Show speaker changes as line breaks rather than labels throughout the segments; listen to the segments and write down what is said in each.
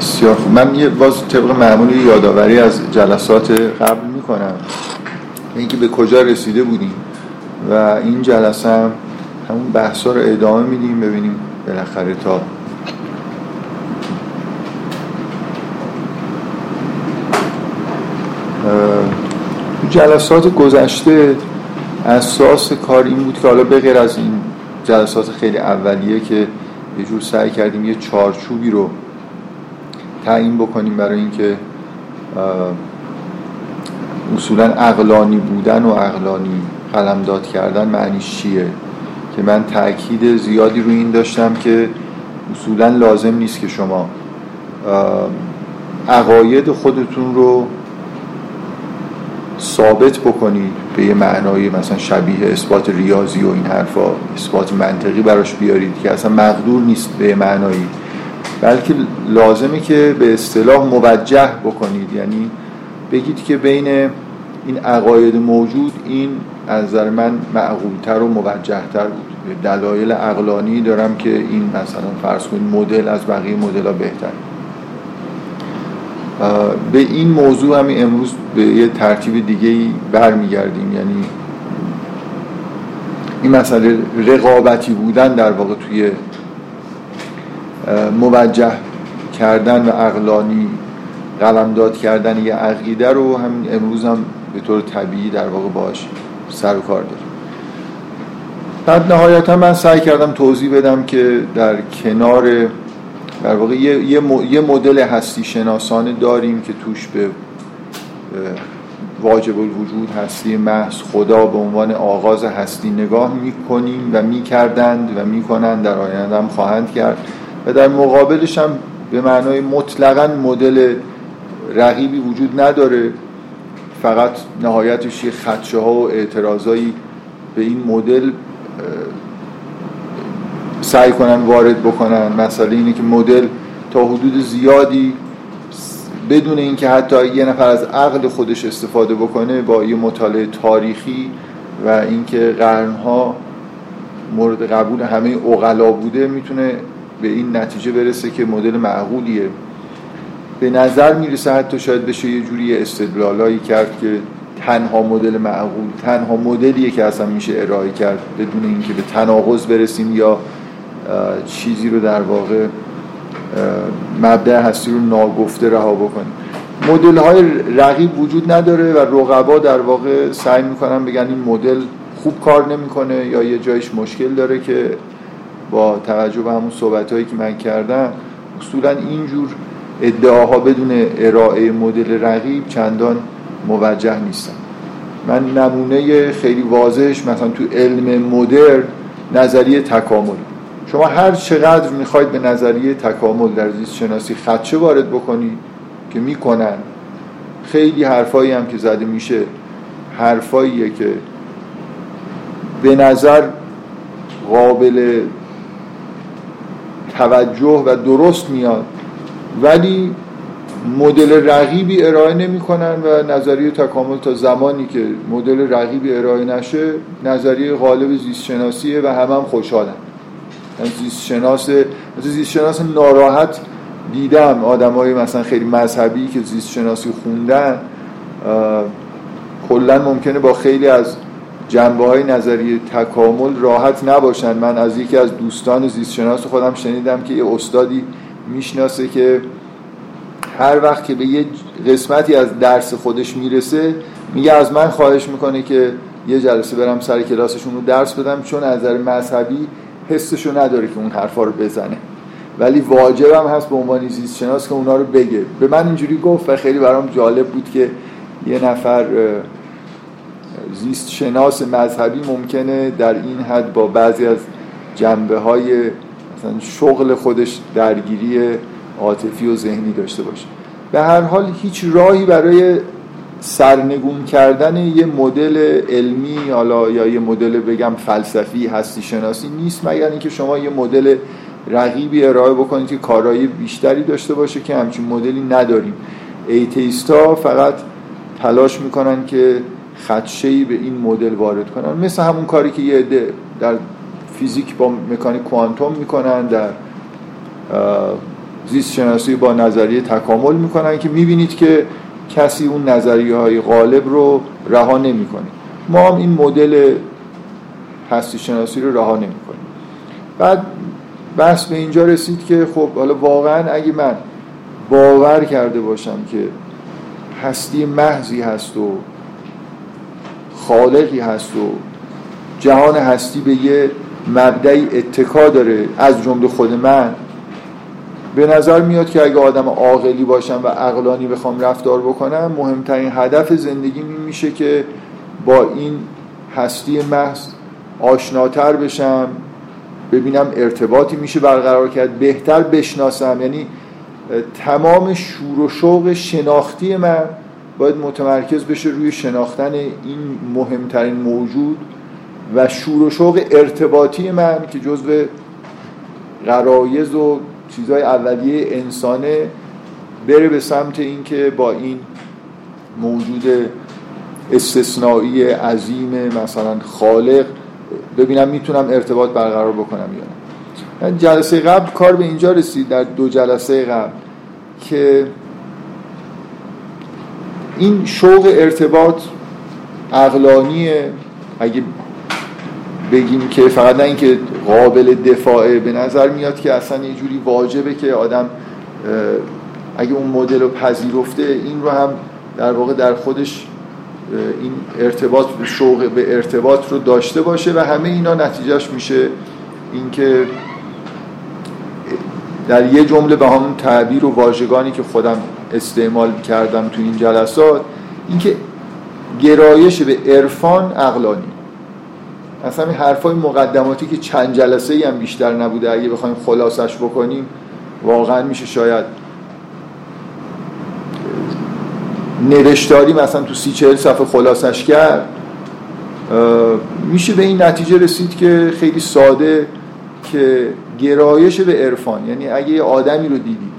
بسیار خوب. من یه باز طبق معمولی یادآوری از جلسات قبل می‌کنم. اینکه به کجا رسیده بودیم و این جلسه هم همون بحثا رو ادامه میدیم ببینیم بالاخره تا جلسات گذشته اساس کار این بود که حالا بغیر از این جلسات خیلی اولیه که یه جور سعی کردیم یه چارچوبی رو تعیین بکنیم برای اینکه اصولا اقلانی بودن و اقلانی قلمداد کردن معنیش چیه؟ که من تاکید زیادی رو این داشتم که اصولا لازم نیست که شما عقاید خودتون رو ثابت بکنید به یه معنای مثلا شبیه اثبات ریاضی و این حرفا اثبات منطقی براش بیارید که اصلا مقدور نیست به معنایی. بلکه لازمه که به اصطلاح موجه بکنید. یعنی بگید که بین این عقاید موجود این از نظر من معقولتر و موجهتر بود. دلایل عقلانی دارم که این مثلا فرض کنید مدل از بقیه مدل ها بهتر به این موضوع همین امروز به یه ترتیب دیگه برمیگردیم. یعنی این مسئله رقابتی بودن در واقع توی موجه کردن و اقلانی قلمداد کردن یه عقیده رو همین امروز هم به طور طبیعی در واقع باش سر و کار داریم. بعد نهایتا من سعی کردم توضیح بدم که در کنار در واقع یه, یه مدل هستی شناسانه داریم که توش به واجب الوجود هستی محض خدا به عنوان آغاز هستی نگاه می‌کنیم و می‌کردند و می‌کنند در آینده هم خواهند کرد. و در مقابلش هم به معنای مطلقا مدل رقیبی وجود نداره. فقط نهایتش یه خدشه ها و اعتراضایی به این مدل سعی کنن وارد بکنن. مسئله اینه که مدل تا حدود زیادی بدون اینکه حتی یه نفر از عقل خودش استفاده بکنه با یه مطالعه تاریخی و اینکه قرنها مورد قبول همه اقلا بوده می‌تونه به این نتیجه برسه که مدل معقولیه. به نظر می‌رسه حتی شاید بشه یه جوری استدلالایی کرد که تنها مدل معقول تنها مدلیه که اصلا میشه ارائه کرد بدون اینکه به تناقض برسیم یا چیزی رو در واقع مبدع هستی رو ناگفته رها بکنیم. مدل های رقیب وجود نداره و رقبا در واقع سعی می‌کنن بگن این مدل خوب کار نمی‌کنه یا یه جایش مشکل داره که با توجه به همون صحبت هایی که من کردم اصولا اینجور ادعاها بدون ارائه مدل رقیب چندان موجه نیستن. من نمونه خیلی واضحش مثلا تو علم مدرن نظریه تکامل. شما هر چقدر می‌خواید به نظریه تکامل در زیست شناسی خدشه وارد بکنید که می‌کنن خیلی حرفایی هم که زده میشه حرفاییه که به نظر قابل توجه و درست میاد. ولی مدل رقیبی ارائه نمی‌کنن و نظریه تکامل تا زمانی که مدل رقیبی ارائه نشه نظریه غالب زیست شناسیه و همه هم خوشحالن. زیست شناس زیست شناس ناراحت دیدم آدم های مثلا خیلی مذهبی که زیست شناسی خوندن کلا ممکنه با خیلی از جنبه های نظریه تکامل راحت نباشن. من از یکی از دوستان زیست شناس خودم شنیدم که یه استادی می‌شناسه که هر وقت که به یه قسمتی از درس خودش می‌رسه میگه از من خواهش می‌کنه که یه جلسه برم سر کلاسشون رو درس بدم چون از نظر مذهبی حسشو نداره که اون حرفا رو بزنه. ولی واجبم هست به عنوان زیست شناس که اونا رو بگه. به من اینجوری گفت و خیلی برام جالب بود که یه نفر زیست شناس مذهبی ممکنه در این حد با بعضی از جنبه های مثلا شغل خودش درگیری عاطفی و ذهنی داشته باشه. به هر حال هیچ راهی برای سرنگون کردن یه مدل علمی حالا یا یه مدل بگم فلسفی هستی شناسی نیست مگر اینکه شما یه مدل رقیبی ارائه بکنید که کارایی بیشتری داشته باشه که همچین مدلی نداریم. ایتیستا فقط تلاش می‌کنن که خدشه‌ای به این مدل وارد کنن. مثل همون کاری که یه عده در فیزیک با مکانیک کوانتوم می‌کنن در زیست شناسی با نظریه تکامل می‌کنن که می‌بینید که کسی اون نظریه های غالب رو رها نمی‌کنه. ما هم این مدل هستی شناسی رو رها نمی‌کنیم. بعد بحث به اینجا رسید که خب حالا واقعا اگه من باور کرده باشم که هستی محضی هست و خالقی هست و جهان هستی به یه مبدعی اتکا داره از جمله خود من به نظر میاد که اگه آدم عاقلی باشم و عقلانی بخوام رفتار بکنم مهمترین هدف زندگی این میشه که با این هستی محض آشناتر بشم ببینم ارتباطی میشه برقرار کرد بهتر بشناسم. یعنی تمام شور و شوق شناختی من باید متمرکز بشه روی شناختن این مهمترین موجود و شور و شوق ارتباطی من که جزو غرایز و چیزهای اولیه انسانه بره به سمت اینکه با این موجود استثنایی عظیم مثلا خالق ببینم می‌تونم ارتباط برقرار بکنم یا نه. جلسه قبل کار به اینجا رسید در دو جلسه قبل که این شوق ارتباط عقلانیه. اگه بگیم که فقط نه اینکه قابل دفاعه به نظر میاد که اصلا یه جوری واجبه که آدم اگه اون مدل رو پذیرفته این رو هم در واقع در خودش این ارتباط شوق به ارتباط رو داشته باشه و همه اینا نتیجهش میشه اینکه در یه جمله به همون تعبیر و واژگانی که خودم استعمال کردم تو این جلسات اینکه گرایش به عرفان عقلانی. اصلا این حرفای مقدماتی که چند جلسه ای هم بیشتر نبوده اگه بخوایم خلاصش بکنیم واقعا میشه شاید نوشتاری مثلا تو سی چهل صفحه خلاصش کرد. میشه به این نتیجه رسید که خیلی ساده که گرایش به عرفان یعنی اگه یه آدمی رو دیدید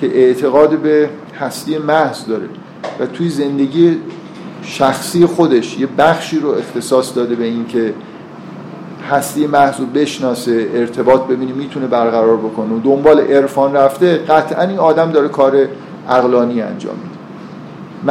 که اعتقاد به هستی محض داره و توی زندگی شخصی خودش یه بخشی رو اختصاص داده به این که هستی محض رو بشناسه ارتباط ببینی می‌تونه برقرار بکنه. و دنبال عرفان رفته قطعا این آدم داره کار عقلانی انجام میده.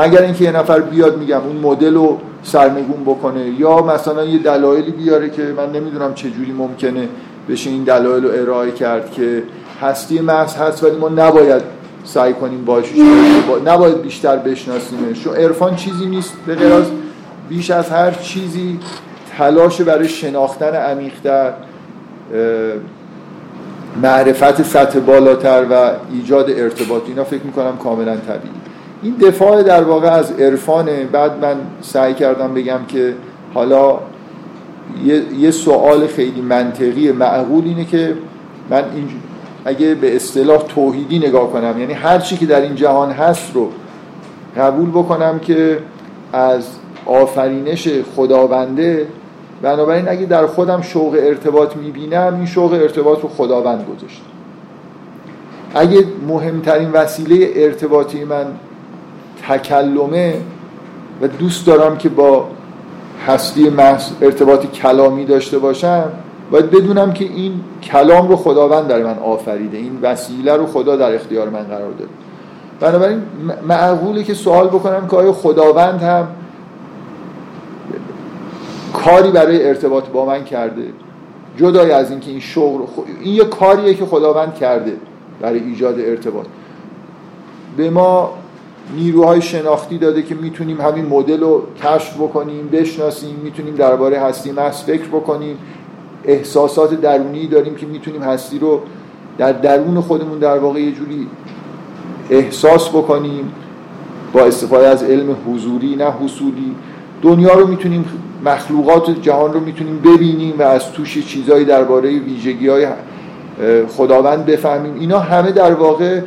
مگر اینکه یه نفر بیاد میگم اون مدل رو سرنگون بکنه یا مثلا یه دلایلی بیاره که من نمی‌دونم چه جوری ممکنه بشه این دلایل رو ارائه کرد که هستی محض هست ولی ما نباید سعی کنیم باش نباید بیشتر بشناسیمش. چون عرفان چیزی نیست به غیر بیش از هر چیزی تلاش برای شناختن عمیقتر معرفت سطح بالاتر و ایجاد ارتباط. اینا فکر می‌کنم کاملا طبیعی. این دفاع در واقع از عرفانه. بعد من سعی کردم بگم که حالا یه, یه سوال خیلی منطقی معقول اینه که من این اگه به اصطلاح توحیدی نگاه کنم یعنی هر چی که در این جهان هست رو قبول بکنم که از آفرینش خداونده بنابراین اگه در خودم شوق ارتباط می‌بینم این شوق ارتباط رو خداوند گذاشت اگه مهمترین وسیله ارتباطی من تکلمه و دوست دارم که با هستی محض ارتباط کلامی داشته باشم باید بدونم که این کلام رو خداوند در من آفریده این وسیله رو خدا در اختیار من قرار داده بنابراین معقوله که سوال بکنم که آیا خداوند هم کاری برای ارتباط با من کرده؟ جدای از اینکه این شغل این یه کاریه که خداوند کرده برای ایجاد ارتباط. به ما نیروهای شناختی داده که می‌تونیم همین مدل رو کشف بکنیم بشناسیم می‌تونیم درباره هستی محض فکر بکنیم. احساسات درونی داریم که می‌تونیم هستی رو در درون خودمون در واقع یه جوری احساس بکنیم با استفاده از علم حضوری نه حصولی. دنیا رو می‌تونیم مخلوقات جهان رو می‌تونیم ببینیم و از توش چیزهایی درباره ویژگی های خداوند بفهمیم. اینا همه در واقع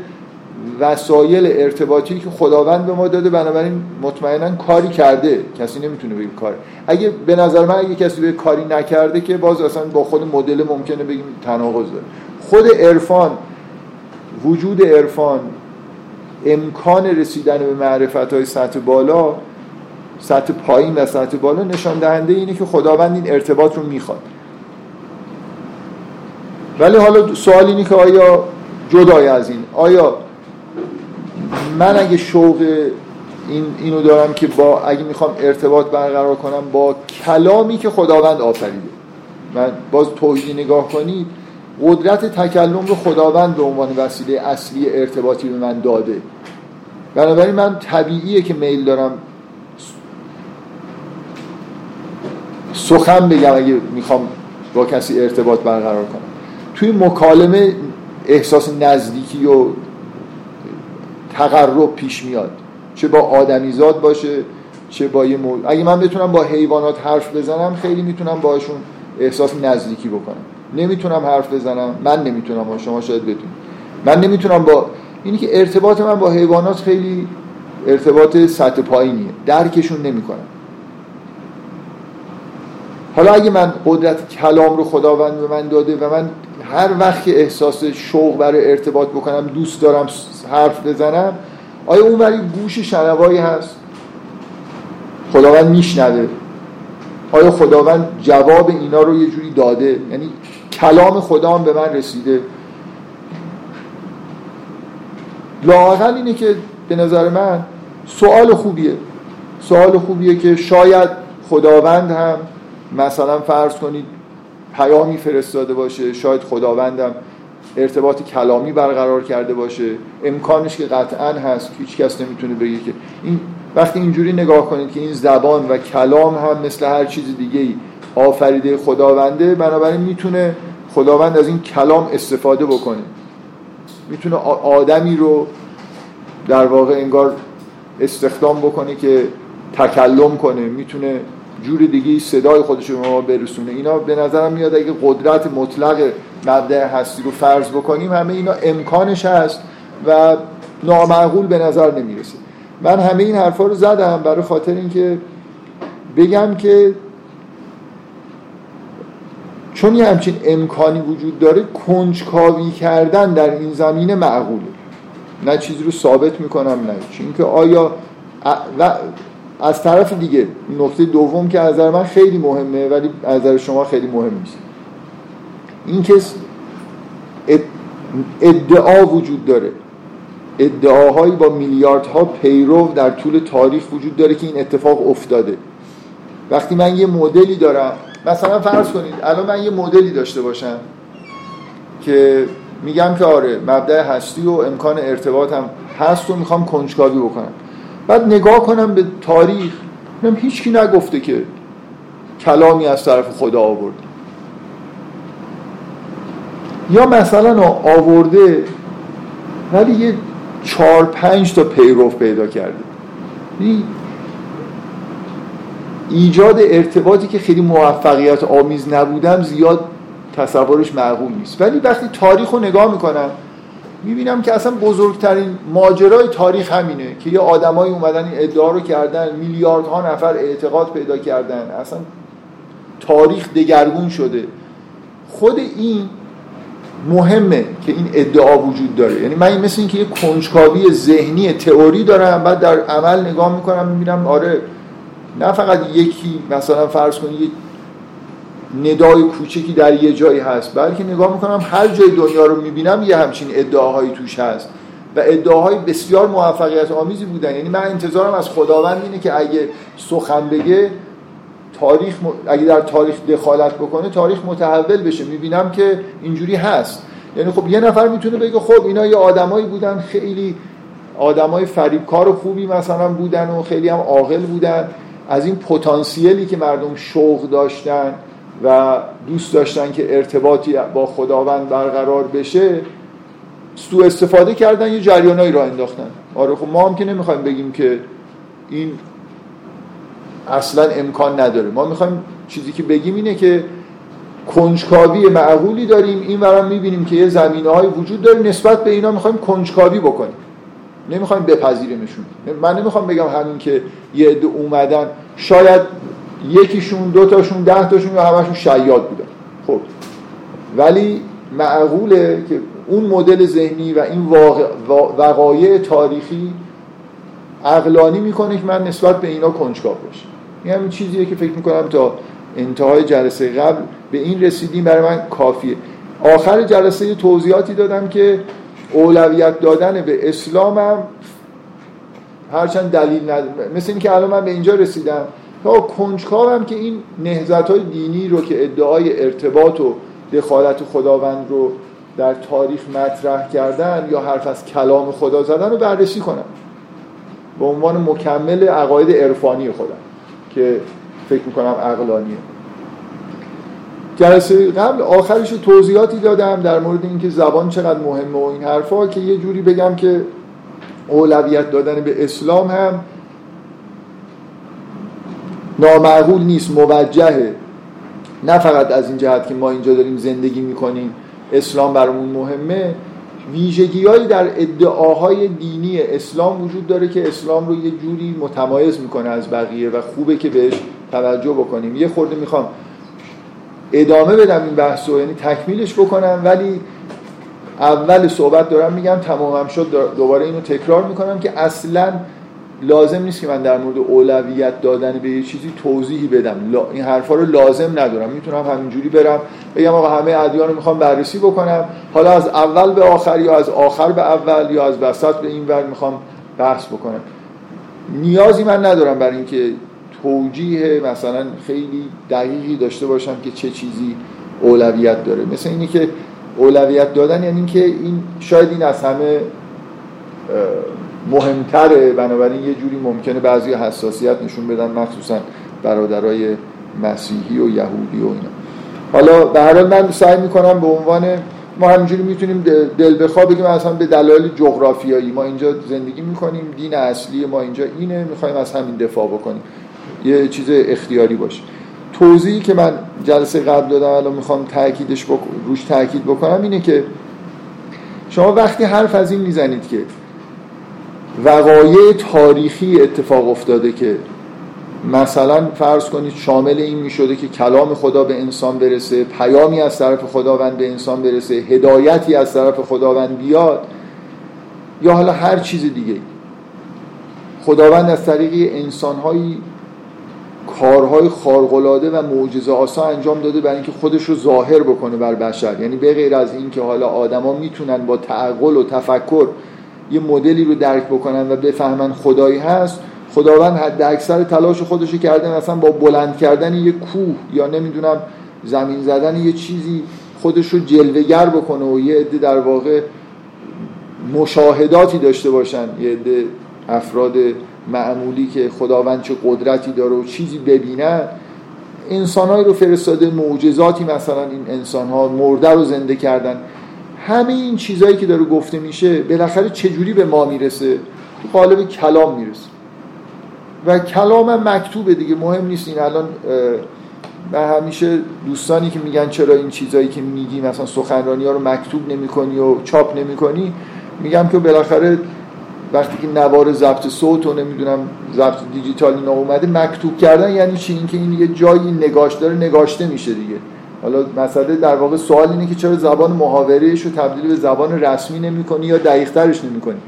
وسایل ارتباطی که خداوند به ما داده بنابراین مطمئنا کاری کرده. کسی نمی‌تونه بگه کار. اگه به نظر من اگه کسی به کاری نکرده که باز اصلا با خود مدل ممکنه بگیم تناقض داره. خود عرفان وجود عرفان امکان رسیدن به معرفت های سطح بالا سطح پایین و سطح بالا نشان دهنده اینه که خداوند این ارتباط رو می‌خواد. ولی حالا سوال اینه که آیا جدای از این؟ آیا من اگه شوق این اینو دارم که با اگه می‌خوام ارتباط برقرار کنم با کلامی که خداوند آفریده. من باز توحیدی نگاه کنید قدرت تکلم رو خداوند به عنوان وسیله اصلی ارتباطی به من داده. بنابراین من طبیعیه که میل دارم سخن بگم اگه می‌خوام با کسی ارتباط برقرار کنم. توی مکالمه احساس نزدیکی و تقرب پیش میاد. چه با آدمیزاد باشه چه با یه مول... اگه من بتونم با حیوانات حرف بزنم خیلی می‌تونم باشون احساس نزدیکی بکنم. نمی‌تونم حرف بزنم من نمی‌تونم شما شاید بدونید. من نمی‌تونم با اینی که ارتباط من با حیوانات خیلی ارتباط سطح پایینیه. درکشون نمی‌کنم. حالا اگه من قدرت کلام رو خداوند به من داده و من هر وقت که احساس شوق برای ارتباط بکنم دوست دارم حرف بزنم آیا اون ولی گوش شنوایی هست؟ خداوند میشنوه. آیا خداوند جواب اینا رو یه جوری داده؟ یعنی کلام خدا هم به من رسیده. لاقل اینه که به نظر من سوال خوبیه. سوال خوبیه که شاید خداوند هم مثلا فرض کنید پیامی فرستاده باشه شاید خداوندم ارتباط کلامی برقرار کرده باشه. امکانش که قطعا هست هیچ کس نمی‌تونه بگه که این وقتی اینجوری نگاه کنید که این زبان و کلام هم مثل هر چیز دیگه ای آفریده خداونده بنابراین می‌تونه خداوند از این کلام استفاده بکنه. می‌تونه آدمی رو در واقع انگار استخدام بکنه که تکلم کنه. می‌تونه جور دیگه صدای خودش رو ما برسونه. اینا به نظرم میاد اگه قدرت مطلق مبدع هستی رو فرض بکنیم همه اینا امکانش هست و نامعقول به نظر نمی‌رسه. من همه این حرفا رو زدم برای خاطر اینکه بگم که چون یه همچین امکانی وجود داره کنجکاوی کردن در این زمینه معقوله. نه چیزی رو ثابت می‌کنم نه چون که آیا و از طرف دیگه نکته دوم که از نظر من خیلی مهمه ولی از نظر شما خیلی مهم نیست. این که ادعا وجود داره. ادعاهایی با میلیاردها پیرو در طول تاریخ وجود داره که این اتفاق افتاده. وقتی من یه مدلی دارم مثلا فرض کنید الان من یه مدلی داشته باشم که میگم که آره مبدع هستی و امکان ارتباط هم هست و می‌خوام کنجکاوی بکنم. بعد نگاه کنم به تاریخ هیچ هیچکی نگفته که کلامی از طرف خدا آورد. یا مثلا آورده ولی یه چهار پنج تا پیروف پیدا کرده. ایجاد ارتباطی که خیلی موفقیت آمیز نبودم زیاد تصورش معقول نیست. ولی وقتی تاریخ رو نگاه می‌کنم می‌بینم که اصلا بزرگترین ماجرای تاریخ همینه که یه آدمایی اومدن این ادعا رو کردن میلیاردها نفر اعتقاد پیدا کردن. اصلا تاریخ دگرگون شده. خود این مهمه که این ادعا وجود داره. یعنی من مثل اینکه یه کنجکاوی ذهنی تئوری دارم بعد در عمل نگاه می‌کنم می‌بینم آره نه فقط یکی مثلا فرض کنید ندای کوچکی در یه جایی هست. بلکه نگاه می‌کنم هر جای دنیا رو می‌بینم یه همچین ادعاهایی توش هست. و ادعاهای بسیار موفقیت آمیزی بودن. یعنی من انتظارم از خداوند اینه که اگه سخن بگه تاریخ اگه در تاریخ دخالت بکنه تاریخ متحول بشه. می‌بینم که اینجوری هست. یعنی خب یه نفر می‌تونه بگه خب اینا یه آدمایی بودن خیلی آدمای فریبکار و خوبی مثلا بودن و خیلی هم عاقل بودن. از این پتانسیلی که مردم شوق داشتن. و دوست داشتن که ارتباطی با خداوند برقرار بشه سو استفاده کردن یه جریانایی را انداختن. آره خب ما هم که نمی‌خوایم بگیم که این اصلا امکان نداره. ما می‌خوایم چیزی که بگیم اینه که کنجکاوی معقولی داریم این ورم می‌بینیم که یه زمینه های وجود داره نسبت به اینا می‌خوایم کنجکاوی بکنیم. نمی‌خوایم بپذیریمشون. من نمی‌خوام بگم همین که یه عده اومدن شاید یکیشون دو تاشون ده تاشون یا همشون شیاد بودن خب. ولی معقوله که اون مدل ذهنی و این وقایع تاریخی عقلانی می‌کنه که من نسبت به اینا کنجکاو باشم. این همین چیزیه که فکر می‌کنم تا انتهای جلسه قبل به این رسیدیم. برای من کافیه. آخر جلسه توضیحاتی دادم که اولویت دادن به اسلام هم هرچند دلیل نداره مثل اینکه الان من به اینجا رسیدم. تا کنجکاوم که این نهزت های دینی رو که ادعای ارتباط و دخالت خداوند رو در تاریخ مطرح کردن یا حرف از کلام خدا زدن رو بررسی کنم به عنوان مکمل عقاید عرفانی خودم که فکر می‌کنم عقلانیه. جلسه قبل آخرش توضیحاتی دادم در مورد اینکه زبان چقدر مهمه و این حرفا که یه جوری بگم که اولویت دادن به اسلام هم نامعقول نیست موجهه. نه فقط از این جهت که ما اینجا داریم زندگی می‌کنیم اسلام برامون مهمه. ویژگیهایی در ادعاهای دینی اسلام وجود داره که اسلام رو یه جوری متمایز می‌کنه از بقیه و خوبه که بهش توجه بکنیم. یه خورده می‌خوام ادامه بدم این بحث رو یعنی تکمیلش بکنم ولی اول صحبت دارم میگم تمامم شد دوباره اینو تکرار می‌کنم که اصلا لازم نیست که من در مورد اولویت دادن به یه چیزی توضیحی بدم. این حرفا رو لازم ندارم. می‌تونم همینجوری برم بگم آقا همه ادیان رو می‌خوام بررسی بکنم. حالا از اول به آخر یا از آخر به اول یا از وسط به این ور می‌خوام بحث بکنم. نیازی من ندارم برای اینکه توجیه مثلا خیلی دقیقی داشته باشم که چه چیزی اولویت داره. مثل اینی که اولویت دادن یعنی اینکه این شاید این از همه مهمتره. بنابراین یه جوری ممکنه بعضی حساسیت نشون بدن مخصوصا برادرای مسیحی و یهودی و اینا. حالا به هر حال من سعی می‌کنم به عنوان ما همینجوری می‌تونیم دل بخواه بگیم اصلا به دلایل جغرافیایی. ما اینجا زندگی می‌کنیم دین اصلی ما اینجا اینه می‌خوایم از همین دفاع بکنیم. یه چیز اختیاری باشه توضیحی که من جلسه قبل دادم الان می‌خوام تاکیدش بک... روش تاکید بکنم اینه که شما وقتی حرف از این می‌زنید که وقایع تاریخی اتفاق افتاده که مثلا فرض کنید شامل این می‌شده که کلام خدا به انسان برسه پیامی از طرف خداوند به انسان برسه هدایتی از طرف خداوند بیاد یا حالا هر چیز دیگه خداوند از طریق انسانهایی کارهای خارقلاده و معجزه آسا انجام داده برای اینکه خودش رو ظاهر بکنه بر بشر. یعنی به غیر از این که حالا آدما می‌تونن با تعقل و تفکر یه مدلی رو درک بکنن و بفهمن خدایی هست خداوند حد اکثر تلاش خودش کرده مثلا با بلند کردن یه کوه یا نمی‌دونم زمین زدن یه چیزی خودش رو جلوگر بکنه و یه عده در واقع مشاهداتی داشته باشن یه عده افراد معمولی که خداوند چه قدرتی داره و چیزی ببینن. انسانهایی رو فرستاده معجزاتی مثلا این انسان ها مرده رو زنده کردن. همه این چیزهایی که داره گفته میشه بالاخره چجوری به ما می‌رسه؟ تو قالب کلام می‌رسه. و کلام مکتوبه دیگه مهم نیست این. الان من همیشه دوستانی که میگن چرا این چیزهایی که میگی مثلا سخنرانی ها رو مکتوب نمی کنی و چاپ نمی کنی میگم که بالاخره وقتی که نوار ضبط صوت و نمی‌دونم ضبط دیجیتال اینا اومده مکتوب کردن یعنی چی؟ اینکه این یه جایی نگاش داره نگاشته میشه دیگه. حالا مسئله در واقع سوال اینه که چرا زبان محاورهش رو تبدیل به زبان رسمی نمی‌کنی یا دقیقترش نمی‌کنی؟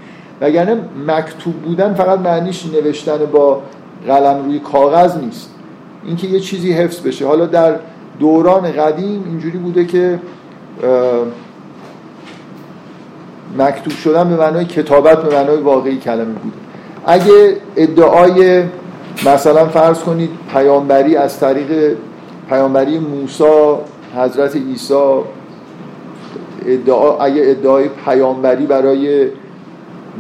وگرنه مکتوب بودن فقط معنیش نوشتن با قلم روی کاغذ نیست. اینکه یه چیزی حفظ بشه. حالا در دوران قدیم اینجوری بوده که مکتوب شدن به معنای کتابت به معنای واقعی کلمه بوده. اگه ادعای مثلا فرض کنید پیامبری از طریق پیامبری موسی حضرت عیسی ادعا اگه ادعای پیامبری برای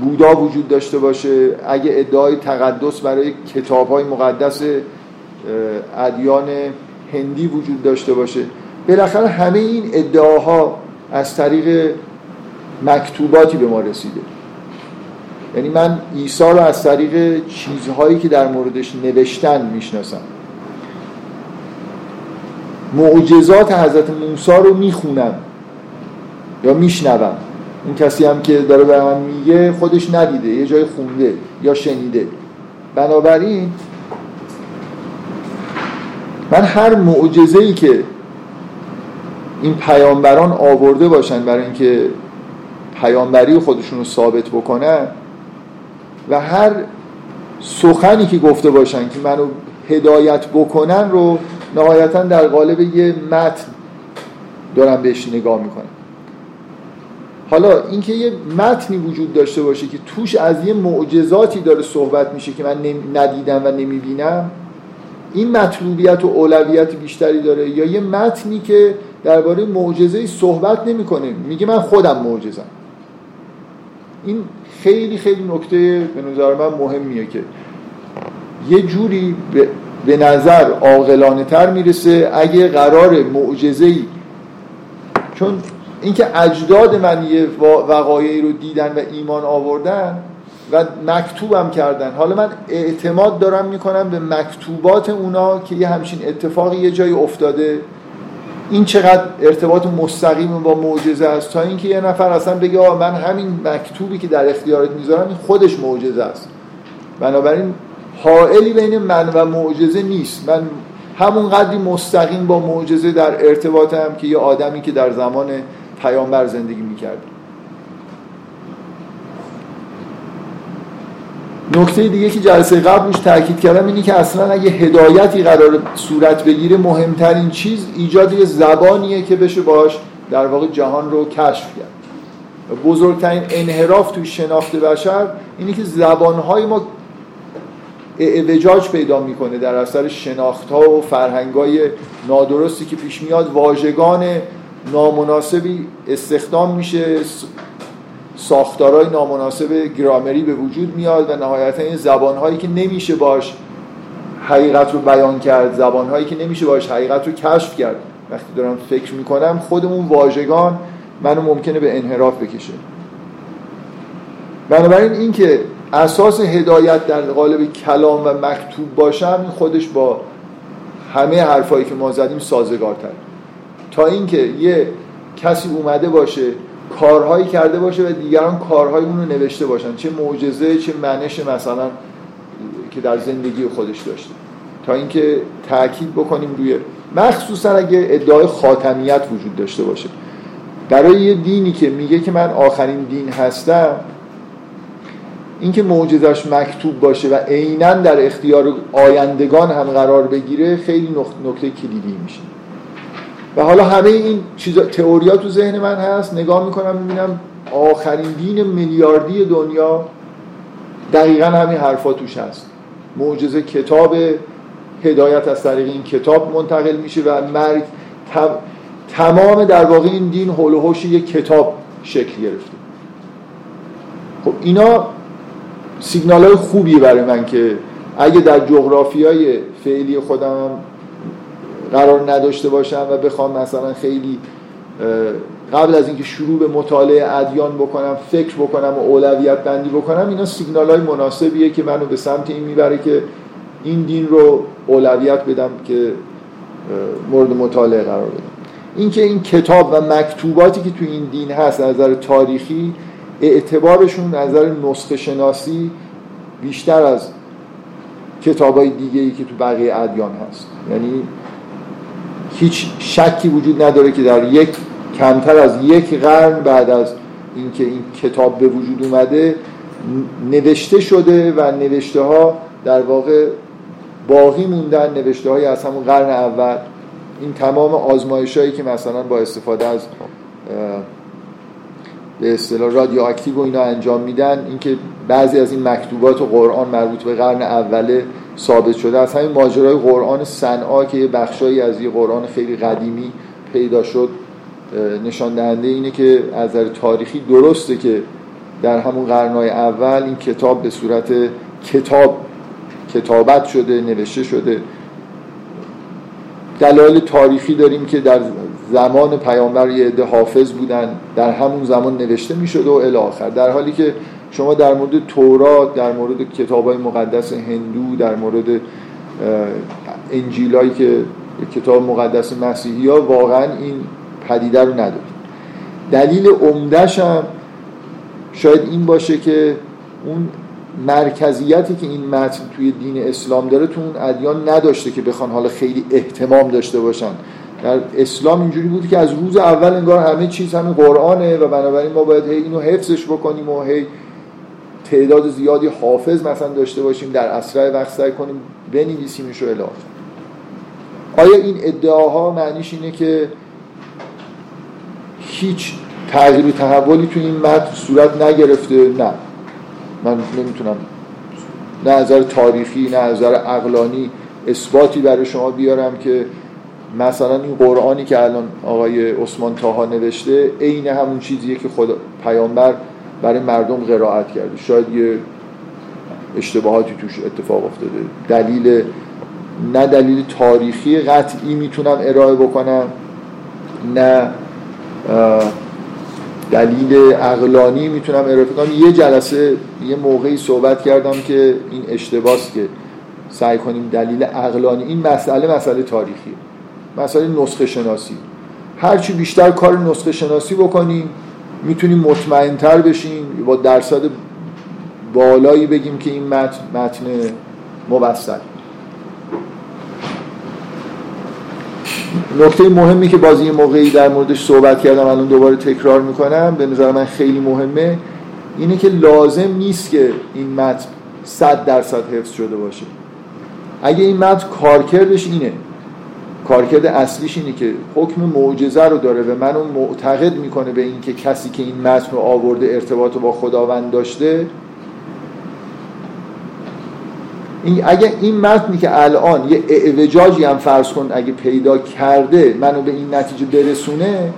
بودا وجود داشته باشه اگه ادعای تقدس برای کتاب های مقدس ادیان هندی وجود داشته باشه. بالاخره همه این ادعاها از طریق مکتوباتی به ما رسیده. یعنی من عیسی رو از طریق چیزهایی که در موردش نوشتن می‌شناسم. معجزات حضرت موسی رو می‌خونم یا میشنوم. اون کسی هم که داره به من میگه خودش ندیده یه جای خونده یا شنیده. بنابراین من هر معجزه ای که این پیامبران آورده باشن برای اینکه پیامبری خودشون رو ثابت بکنن و هر سخنی که گفته باشن که منو هدایت بکنن رو نهایتا در قالب یه متن دارم بهش نگاه می‌کنم. حالا اینکه یه متنی وجود داشته باشه که توش از یه معجزاتی داره صحبت میشه که من ندیدم و نمی‌بینم این مطلوبیت و اولویت بیشتری داره یا یه متنی که درباره معجزه صحبت نمی‌کنه میگه من خودم معجزم. این خیلی خیلی نکته به نظر من مهمیه که یه جوری به نظر عاقلانه تر می‌رسه اگه قرار معجزه ای چون اینکه اجداد من یه وقایعی رو دیدن و ایمان آوردن و مکتوبم کردن. حالا من اعتماد دارم می‌کنم به مکتوبات اونا که یه همچین اتفاقی یه جایی افتاده. این چقدر ارتباط مستقیم با معجزه است؟ تا اینکه یه نفر اصلا بگه آه من همین مکتوبی که در اختیارت می‌ذارم خودش معجزه است. بنابراین حائلی بین من و معجزه نیست. من همون قدری مستقیم با معجزه در ارتباطم که یه آدمی که در زمان پیامبر زندگی می‌کرد. نکته دیگه که جلسه قبل روش تاکید کردم اینه که اصلا اگه هدایتی قرار صورت بگیره مهمترین چیز ایجاد یه زبانیه که بشه باش در واقع جهان رو کشف کرد. بزرگترین انحراف توی شناخت بشر اینه که زبانهای ما اعوجاج پیدا می‌کنه در اثر شناخت ها و فرهنگ های نادرستی که پیش میاد. واژگان نامناسبی استخدام میشه. ساختارهای نامناسب گرامری به وجود میاد و نهایتا این زبانهایی که نمیشه باش حقیقت رو بیان کرد زبانهایی که نمیشه باش حقیقت رو کشف کرد. وقتی دارم فکر می‌کنم خودمون واژگان منو ممکنه به انحراف بکشه. بنابراین اینکه اساس هدایت در قالب کلام و مکتوب باشم خودش با همه حرفایی که ما زدیم سازگارتر تا اینکه یه کسی اومده باشه کارهایی کرده باشه و دیگران کارهای اون رو نوشته باشن. چه معجزه چه منش مثلا که در زندگی خودش داشته. تا اینکه تاکید بکنیم روی مخصوصا اگه ادعای خاتمیت وجود داشته باشه. برای یه دینی که میگه که من آخرین دین هستم اینکه معجزش مکتوب باشه و عینا در اختیار آیندگان هم قرار بگیره خیلی نکته کلیدی میشه. و حالا همه این چیزا تئوریا تو ذهن من هست. نگاه می‌کنم می‌بینم آخرین دین میلیاردی دنیا دقیقا همین حرفا توش هست. معجزه کتاب هدایت از طریق این کتاب منتقل میشه و مرگ تمام در واقع این دین هول یک کتاب شکل گرفته. خب اینا سیگنال های خوبی برای من که اگه در جغرافی های فعلی خودم قرار نداشته باشم و بخوام مثلا خیلی قبل از اینکه شروع به مطالعه ادیان بکنم فکر بکنم و اولویت بندی بکنم اینا سیگنال های مناسبیه که منو به سمت این می‌بره که این دین رو اولویت بدم که مورد مطالعه قرار بدم. اینکه این کتاب و مکتوباتی که تو این دین هست از نظر تاریخی اعتبارشون نظر نسخه شناسی بیشتر از کتاب های دیگه ای که تو بقیه ادیان هست. یعنی هیچ شکی وجود نداره که در یک کمتر از یک قرن بعد از اینکه این کتاب به وجود اومده نوشته شده و نوشته ها در واقع باقی موندن نوشته های از همون قرن اول این تمام آزمایش هایی که مثلا با استفاده از به اصطلاح رادیواکتیو و اینا انجام میدن اینکه بعضی از این مکتوبات و قرآن مربوط به قرن اوله ثابت شده. از همین ماجرای قرآن صنعا که یه بخشایی از یه قرآن خیلی قدیمی پیدا شد نشان دهنده اینه که از نظر تاریخی درسته که در همون قرنهای اول این کتاب به صورت کتاب کتابت شده نوشته شده. دلایل تاریخی داریم که در زمان پیامبر یه عده حافظ بودن در همون زمان نوشته می‌شد و الی آخر. در حالی که شما در مورد تورات در مورد کتاب های مقدس هندو در مورد انجیلایی که کتاب مقدس مسیحی ها واقعا این پدیده رو ندارید. دلیل عمدهش هم شاید این باشه که اون مرکزیتی که این متن توی دین اسلام داره تو اون ادیان نداشته که بخوان حالا خیلی احتمام داشته باشن. در اسلام اینجوری بود که از روز اول انگار همه چیز همین قرآنه و بنابراین ما باید هی اینو حفظش بکنیم و هی تعداد زیادی حافظ مثلا داشته باشیم در اسرع وقت سعی کنیم بنویسیمش رو الاخر آیا این ادعاها معنیش اینه که هیچ تغییر و تحولی تو این متن صورت نگرفته؟ نه. من نمی‌تونم نه نظر تاریخی نه نظر عقلانی اثباتی برای شما بیارم که مثلا این قرآنی که الان آقای عثمان تاها نوشته عین همون چیزیه که خدا پیامبر برای مردم قرائت کرده. شاید یه اشتباهاتی توش اتفاق افتاده. دلیل نه دلیل تاریخی قطعی می‌تونم ارائه بکنم نه دلیل عقلانی می‌تونم ارائه کنم یه جلسه یه موقعی صحبت کردم که این اشتباهست که سعی کنیم دلیل عقلانی این مسئله مسئله تاریخی مسئله نسخه شناسی. هرچی بیشتر کار نسخه شناسی بکنیم می‌تونیم مطمئنتر بشیم با درصد بالایی بگیم که این متن متن مبسل نکته مهمی که بازی موقعی در موردش صحبت کردم الان دوباره تکرار می‌کنم به نظر من خیلی مهمه اینه که لازم نیست که این متن صد درصد حفظ شده باشه. اگه این متن کارکردش اینه کارکرد اصلیش اینه که حکم معجزه رو داره و منو معتقد می‌کنه به اینکه کسی که این متن رو آورده ارتباط با خداوند داشته. این اگه این متنی که الان یه اعوجاجی هم فرض کن اگه پیدا کرده منو به این نتیجه برسونه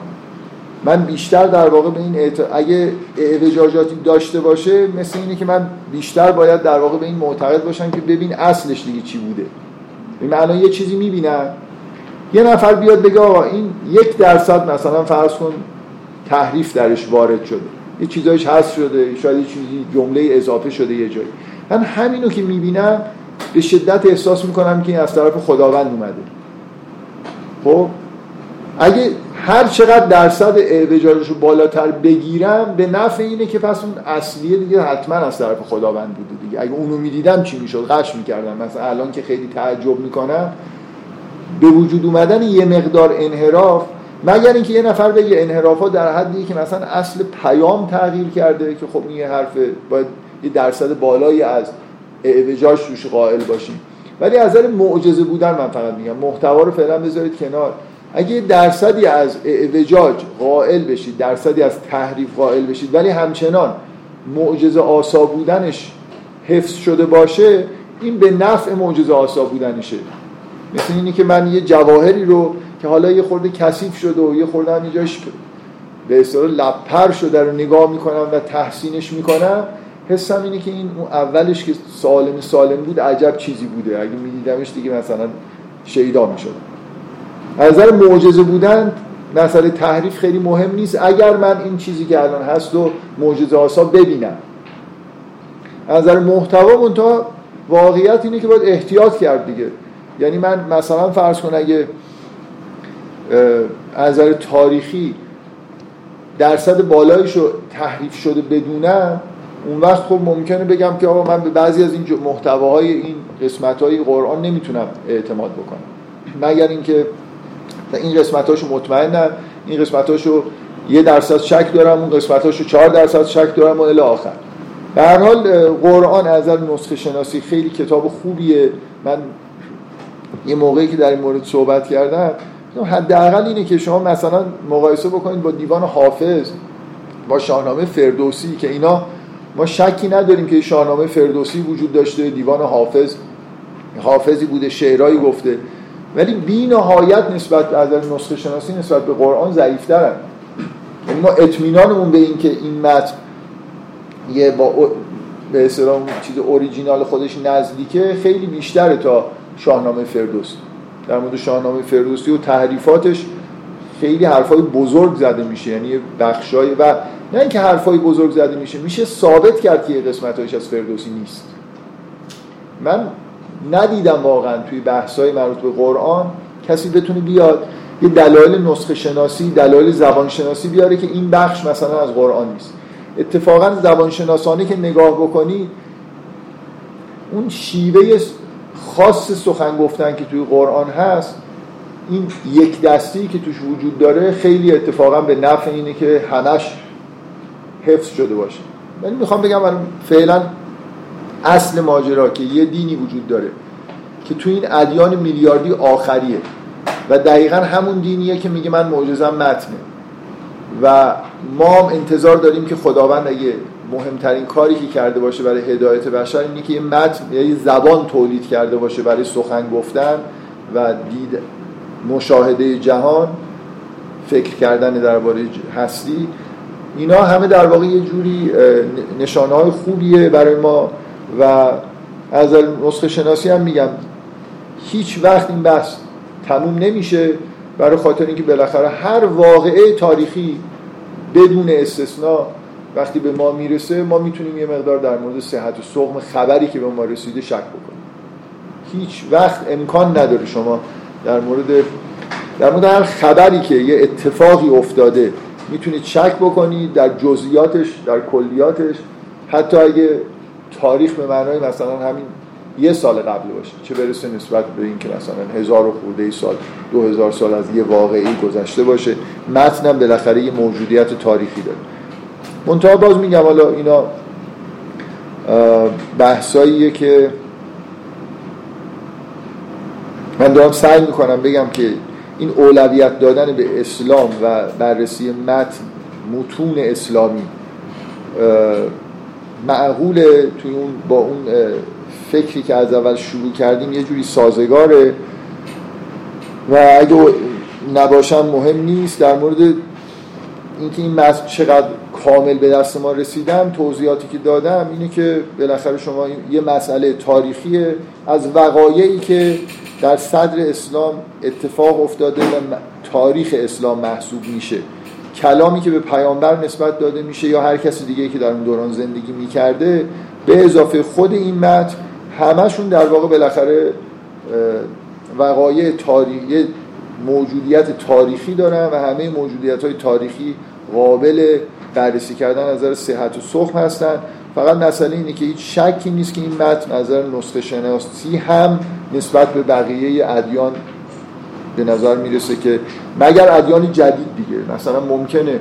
من بیشتر در واقع به این اعت... اگه اعوجاجاتی داشته باشه مثل اینه که من بیشتر باید در واقع به این معتقد باشم که ببین اصلش دیگه چی بوده. من الان یه چیزی می‌بینم. یه نفر بیاد بگه آقا این یک درصد مثلا فرض کن تحریف درش وارد شده. یه چیزایش هست شده شاید یه چیزی جمله اضافه شده یه جایی. من همینو که می‌بینم به شدت احساس می‌کنم که این از طرف خداوند اومده. خب؟ اگه هر چقدر درصد اعوجاجش رو بالاتر بگیرم به نفع اینه که پس اون اصلیه دیگه حتما از طرف خداوند بوده دیگه. اگه اونو می‌دیدم چی می‌شد؟ قش می‌کردم. مثلا الان که خیلی تعجب می‌کنم به وجود اومدن یه مقدار انحراف مگر اینکه یه نفر بگه انحراف ها در حدی که مثلا اصل پیام تغییر کرده که خب این یه حرف باید یه درصد بالایی از اعوجاج توش قائل باشیم. ولی از نظر معجزه بودن من فقط میگم محتوا رو فعلا بذارید کنار. اگه درصدی از اعوجاج قائل بشید درصدی از تحریف قائل بشید ولی همچنان معجزه آسا بودنش حفظ شده باشه این به نفع معجزه آسا بودنشه. مثل اینی که من یه جواهری رو که حالا یه خورده کثیف شده و یه خورده هم اینجاش به اصطلاح لپر شده رو نگاه می‌کنم و تحسینش می‌کنم حسم اینه که این اون اولش که سالم سالم بود عجب چیزی بوده. اگه میدیدمش دیگه مثلا شیدا می‌شد. از نظر معجزه بودن مسئله تحریف خیلی مهم نیست. اگر من این چیزی که الان هست و معجزه آسا ببینم. از نظر محتوا منتها واقعیت اینه که باید احتیاط کرد دیگه. یعنی من مثلا فرض کن اگه از نظر تاریخی درصد بالایش رو تحریف شده بدونم اون وقت خب ممکنه بگم که آقا من به بعضی از این محتواهای این قسمت های قرآن نمی‌تونم اعتماد بکنم. مگر اینکه این قسمتاشو مطمئنم این قسمتاشو یه درصد شک دارم اون قسمتاشو چهار درصد شک دارم و الی آخر. به هر حال قرآن از نسخه شناسی خیلی کتاب خوبیه. من یه موقعی که در این مورد صحبت کردم حداقل اینه که شما مثلا مقایسه بکنید با دیوان حافظ با شاهنامه فردوسی که اینا ما شکی نداریم که شاهنامه فردوسی وجود داشته دیوان حافظ حافظی بوده شعرهایی گفته. ولی بی نهایت نسبت از نسخه شناسی نسبت به قرآن ضعیفترن یعنی ما اطمینانمون به این که این متن یه با به اصطلاح چیز اوریجینال خودش نزدیکه خیلی بیشتره تا شاهنامه فردوسی در مورد شاهنامه فردوسی و تحریفاتش خیلی حرفای بزرگ زده میشه. یعنی بخشای و نه اینکه حرفای بزرگ زده میشه میشه ثابت کرد که یه قسمتایش از فردوسی نیست. من ندیدم واقعا توی بحثای مربوط به قرآن کسی بتونه بیاد یه دلایل نسخه شناسی دلایل زبان شناسی بیاره که این بخش مثلا از قرآن نیست. اتفاقا زبان شناسانه که نگاه بکنی اون شیوه خاص سخن گفتن که توی قرآن هست این یک دستی که توش وجود داره خیلی اتفاقا به نفع اینه که همش حفظ شده باشه. ولی می‌خوام بگم فعلا اصل ماجرا که یه دینی وجود داره که توی این ادیان میلیاردی آخریه و دقیقا همون دینیه که میگه من معجزم متنه. و ما هم انتظار داریم که خداوند اگه مهمترین کاری که کرده باشه برای هدایت بشر اینه که یه متن یه زبان تولید کرده باشه برای سخن گفتن و دید مشاهده جهان فکر کردن درباره هستی. اینا همه در واقع یه جوری نشانه های خوبیه برای ما و از نسخه شناسی هم میگم هیچ وقت این بحث تموم نمیشه برای خاطر اینکه بالاخره هر واقعه تاریخی بدون استثنا وقتی به ما می‌رسه ما می‌تونیم یه مقدار در مورد صحت و سقم خبری که به ما رسیده شک بکنیم. هیچ وقت امکان نداره شما در مورد در مورد هر خبری که یه اتفاقی افتاده می‌تونید شک بکنید در جزئیاتش در کلیاتش. حتی اگه تاریخ به معنای مثلا همین یه سال قبل باشه چه برسه نسبت به اینکه مثلا هزار و خورده سال دو هزار سال از یه واقعی گذشته باشه. متنم بالاخره یه موجودیت تاریخی داره. منتها باز میگم حالا اینا بحثاییه که من دارم سعی می‌کنم بگم که این اولویت دادن به اسلام و بررسی متن متون اسلامی معقوله توی اون با اون فکری که از اول شروع کردیم یه جوری سازگاره و اگه نباشم مهم نیست در مورد اینکه این متن چقدر کامل به دست ما رسیدم توضیحاتی که دادم اینه که بالاخره شما یه مسئله تاریخی از وقایعی که در صدر اسلام اتفاق افتاده و تاریخ اسلام محسوب میشه. کلامی که به پیامبر نسبت داده میشه یا هر کسی دیگه که در اون دوران زندگی می‌کرده به اضافه خود این متن همشون در واقع بالاخره وقایع تاریخی موجودیت تاریخی دارن و همه موجودیت های تاریخی قابل بررسی کردن نظر صحت و سخن هستن. فقط مسئله اینه که هیچ شکی نیست که این متن نظر نسخه شناسی هم نسبت به بقیه ادیان به نظر می‌رسه که مگر ادیان جدید دیگه. مثلا ممکنه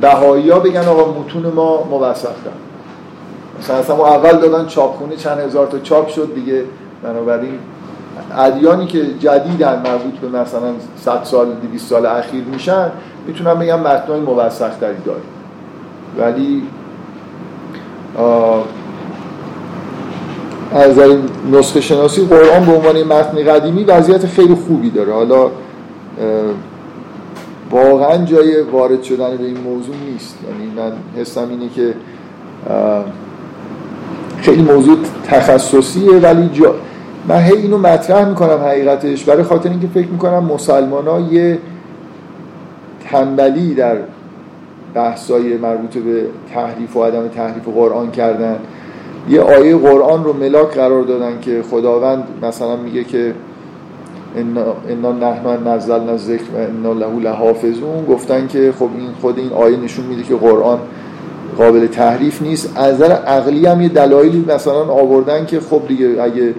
بهایی ها بگن آقا متون ما موثق مثلا اصلا اول دادن چاپخونه چند هزار تا چاپ شد دیگه. بنابراین ادیانی که جدیدن مربوط به مثلا 100 سال 200 سال اخیر میشن می‌تونم بگم متنای موثق تری داره ولی از این نسخه شناسی قرآن به عنوان متن قدیمی وضعیت خیلی خوبی داره. حالا واقعا جای وارد شدن به این موضوع نیست. یعنی من حسم اینه که خیلی موضوع تخصصیه ولی جا... من هی اینو مطرح می‌کنم حقیقتش. برای خاطر اینکه فکر می‌کنم مسلمان ها یه تنبلی در بحثای مربوط به تحریف و عدم تحریف قرآن کردن. یه آیه قرآن رو ملاک قرار دادن که خداوند مثلا میگه که انا نحن نزلنا ذکر و انا له لحافظون. گفتن که خب این خود این آیه نشون میده که قرآن قابل تحریف نیست. از نظر عقلی هم یه دلایلی مثلا آوردن که خب دیگه اگه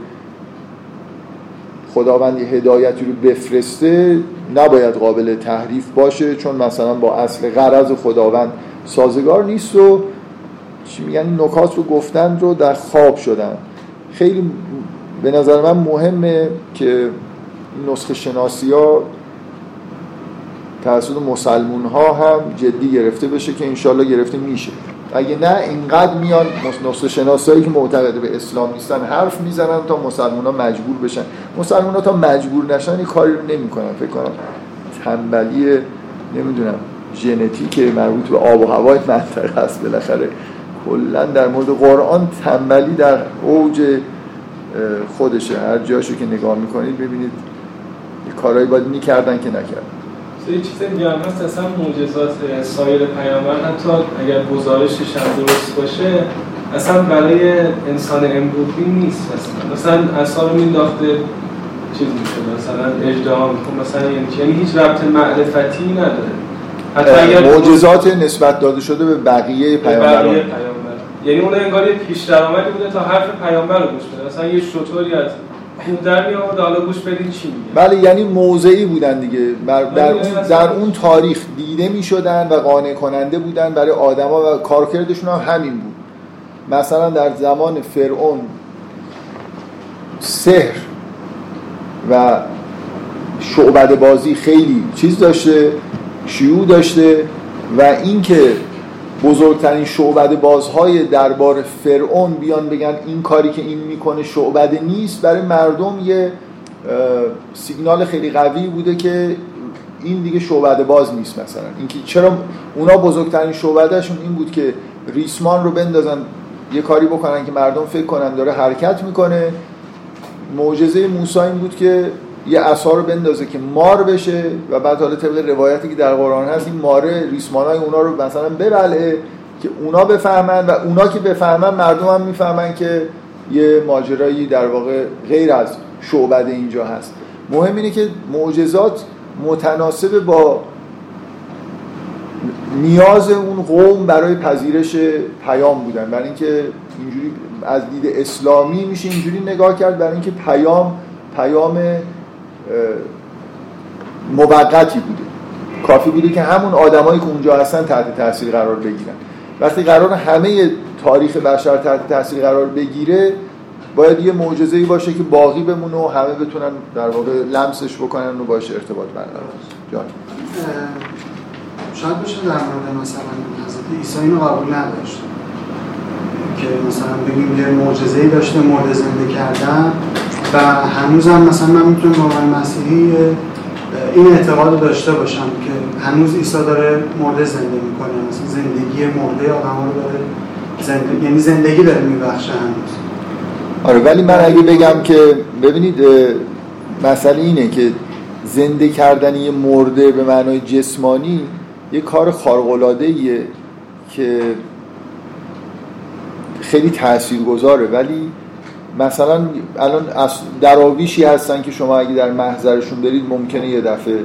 خداوند یه هدایتی رو بفرسته نباید قابل تحریف باشه چون مثلا با اصل غرض خداوند سازگار نیست و چی میگن نکات رو گفتن رو در خواب شدن. خیلی به نظر من مهمه که نسخه شناسی ها توسط مسلمون ها هم جدی گرفته بشه که انشالله گرفته میشه. اگه نه اینقدر میان نسخه شناسایی که معتقد به اسلام نیستن حرف می‌زنن تا مسلمان ها مجبور بشن. مسلمان ها تا مجبور نشن این کاری رو نمی‌کنن. فکر کنم تنبلی نمی‌دونم ژنتیک مربوط به آب و هوای منطقه است بالاخره. کلا در مورد قرآن تنبلی در اوج خودشه. هر جاشو که نگاه می‌کنید ببینید کارهایی باید می‌کردن که نکردن.
یه چیز دیگه هم هست اصلا معجزات سایر پیامبر حتی اگر گزارشش هم درست باشه اصلا برای انسان امروزی نیست اصلا. مثلا اصلا رو مینداخته چیز می‌شده مثلا اجدام مثلا یعنی, یعنی هیچ ربط معرفتی نداره.
معجزات نسبت داده شده به بقیه پیامبران.
یعنی اون انگار یه پیش درآمدی بوده تا حرف پیامبر رو گوش بده. مثلا یه شطوری از در حالا گوش بدید چی میگه؟
بله یعنی موضعی بودن دیگه. در, در, اون, در اون تاریخ دیده می شدن و قانع کننده بودن برای آدما و کارکردشون هم همین بود. مثلا در زمان فرعون سحر و شعبد بازی خیلی چیز داشته شیوع داشته و اینکه بزرگترین شعبده بازهای دربار فرعون بیان بگن این کاری که این می‌کنه شعبده نیست. برای مردم یه سیگنال خیلی قوی بوده که این دیگه شعبده باز نیست مثلا. اینکه چرا اونا بزرگترین شعبدهشون این بود که ریسمان رو بندازن یه کاری بکنن که مردم فکر کنن داره حرکت می‌کنه. معجزه موسی این بود که یه عصا رو بندازه که مار بشه و بعد حالا طبق روایتی که در قرآن هست این ماره ریسمانای اونا رو مثلا ببلعه که اونا بفهمن و اونا که بفهمن مردم هم می‌فهمن که یه ماجرایی در واقع غیر از شعبده اینجا هست. مهم اینه که معجزات متناسب با نیاز اون قوم برای پذیرش پیام بودن. برای اینکه اینجوری از دید اسلامی میشه اینجوری نگاه کرد برای اینکه پیام پیام موقتی بوده. کافی بوده که همون آدمایی که اونجا هستن تحت تاثیر قرار بگیرن. وقتی قرار همه تاریخ بشر تحت تاثیر قرار بگیره باید یه معجزه‌ای باشه که باقی بمونه و همه بتونن در واقع لمسش بکنن و باشه ارتباط برقرار جان.
شاید بشه در مورد مثلا حضرت عیسی اینو قبول نداشت. که مثلا بگیم یه معجزه‌ای داشته مورد زنده کردن. و هنوز هم مثلا من می‌تونم با مسیحی این اعتقاد داشته باشم که هنوز عیسی داره مرده زنده می‌کنه. مثلا زندگی مرده آدم رو داره زنده... یعنی زندگی داره میبخشه هنوز.
آره ولی من اگه بگم که ببینید مسئله اینه که زنده کردن یه مرده به معنای جسمانی یه کار خارق‌العاده که خیلی تاثیرگذاره ولی مثلا الان دراویشی هستن که شما اگه در محضرشون برید ممکنه یه دفعه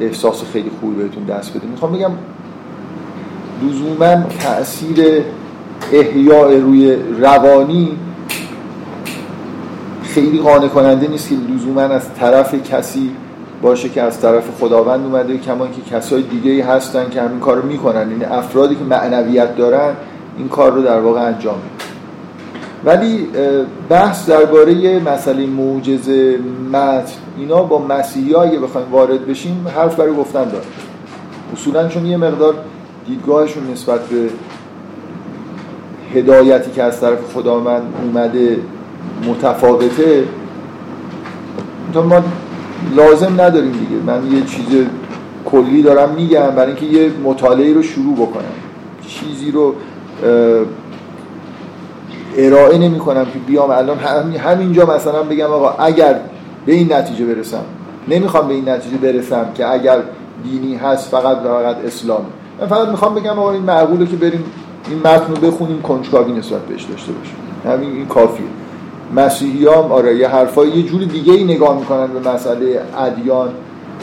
احساس خیلی خوبی بهتون دست بده. می‌خوام بگم لزوما تاثیر احیاء روی روانی خیلی قانع کننده نیست که لزوما از طرف کسی باشه که از طرف خداوند اومده کما که کسای دیگه هستن که همین کارو می‌کنن. یعنی افرادی که معنویت دارن این کار رو در واقع انجام میدن. ولی بحث درباره مسئله معجزه متن اینا با مسیحی اگه بخوایم وارد بشیم حرف برای گفتن داره اصولا چون یه مقدار دیدگاهشون نسبت به هدایتی که از طرف خدا من اومده متفاوته تا ما لازم نداریم دیگه. من یه چیز کلی دارم میگم برای اینکه یه مطالعه رو شروع بکنم. چیزی رو ارائه نمی کنم که بیام الان. همینجا مثلا بگم آقا اگر به این نتیجه برسم نمی‌خوام به این نتیجه برسم که اگر دینی هست فقط و فقط اسلام. من فقط می‌خوام بگم آقا این معقوله که بریم این متن رو بخونیم کنجکاوی نسبت بهش داشته باشیم. همین این کافیه. مسیحی هم آره یه حرفای یه جور دیگه ای نگاه می‌کنن به مسئله ادیان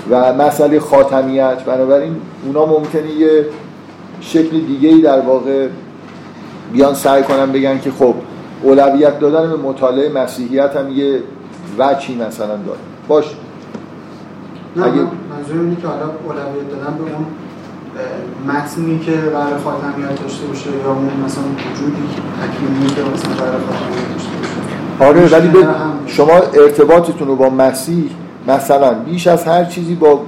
و مسئله خاتمیت. بنابراین اونا ممکنه یه شکل دیگه ای در واقع بیان سعی کنن بگن که خب اولویت دادن به مطالعه مسیحیت هم یه وچی مثلا داره. باش
نه اگه منظور اینه که حالا اولویت دادن به اون متنی که برای خاتمیت داشته باشه یا اون مثلا وجودی حکیمی که مثلا برای خاتمیت داشته باشه.
آره ولی به شما ارتباطتون رو با مسیح مثلا بیش از هر چیزی با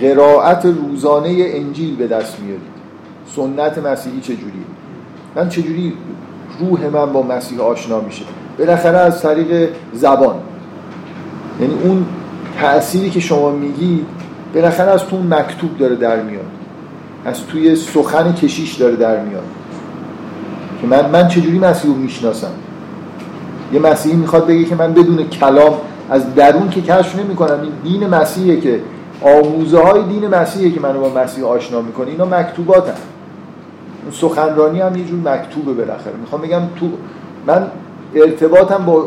قرائت روزانه انجیل به دست میارید. سنت مسیحی چجوریه؟ من چجوری روح من با مسیح آشنا میشه؟ بالاخره از طریق زبان. یعنی اون تأثیری که شما میگی بالاخره از تو مکتوب داره در میاد. از توی سخن کشیش داره در میاد. که من من چجوری مسیح رو می‌شناسم؟ یه مسیحی می‌خواد بگه که من بدون کلام از درون که کشف نمی کنم این دین مسیحه که آموزه های دین مسیحه که منو با مسیح آشنا می‌کنه. اینا هست سخنرانی هم یه جور مکتوبه بالاخره. می‌خوام بگم تو من ارتباطم با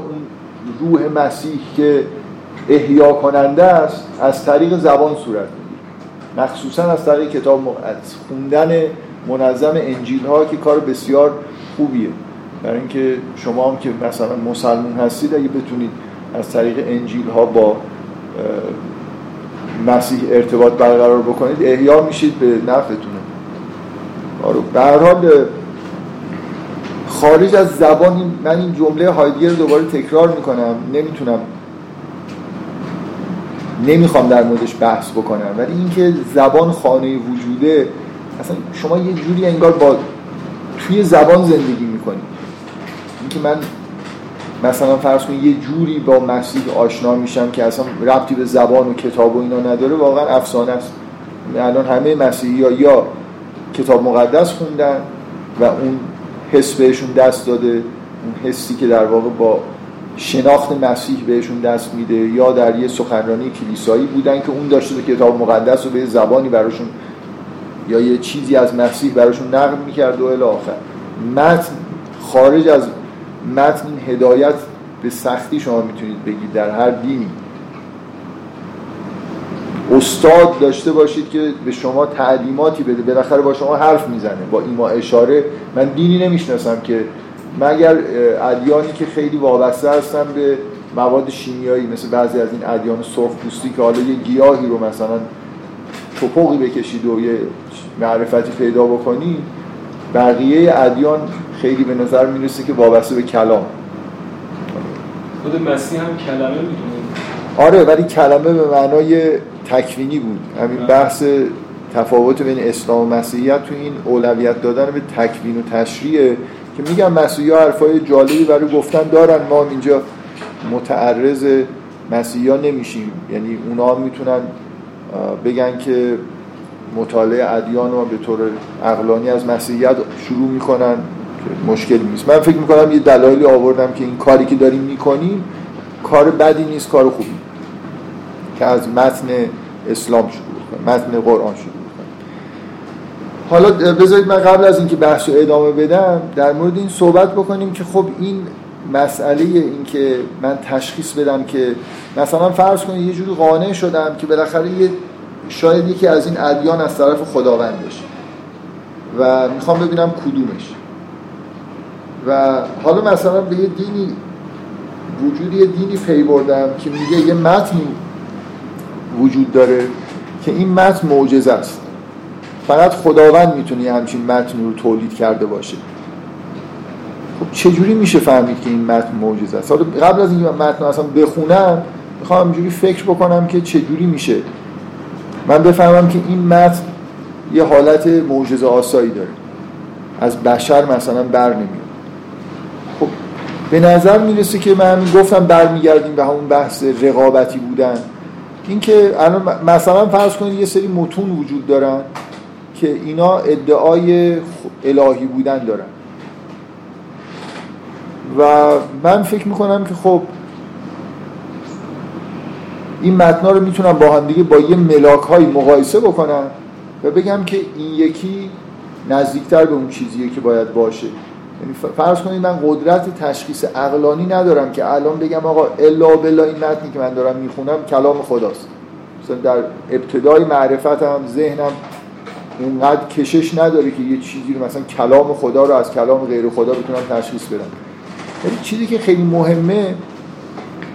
روح مسیح که احیا کننده است از طریق زبان صورت می‌گیره. مخصوصا از طریق کتاب از خوندن منظم انجیل ها که کار بسیار خوبیه. برای اینکه شما هم که مثلا مسلمون هستید اگه بتونید از طریق انجیل ها با مسیح ارتباط برقرار بکنید احیا میشید به نفعتونه. آره به حال خارج از زبان من این جمله هایدگر رو دوباره تکرار می‌کنم. نمی‌تونم نمی‌خوام در موردش بحث بکنم. ولی اینکه زبان خانه وجوده اصلا شما یه جوری انگار با توی زبان زندگی می‌کنید اینکه من مثلا فرض کنید یه جوری با مسیح آشنا میشم که اصلا ربطی به زبان و کتاب و اینا نداره واقعا افسانه است. الان همه مسیحی ها یا کتاب مقدس خوندن و اون حس بهشون دست داده اون حسی که در واقع با شناخت مسیح بهشون دست میده یا در یه سخنرانی کلیسایی بودن که اون داشته کتاب مقدس رو به زبانی براشون یا یه چیزی از مسیح براشون نقل می‌کرد و الی آخر. متن خارج از متن هدایت به سختی شما می‌تونید بگید در هر دینی. استاد داشته باشید که به شما تعلیماتی بده. بالاخره با شما حرف می‌زنه با ایما اشاره. من دینی نمی‌شناسم که مگر ادیانی که خیلی وابسته هستن به مواد شیمیایی مثل بعضی از این ادیان پوستی که حالا یه گیاهی رو مثلا توپقی بکشید و یه معرفتی پیدا بکنید بقیه ادیان خیلی به نظر می‌رسه که وابسته به کلام.
خود مسیح هم کلمه می‌دونه.
آره ولی کلمه به معنای تکوینی بود. همین بحث تفاوت بین اسلام و مسیحیت تو این اولویت دادن به تکوین و تشریعه که میگم مسیحی ها حرفای جالبی برای گفتن دارن. ما اینجا متعرض مسیحی نمیشیم. یعنی اونا می‌تونن بگن که مطالعه ادیان رو به طور اقلانی از مسیحیت شروع می‌کنن که مشکلی نیست. من فکر می‌کنم یه دلایلی آوردم که این کاری که داریم می‌کنیم کار بدی نیست کار خوبی. که از متن اسلام شروع کنیم متن قرآن شروع کنیم حالا بذارید من قبل از اینکه بحث رو ادامه بدم در مورد این صحبت بکنیم که خب این مسئله این که من تشخیص بدم که مثلا فرض کنید یه جوری قانع شدم که بالاخره یه شاید یکی از این ادیان از طرف خداوند باشه و می‌خوام ببینم کدومش. و حالا مثلا به یه دینی وجود یه دینی پی بردم که میگه یه متن وجود داره که این متن معجزه است. فقط خداوند می‌تونه همچین متن رو تولید کرده باشه. خب چجوری میشه فهمید که این متن معجزه است؟ حالا قبل از اینکه متن اصلا بخونم می‌خوام اینجوری فکر بکنم که چجوری میشه. من بفهمم که این متن یه حالت معجزه آسایی داره. از بشر مثلا بر نمیاد. خب به نظر می‌رسه که من گفتم برمیگردیم به همون بحث رقابتی بودن. اینکه الان مثلا فرض کنید یه سری متون وجود دارن که اینا ادعای الهی بودن دارن. و من فکر می‌کنم که خب این متنا رو می‌تونم با هم دیگه با یه ملاک های مقایسه بکنم و بگم که این یکی نزدیکتر به اون چیزیه که باید باشه. فرض کنید من قدرت تشخیص عقلانی ندارم که الان بگم آقا الا بلا این متنی که من دارم می‌خونم کلام خداست. مثلا در ابتدای معرفتم ذهنم اونقدر کشش نداره که یه چیزی رو مثلا کلام خدا رو از کلام غیر خدا بتونم تشخیص بدم. یعنی چیزی که خیلی مهمه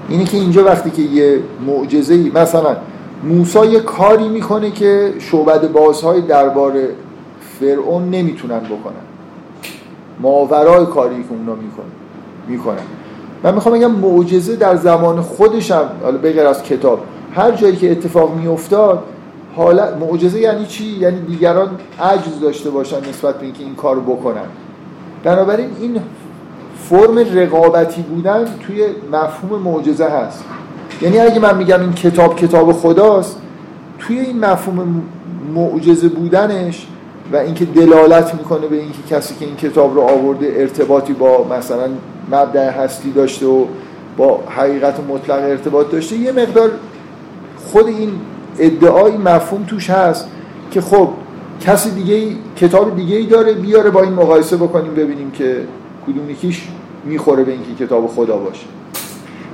اینه که اینجا وقتی که یه معجزه مثلا موسی یه کاری می‌کنه که شعبد بازهای دربار فرعون نمی‌تونن بکنن. ماورای کاری که اونا می‌کنن می‌کنن. من می‌خوام بگم معجزه در زمان خودشم حالا بغیر از کتاب هر جایی که اتفاق میافتاد حالت معجزه یعنی چی؟ یعنی دیگران عجز داشته باشن نسبت به اینکه این کارو بکنن. بنابراین این فرم رقابتی بودن توی مفهوم معجزه هست. یعنی اگه من میگم این کتاب کتاب خداست توی این مفهوم معجزه بودنش و اینکه دلالت می‌کنه به اینکه کسی که این کتاب رو آورده ارتباطی با مثلا مبدع هستی داشته و با حقیقت مطلق ارتباط داشته یه مقدار خود این ادعای مفهوم توش هست که خب کسی دیگه کتاب دیگه ای داره بیاره با این مقایسه بکنیم ببینیم که کدوم یکیش می‌خوره به اینکه کتاب خدا باشه.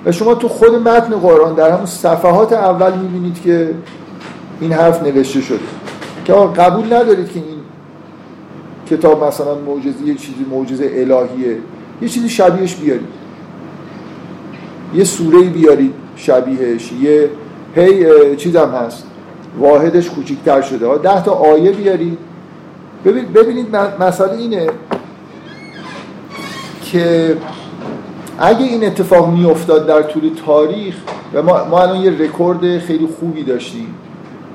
و شما تو خود متن قرآن در همون صفحات اول می‌بینید که این حرف نوشته شده. که قبول ندارید که کتاب مثلا معجزه یه چیزی معجزه الهیه. یه چیزی شبیهش بیارید. یه سوره بیارید شبیهش. یه هی چیزم هست. واحدش کوچیکتر شده. ها ده تا آیه بیارید. ببینید مسئله اینه که اگه این اتفاق میافتاد در طول تاریخ و ما, ما الان یه رکورد خیلی خوبی داشتیم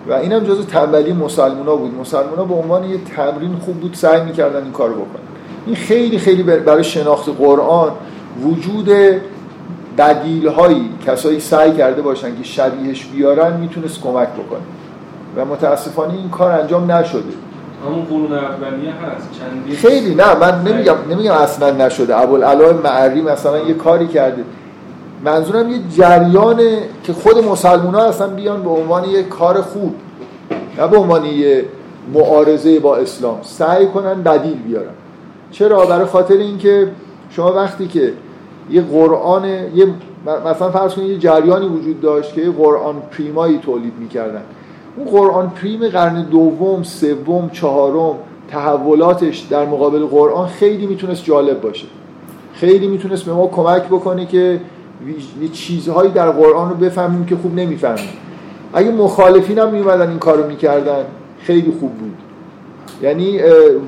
و اینم جزو تنبلی مسلمونا بود. مسلمونا به عنوان یه تمرین خوب بود سعی می‌کردن این کارو بکنن. این خیلی خیلی برای شناخت قرآن وجود بدیل هایی کسایی سعی کرده باشن که شبیهش بیارن می‌تونست کمک بکنه. و متاسفانه این کار انجام نشده.
همون قرون اولیه هست. چندی
خیلی نه من نمیگم نمیگم اصلا نشده. ابوالعلا معری مثلا یه کاری کرده. منظورم یه جریانه که خود مسلمان ها اصلا بیان به عنوان یه کار خوب نه به عنوان یه معارضه با اسلام. سعی کنن بدیل بیارن. چرا؟ برای خاطر اینکه شما وقتی که یه قرآن یه مثلا فرض کنید یه جریانی وجود داشت که یه قرآن پریمایی تولید می‌کردن. اون قرآن پریم قرن دوم، سوم، چهارم تحولاتش در مقابل قرآن خیلی می‌تونست جالب باشه. خیلی می‌تونست به ما کمک بکنه که یه چیزهایی در قرآن رو بفهمیم که خوب نمی‌فهمیم. اگه مخالفین هم میومدن این کارو می‌کردن خیلی خوب بود. یعنی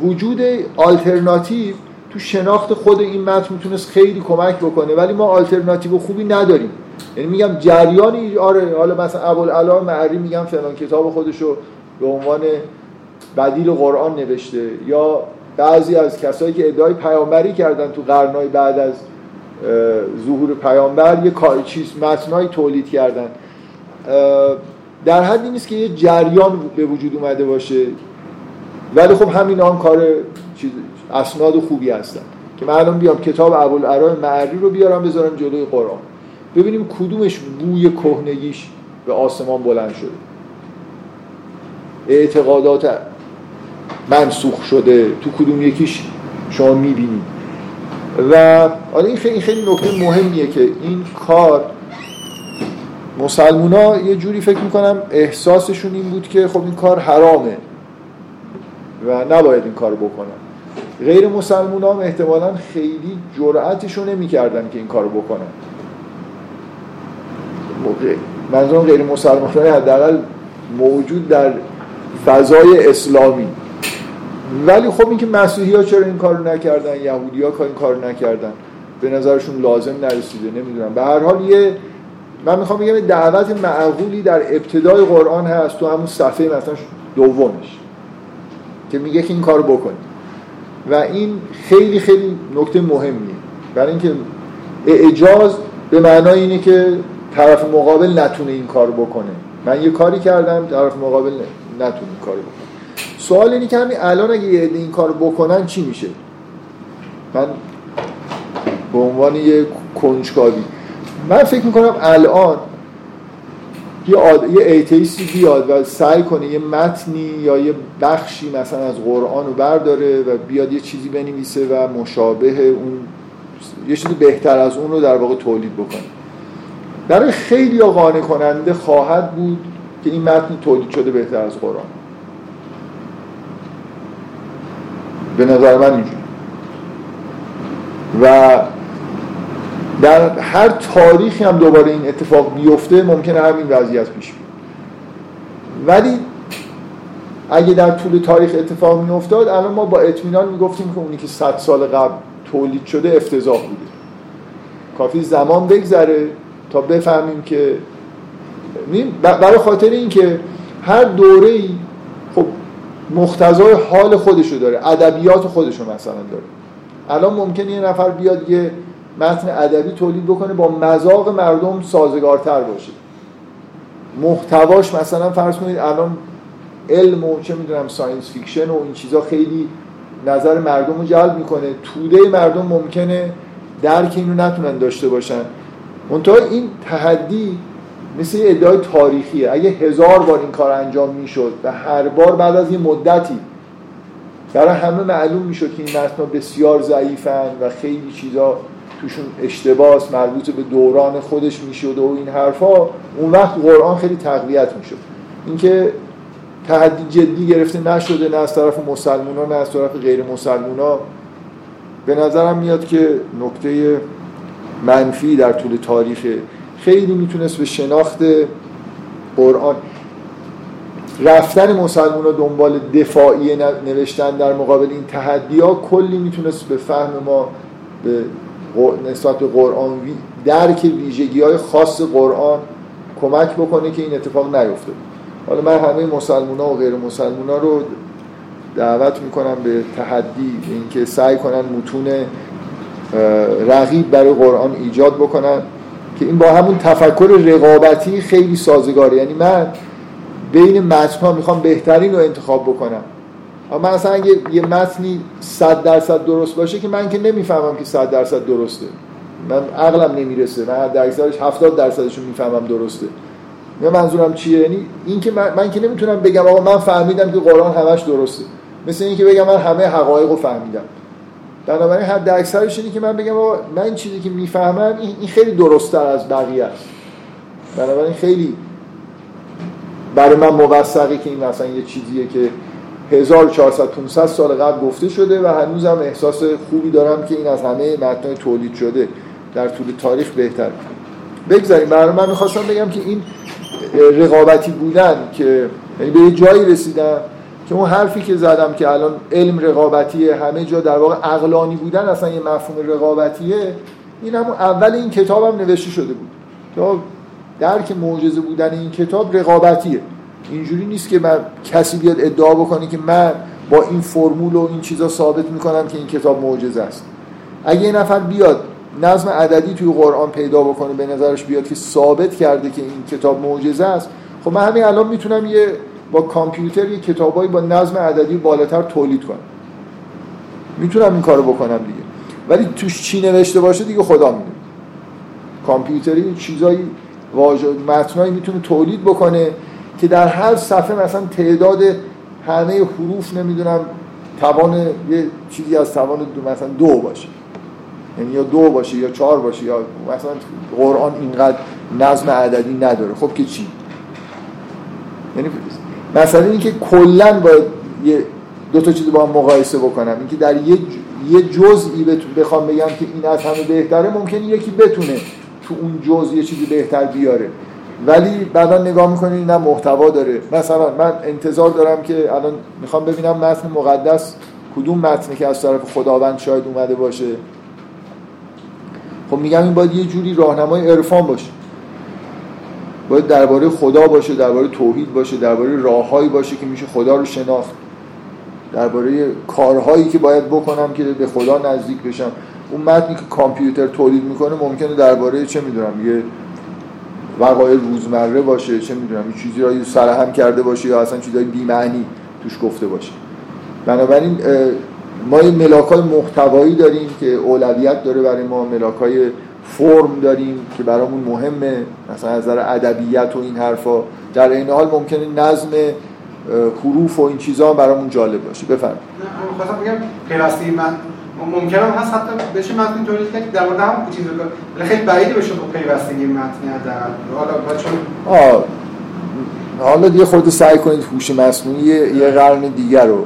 وجود آلترناتیو تو شناخت خود این متن می‌تونست خیلی کمک بکنه ولی ما آلترناتیو خوبی نداریم. یعنی میگم جریانی آره حالا مثلا ابوالعلا معری میگم فلان کتاب خودشو به عنوان بدیل قرآن نوشته یا بعضی از کسایی که ادعای پیامبری کردن تو قرنهای بعد از ظهور پیامبر یه کار چیز متنایی تولید کردن. در حدی نیست که یه جریان به وجود اومده باشه. ولی خب همین هم کار چیز اسناد خوبی هستن. که من الان بیام کتاب ابوالعرا معری رو بیارم بذارم جلوی قرآن. ببینیم کدومش بوی کهنگیش به آسمان بلند شده. اعتقادات منسوخ شده. تو کدوم یکیش شما می‌بینید. و آره این خیلی خیلی نکته مهمیه که این کار مسلمونا یه جوری فکر می‌کنم احساسشون این بود که خب این کار حرامه و نباید این کار بکنن. غیر مسلمان هم احتمالا خیلی جرأتشو نمی‌کردن که این کار بکنن. منظورم غیر مسلمان های حداقل موجود در فضای اسلامی. ولی خب اینکه مسیحی ها چرا این کارو نکردن یهودی ها این کارو نکردن به نظرشون لازم نرسیده نمی‌دونم. به هر حال یه من می‌خوام بگم دعوت معقولی در ابتدای قرآن هست تو همون صفحه مثلا دومش که میگه که این کارو بکنید و این خیلی خیلی نکته مهمیه. برای اینکه اعجاز به معنای اینه که طرف مقابل نتونه این کار بکنه. من یه کاری کردم طرف مقابل نتونه این کار بکنه. سوال اینه که همین الان اگه یه این کار بکنن چی میشه؟ من به عنوان یه کنجکاوی. من فکر می‌کنم الان یه, آد... یه ایتیستی بیاد و سعی کنه یه متنی یا یه بخشی مثلا از قرآن رو برداره و بیاد یه چیزی بنویسه و مشابه اون یه چیزی بهتر از اون رو در واقع تولید بکنه. برای خیلی قانع کننده خواهد بود که این متن تولید شده بهتر از قرآن. به نظر من اینجوری. و در هر تاریخی هم دوباره این اتفاق بیفته ممکنه همین وضعیت پیش بیاد. ولی اگه در طول تاریخ اتفاق می افتاد الان ما با اطمینان می‌گفتیم که اونی که صد سال قبل تولید شده افتضاح بوده. کافی زمان بگذره تا بفهمیم که برای خاطر اینکه هر دوره مقتضای حال خودشو داره ادبیات خودشو مثلا داره. الان ممکنه یه نفر بیاد یه متن ادبی تولید بکنه با مذاق مردم سازگارتر باشه. محتواش مثلا فرض کنید الان علم و چه می‌دونم science fiction و این چیزا خیلی نظر مردم رو جلب می‌کنه. توده مردم ممکنه درک اینو نتونن داشته باشن. منتها این تحدی مثل یه ادعای تاریخیه. اگه هزار بار این کار انجام می‌شد و هر بار بعد از یه مدتی برای همه معلوم می‌شد که این متنها بسیار ضعیفن و خیلی چیزا توشون اشتباس مربوط به دوران خودش می‌شد و این حرفا اون وقت قرآن خیلی تقویت می‌شد. اینکه تحدی جدی گرفته نشده نه از طرف مسلمونا نه از طرف غیر مسلمونا. به نظرم میاد که نکته منفی در طول تاریخ خیلی می‌تونست به شناخت قرآن رفتن مسلمان ها دنبال دفاعی نوشتن در مقابل این تحدی ها کلی می‌تونست به فهم ما به نسبت به قرآن درک ویژگی های خاص قرآن کمک بکنه که این اتفاق نیفته حالا من همه مسلمان ها و غیر مسلمان ها رو دعوت می‌کنم به تحدی اینکه سعی کنن متون رقیب برای قرآن ایجاد بکنن. که این با همون تفکر رقابتی خیلی سازگاره. یعنی من بین متن ها می‌خوام بهترین رو انتخاب بکنم. اما من اصلا اگه یه متنی صد درصد درست باشه که من که نمی‌فهمم که صد درصد درسته. من عقلم نمی‌رسه. من حد اکثرش 70 درصدش رو می‌فهمم درسته. یا منظورم چیه؟ یعنی این که من, من که نمی‌تونم بگم آقا من فهمیدم که قرآن همش درسته. مثل اینکه بگم من همه حقایق رو فهمیدم. بنابراین حد اکثرش اینه که من بگم من چیزی که می‌فهمم این خیلی درستتر از بقیه است. بنابراین خیلی برای من موثقه که این مثلا یه چیزیه که 1400 500 سال قبل گفته شده و هنوزم احساس خوبی دارم که این از همه متنای تولید شده در طول تاریخ بهتر. بگذاریم. برای من می‌خواستم بگم که این رقابتی بودن که یعنی به یه جایی رسیدم که اون حرفی که زدم که الان علم رقابتیه همه جا در واقع عقلانی بودن اصلا یه مفهوم رقابتیه این همون اول این کتابم نوشته شده بود. تا درک معجزه بودن این کتاب رقابتیه. اینجوری نیست که من کسی بیاد ادعا بکنه که من با این فرمول و این چیزا ثابت می‌کنم که این کتاب معجزه است. اگه یه نفر بیاد نظم عددی توی قرآن پیدا بکنه به نظرش بیاد که ثابت کرده که این کتاب معجزه است خب من همین الان می‌تونم یه با کامپیوتر یه کتابایی با نظم عددی بالاتر تولید کنم. می‌تونم این کارو بکنم دیگه. ولی توش چی نوشته باشه دیگه خدا می‌دونه. کامپیوتری چیزایی واژه متنایی می‌تونه تولید بکنه که در هر صفحه مثلا تعداد همه حروف نمی‌دونم توان یه چیزی از توان دو مثلا دو باشه. یعنی یا دو باشه یا چهار باشه یا مثلا قرآن اینقدر نظم عددی نداره. خب که چی؟ یعنی مثلا اینکه کلا باید یه دو تا چیز با هم مقایسه بکنم. اینکه در یه یه جزئی بخوام بگم که این از همه بهتره ممکنه یکی بتونه تو اون جزء یه چیزی بهتر بیاره. ولی بعدا نگاه می‌کنید نه محتوا داره. مثلا من انتظار دارم که الان می‌خوام ببینم متن مقدس کدوم متنی که از طرف خداوند شاید اومده باشه. خب میگم این باید یه جوری راهنمای عرفان باشه. باید درباره خدا باشه درباره توحید باشه درباره راههایی باشه که میشه خدا رو شناخت. درباره کارهایی که باید بکنم که به خدا نزدیک بشم. اون متنی که کامپیوتر تولید می‌کنه ممکنه درباره چه می‌دونم یه وقایع روزمره باشه چه می‌دونم یه چیزی رو سرهم کرده باشه یا اصلا چیزای بی‌معنی توش گفته باشه. بنابراین ما یه ملاک های محتوایی داریم که اولویت داره برای ما ملاک های فرم داریم که برامون مهمه مثلا از نظر ادبیت و این حرفا. در این حال ممکنه نظم حروف و این چیزا برامون جالب باشه. بفرمایید.
من خواستم بگم پیوسته من ممکنه هست حتی بشه متن تولید کرد در مورد همون چیز ولی خیلی بعیده بشه با پیوستگی متن در حالا چون آه
حالا دیگه خودت سعی کنید هوش مصنوعی یه قرن دیگر رو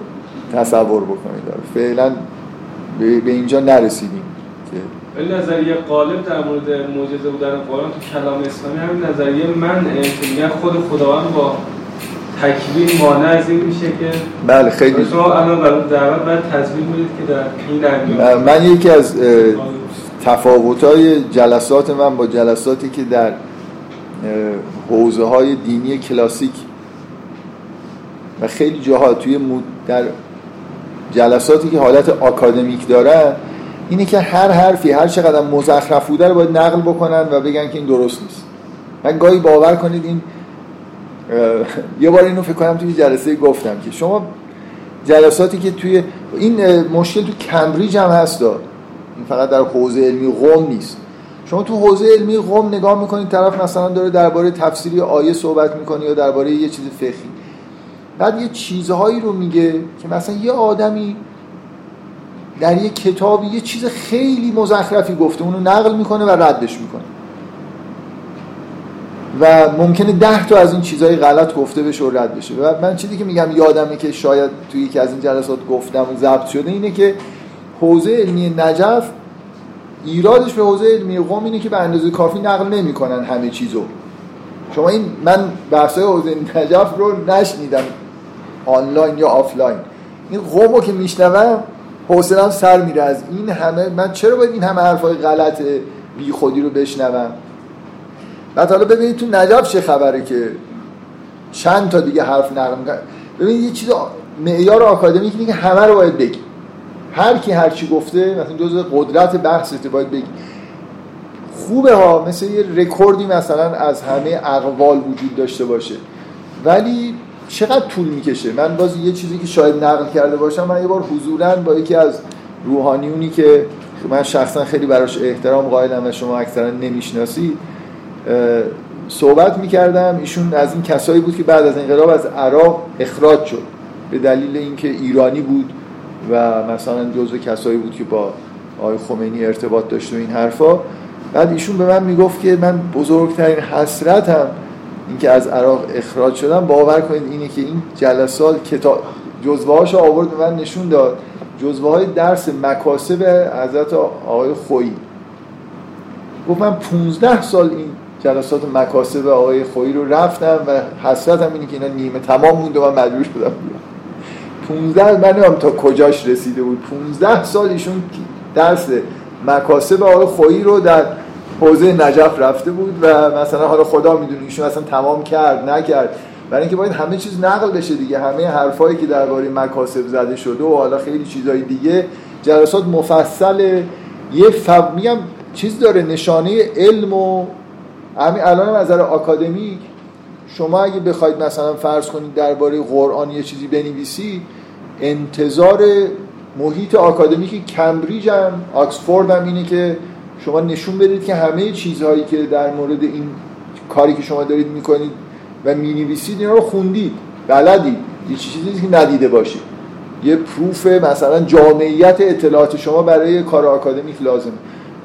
تصور بکنید. فعلا به اینجا نرسیدیم
ولی نظریه قالب در مورد معجزه بودن قرآن تو کلام اسلامی همین نظریه من میگن خود خداوند با تکوین مانع از این میشه که
بله خیلی.
شما الان برای دعوت باید تصویر می‌دید که در این
من یکی از تفاوت‌های جلسات من با جلساتی که در حوزه های دینی کلاسیک و خیلی جاها توی در جلساتی که حالت آکادمیک دارن اینه که هر حرفی هر چقدر مزخرف بوده رو باید نقل بکنن و بگن که این درست نیست. من گاهی باور کنید این یه بار اینو فکر کنم توی جلسه گفتم که شما جلساتی که توی این مشکل تو کمبریج هم هست این فقط در حوزه علمی قوم نیست. شما تو حوزه علمی قوم نگاه می‌کنید طرف مثلا داره درباره تفسیری آیه صحبت می‌کنه یا درباره یه چیز فقهی. بعد یه چیزهایی رو میگه که مثلا یه آدمی در یه کتابی یه چیز خیلی مزخرفی گفته. اونو نقل می‌کنه و ردش می‌کنه. و ممکنه ده تا از این چیزهای غلط گفته بشه و رد بشه. و من چیزی که میگم یادمه که شاید توی یکی از این جلسات گفتم و ضبط شده اینه که حوزه علمیه نجف ایرادش به حوزه علمیه قم اینه که به اندازه کافی نقل نمی‌کنن همه چیزو. شما این من بحثای حوزه نجف رو نشنیدم آنلاین یا آفلاین. این قمو که میشنوم حوصلم سر میره از این همه. من چرا باید این همه حرفای غلط بی خودی رو بشنوم؟ بعد حالا ببینید تو نجف چه خبره که چند تا دیگه حرف نقل می‌کنن. ببین یه چیز معیار آکادمیک که همه رو باید بگی. هر کی هر چی گفته مثلا جزء قدرت بحثته باید بگی. خوبه ها مثل یه رکوردی مثلا از همه اقوال وجود داشته باشه. ولی چقدر طول می‌کشه؟ من باز یه چیزی که شاید نقل کرده باشم من یه بار حضوراً با یکی از روحانیونی که من شخصا خیلی براش احترام قائلم و شما اکثرا نمی‌شناسید صحبت می‌کردم. ایشون از این کسایی بود که بعد از انقلاب از عراق اخراج شد. به دلیل اینکه ایرانی بود و مثلا جزو کسایی بود که با آقای خمینی ارتباط داشته و این حرفا. بعد ایشون به من می‌گفت که من بزرگترین حسرتم اینکه از عراق اخراج شدم باور کنید اینه که این جلسات کتاب جزوه آورد به من نشون داد. جزوه های درس مکاسب حضرت آقای خویی گفت من 15 سال این جلسات مکاسب آقای خویی رو رفتم و حسرتم اینه که اینا نیمه تمام موند و من مجبور شدم 15 من تا کجاش رسیده بود. 15 سال ایشون درس مکاسب آقای خویی رو در حوزه نجف رفته بود و مثلا حالا خدا می‌دونه ایشون اصلا تمام کرد نکرد. برای اینکه باید همه چیز نقل بشه دیگه همه حرفایی که درباره مکاسب زده شده و حالا خیلی چیزهای دیگه. جلسات مفصل یه فب... میگم چیز داره نشانه علم و همین الان از نظر آکادمیک. شما اگه بخواید مثلا فرض کنید درباره قرآن یه چیزی بنویسی انتظار محیط آکادمیک کمبریج هم آکسفورد هم اینه که شما نشون بدید که همه چیزهایی که در مورد این کاری که شما دارید می‌کنید و می‌نویسید اینا رو خوندید بلدید. یه چیزی که ندیده باشید. یه پروف مثلا جامعیت اطلاعات شما برای کار آکادمیک لازمه.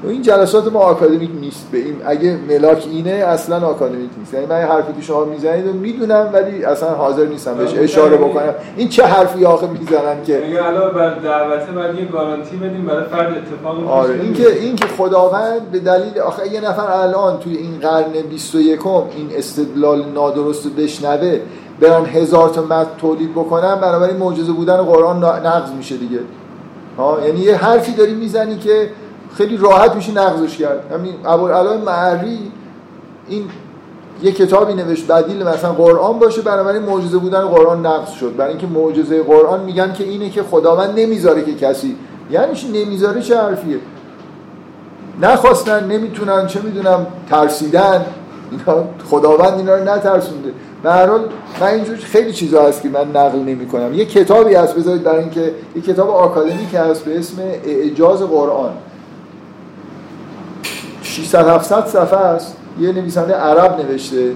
و این جلسات ما آکادمیک نیست به این اگه ملاک اینه اصلا آکادمیک نیست. یعنی من حرفی که شما می‌زنید می‌دونم ولی اصلا حاضر نیستم بهش اشاره بکنم. این چه حرفی آخه می‌زنن که
میگه الان بر دعوته بعد یه گارانتی بدیم برای فرد اتفاق
آره این که این که خداوند به دلیل آخه یه نفر الان توی این قرن 21 این استدلال نادرست بشنوه برن هزار تا متن تولید بکنن بنابراین معجزه بودن قرآن نقض میشه دیگه. ها یعنی یه حرفی داری می‌زنی که خیلی راحت میشه نقضش کرد. همین ابوالعلا معری این یه کتابی نوشت بدیل مثلا قرآن باشه بنابراین معجزه بودن قرآن نقض شد. برای اینکه معجزه قرآن میگن که اینه که خداوند نمی‌ذاره که کسی یعنی نمی‌ذاره چه حرفیه؟ نخواستن نمی‌تونن چه می‌دونم ترسیدن. اینا خداوند اینا رو نترسونده. به هر حال من اینجور خیلی چیزا هست که من نقل نمی کنم یه کتابی هست بذارید برای اینکه یه کتاب آکادمیک هست به اسم اعجاز قرآن. 600 700 صفحه است. یه نویسنده عرب نوشته.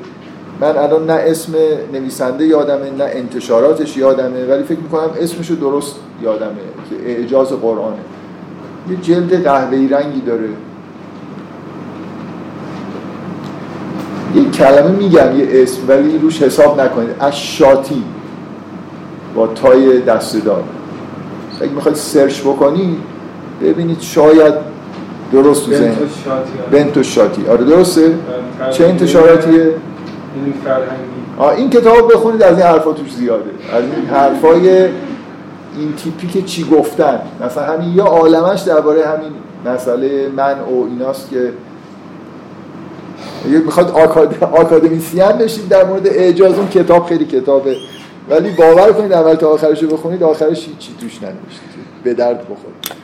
من الان نه اسم نویسنده یادمه نه انتشاراتش یادمه ولی فکر می‌کنم اسمشو درست یادمه که اعجاز قرآنه. یه جلد قهوه‌ای رنگی داره. یه کلمه میگم یه اسم ولی روش حساب نکنید. اشاتی. با تای دسته دار اگه می‌خواید سرچ بکنید ببینید شاید درست تو ذهن. بنتو شاتی آره. درسته. چه انتشاراتیه؟ آه این کتاب بخونید از این حرفا توش زیاده. از این حرفای این تیپی که چی گفتن. مثلا همین یا عالمش درباره همین مسئله من و ایناست که می‌خواد آکاد... آکادمیسیان بشید در مورد اعجاز. اون کتاب خیلی کتابه. ولی باور کنید اول تا آخرش رو بخونید آخرش چی توش ننوشته به درد بخورید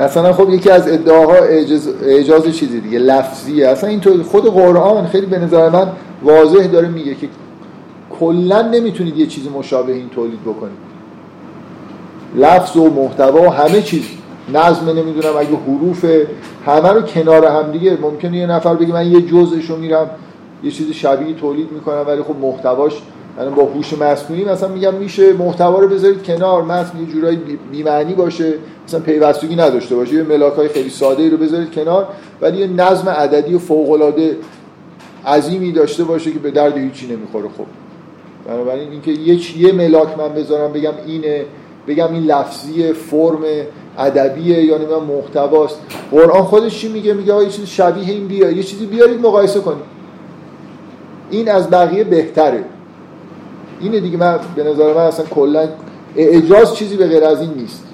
مثلا خب یکی از ادعاها اعجاز, اعجاز چیزی دیگه لفظیه. اصلا این خود قرآن خیلی به نظر من واضح داره میگه که کلا نمی‌تونید یه چیز مشابه این تولید بکنید. لفظ و محتوا و همه چیز. نظم نمی‌دونم اگه حروف همه رو کنار هم دیگه ممکنه یه نفر بگه من یه جزءش رو میرم یه چیز شبیه تولید می‌کنم ولی خب محتواش من با هوش مصنوعی مثلا میگم میشه محتوا رو بذارید کنار متن یه جورایی بی معنی باشه مثلا پیوستگی نداشته باشه یه ملاک های خیلی ساده رو بذارید کنار ولی یه نظم عددی و فوق العاده عظیمی داشته باشه که به درد هیچی نمی‌خوره. خب بنابراین اینکه یه یه ملاک من بذارم بگم اینه بگم این لفظی فرم ادبیه یا نمی‌دونم محتواست. قرآن خودش چی میگه؟ میگه یه چیز شبیه این بیا یه چیزی بیارید مقایسه کنید. این از بقیه بهتره. اینه دیگه من به نظر من اصلا کلا اعجاز چیزی به غیر از این نیست.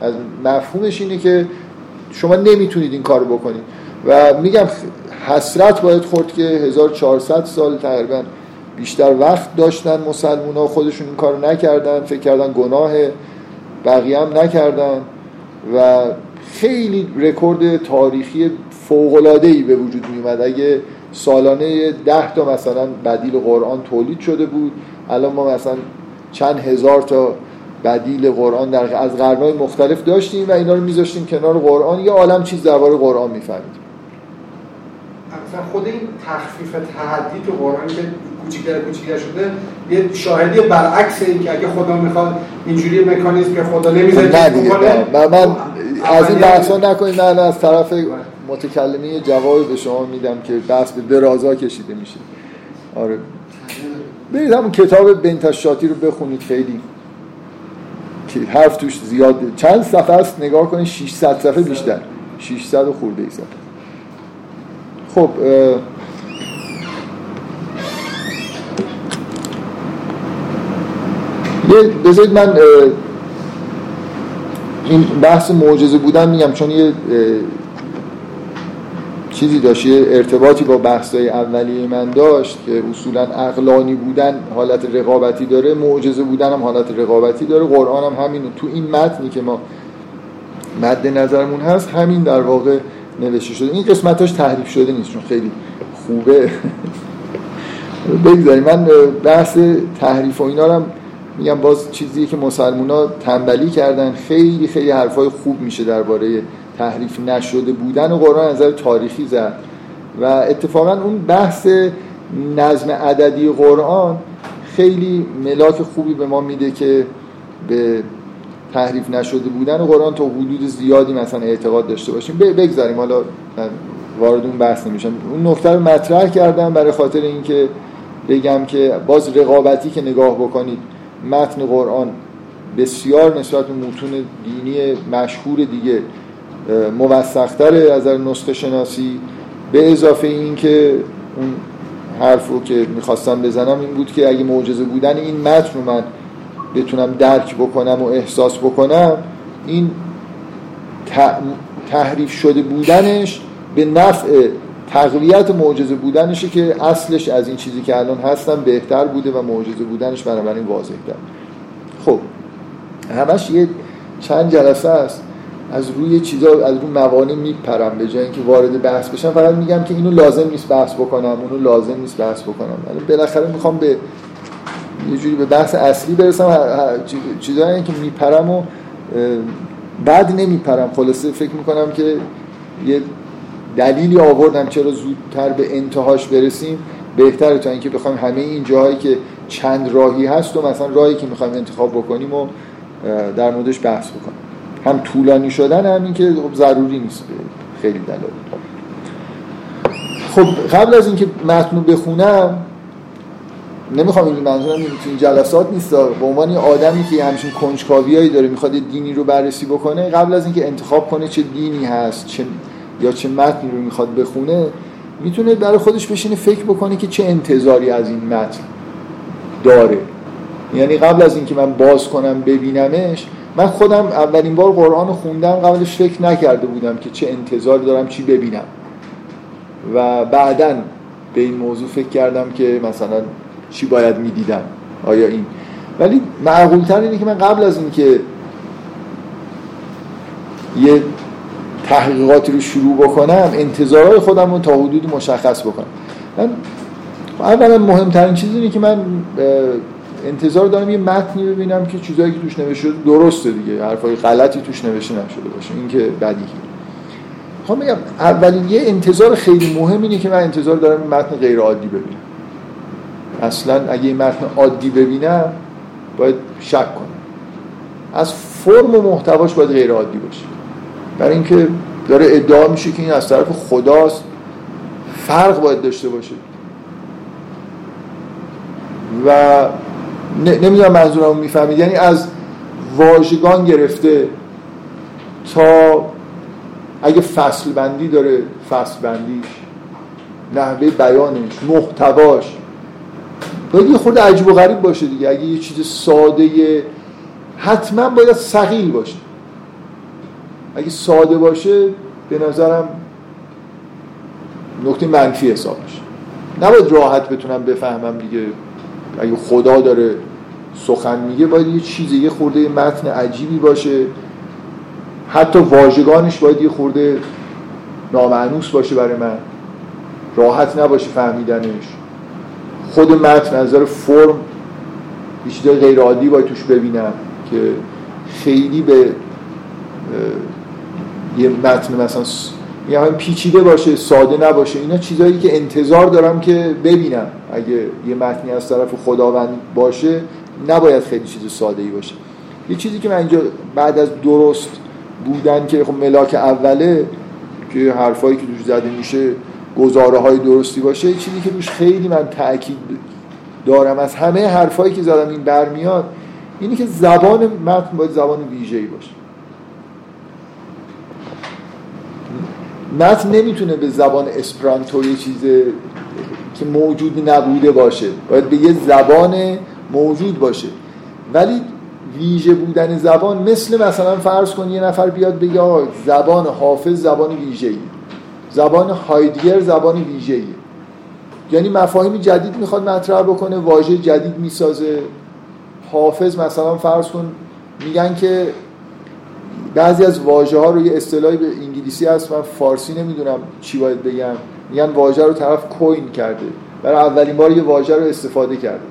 از مفهومش اینه که شما نمی‌تونید این کار بکنید. و میگم حسرت باید خورد که 1400 سال تقریبا بیشتر وقت داشتن مسلمون ها خودشون این کار نکردن فکر کردن گناه بقیه هم نکردن. و خیلی رکورد تاریخی فوقلاده ای به وجود می اومد اگه سالانه ده تا مثلا بدیل قرآن تولید شده بود الان ما مثلا چند هزار تا بدیل قرآن در از قرنهای مختلف داشتیم و اینا رو میذاشتیم کنار قرآن. یه عالم چیز درباره قرآن میفهمیدیم
مثلا خود این تخفیف تحدی تو قرآن که کوچیک‌تر کوچیک‌تر شده یه شاهدی برعکس این که اگه خدا می‌خواد اینجوری مکانیزم که خدا نمی‌ذاره
من, من از این بحثا نکنید. من از طرف متکلمی جواب به شما میدم که بحث به درازا کشیده میشه. آره. برید همون کتاب بنتشاتی رو بخونید خیلی که حرف توش زیاد چند صفحه است؟ نگاه کنید 600 صفحه بیشتر. 600 و خورده ای صفحه. خب بذارید من این بحث معجزه بودن میگم چون یه چیزی داشت ارتباطی با بحثای اولیه من داشت که اصولا اقلانی بودن حالت رقابتی داره معجزه بودن هم حالت رقابتی داره. قرآن هم همین تو این متنی که ما مد نظرمون هست همین در واقع نوشته شده. این قسمتاش تحریف شده نیست چون خیلی خوبه. بگذاریم. من بحث تحریف و اینا هم میگم باز چیزی که مسلمان ها تنبلی کردن. خیلی خیلی حرفای خوب میشه درباره تحریف نشده بودن و قرآن نظر تاریخی زد. و اتفاقا اون بحث نظم عددی قرآن خیلی ملاک خوبی به ما میده که به تحریف نشده بودن قرآن تا حدود زیادی مثلا اعتقاد داشته باشیم. بگذاریم. حالا وارد اون بحث نمیشم. اون نکته رو مطرح کردم برای خاطر اینکه بگم که باز رقابتی که نگاه بکنید متن قرآن بسیار نسبت به متون دینی مشهور دیگه. موثقتره از نسخه شناسی به اضافه این که اون حرف رو که می‌خواستم بزنم این بود که اگه معجزه بودن این متن رو من بتونم درک بکنم و احساس بکنم این تحریف شده بودنش به نفع تقویت معجزه بودنشه که اصلش از این چیزی که الان هستم بهتر بوده و معجزه بودنش بنابراین واضح کرد خب همش یه چند جلسه است. از روی چیزا از روی موانع میپرم به جای اینکه وارد بحث بشم. فقط میگم که اینو لازم نیست بحث بکنم اونو لازم نیست بحث بکنم. ولی بالاخره می‌خوام به یه جوری به بحث اصلی برسم. چیزایی که میپرم و بعد نمیپرم. خلاصه فکر می‌کنم که یه دلیلی آوردم چرا زودتر به انتهاش برسیم. بهتره تا اینکه بخوایم همه این جاهایی که چند راهی هست و مثلا راهی که می‌خوایم انتخاب بکنیم و در موردش بحث بکنیم. هم طولانی شدن هم این که خب ضروری نیست. خیلی دلایل. خب قبل از اینکه متن بخونم نمی‌خوام این منظورم این جلسات نیست. به عنوان آدمی که همچین کنجکاویایی داره می‌خواد دینی رو بررسی بکنه قبل از اینکه انتخاب کنه چه دینی هست چه یا چه متنی رو می‌خواد بخونه می‌تونه برای خودش بشینه فکر بکنه که چه انتظاری از این متن داره. یعنی قبل از اینکه من باز کنم ببینمش من خودم اولین بار قرآن خوندم قبلش فکر نکرده بودم که چه انتظار دارم چی ببینم. و بعدا به این موضوع فکر کردم که مثلا چی باید می‌دیدم. آیا این؟ ولی معقولتر اینه که من قبل از اینکه یه تحقیقاتی رو شروع بکنم انتظارات خودم رو تا حدودی مشخص بکنم. من اولا مهمترین چیز اینه که من انتظار دارم یه متنی ببینم که چیزایی که توش نوشته درسته دیگه حرفای غلطی توش نوشته نشده باشه. این که بدیهی خب میگم اولین یه انتظار خیلی مهم اینه که من انتظار دارم متن غیر عادی ببینم. اصلا اگه این متن عادی ببینم باید شک کنم. از فرم و محتواش باید غیر عادی باشه. برای اینکه داره ادعا میشه که این از طرف خداست. فرق باید داشته باشه. و نمی‌دونم منظورم می‌فهمید. یعنی از واژگان گرفته تا اگه فصل بندی داره فصل بندیش نحوه بیانش محتواش. باید یه خود عجب و غریب باشه دیگه. اگه یه چیز ساده حتما باید سقیل باشه. اگه ساده باشه به نظرم نکته منفی حساب میشه نباید راحت بتونم بفهمم دیگه. اگه خدا داره سخن میگه باید یه چیزی یه خورده متن عجیبی باشه. حتی واژگانش باید یه خورده نامعنوس باشه برای من. راحت نباشه فهمیدنش. خود متن نظر فرم یه چیز غیر عادی باید توش ببینم که خیلی به یه متن مثلا یه هم پیچیده باشه ساده نباشه. اینا چیزهایی که انتظار دارم که ببینم. اگه یه متنی از طرف خداوند باشه نباید خیلی چیز ساده ای باشه. یه چیزی که من اینجا بعد از درست بودن که خب ملاک اوله که حرفایی که توش زده میشه گزاره های درستی باشه چیزی که روش خیلی من تاکید دارم از همه حرفایی که زدم این برمیاد اینی که زبان متن باید زبان ویژه‌ای باشه. متن نمی‌تونه به زبان اسپرانتو یه چیز که موجود نبوده باشه. باید به یه زبان موجود باشه. ولی ویژه بودن زبان مثل مثلا فرض کن یه نفر بیاد بگه زبان حافظ زبان ویژه‌ای. زبان هایدگر زبان ویژه‌ای. یعنی مفاهیم جدید می‌خواد مطرح بکنه واژه جدید می‌سازه. حافظ مثلا فرض کن میگن که بعضی از واژه ها رو یه اصطلاحی به انگلیسی هست من فارسی نمی‌دونم چی باید بگم. میگن واژه رو طرف کوین کرده. برای اولین بار یه واژه رو استفاده کرده.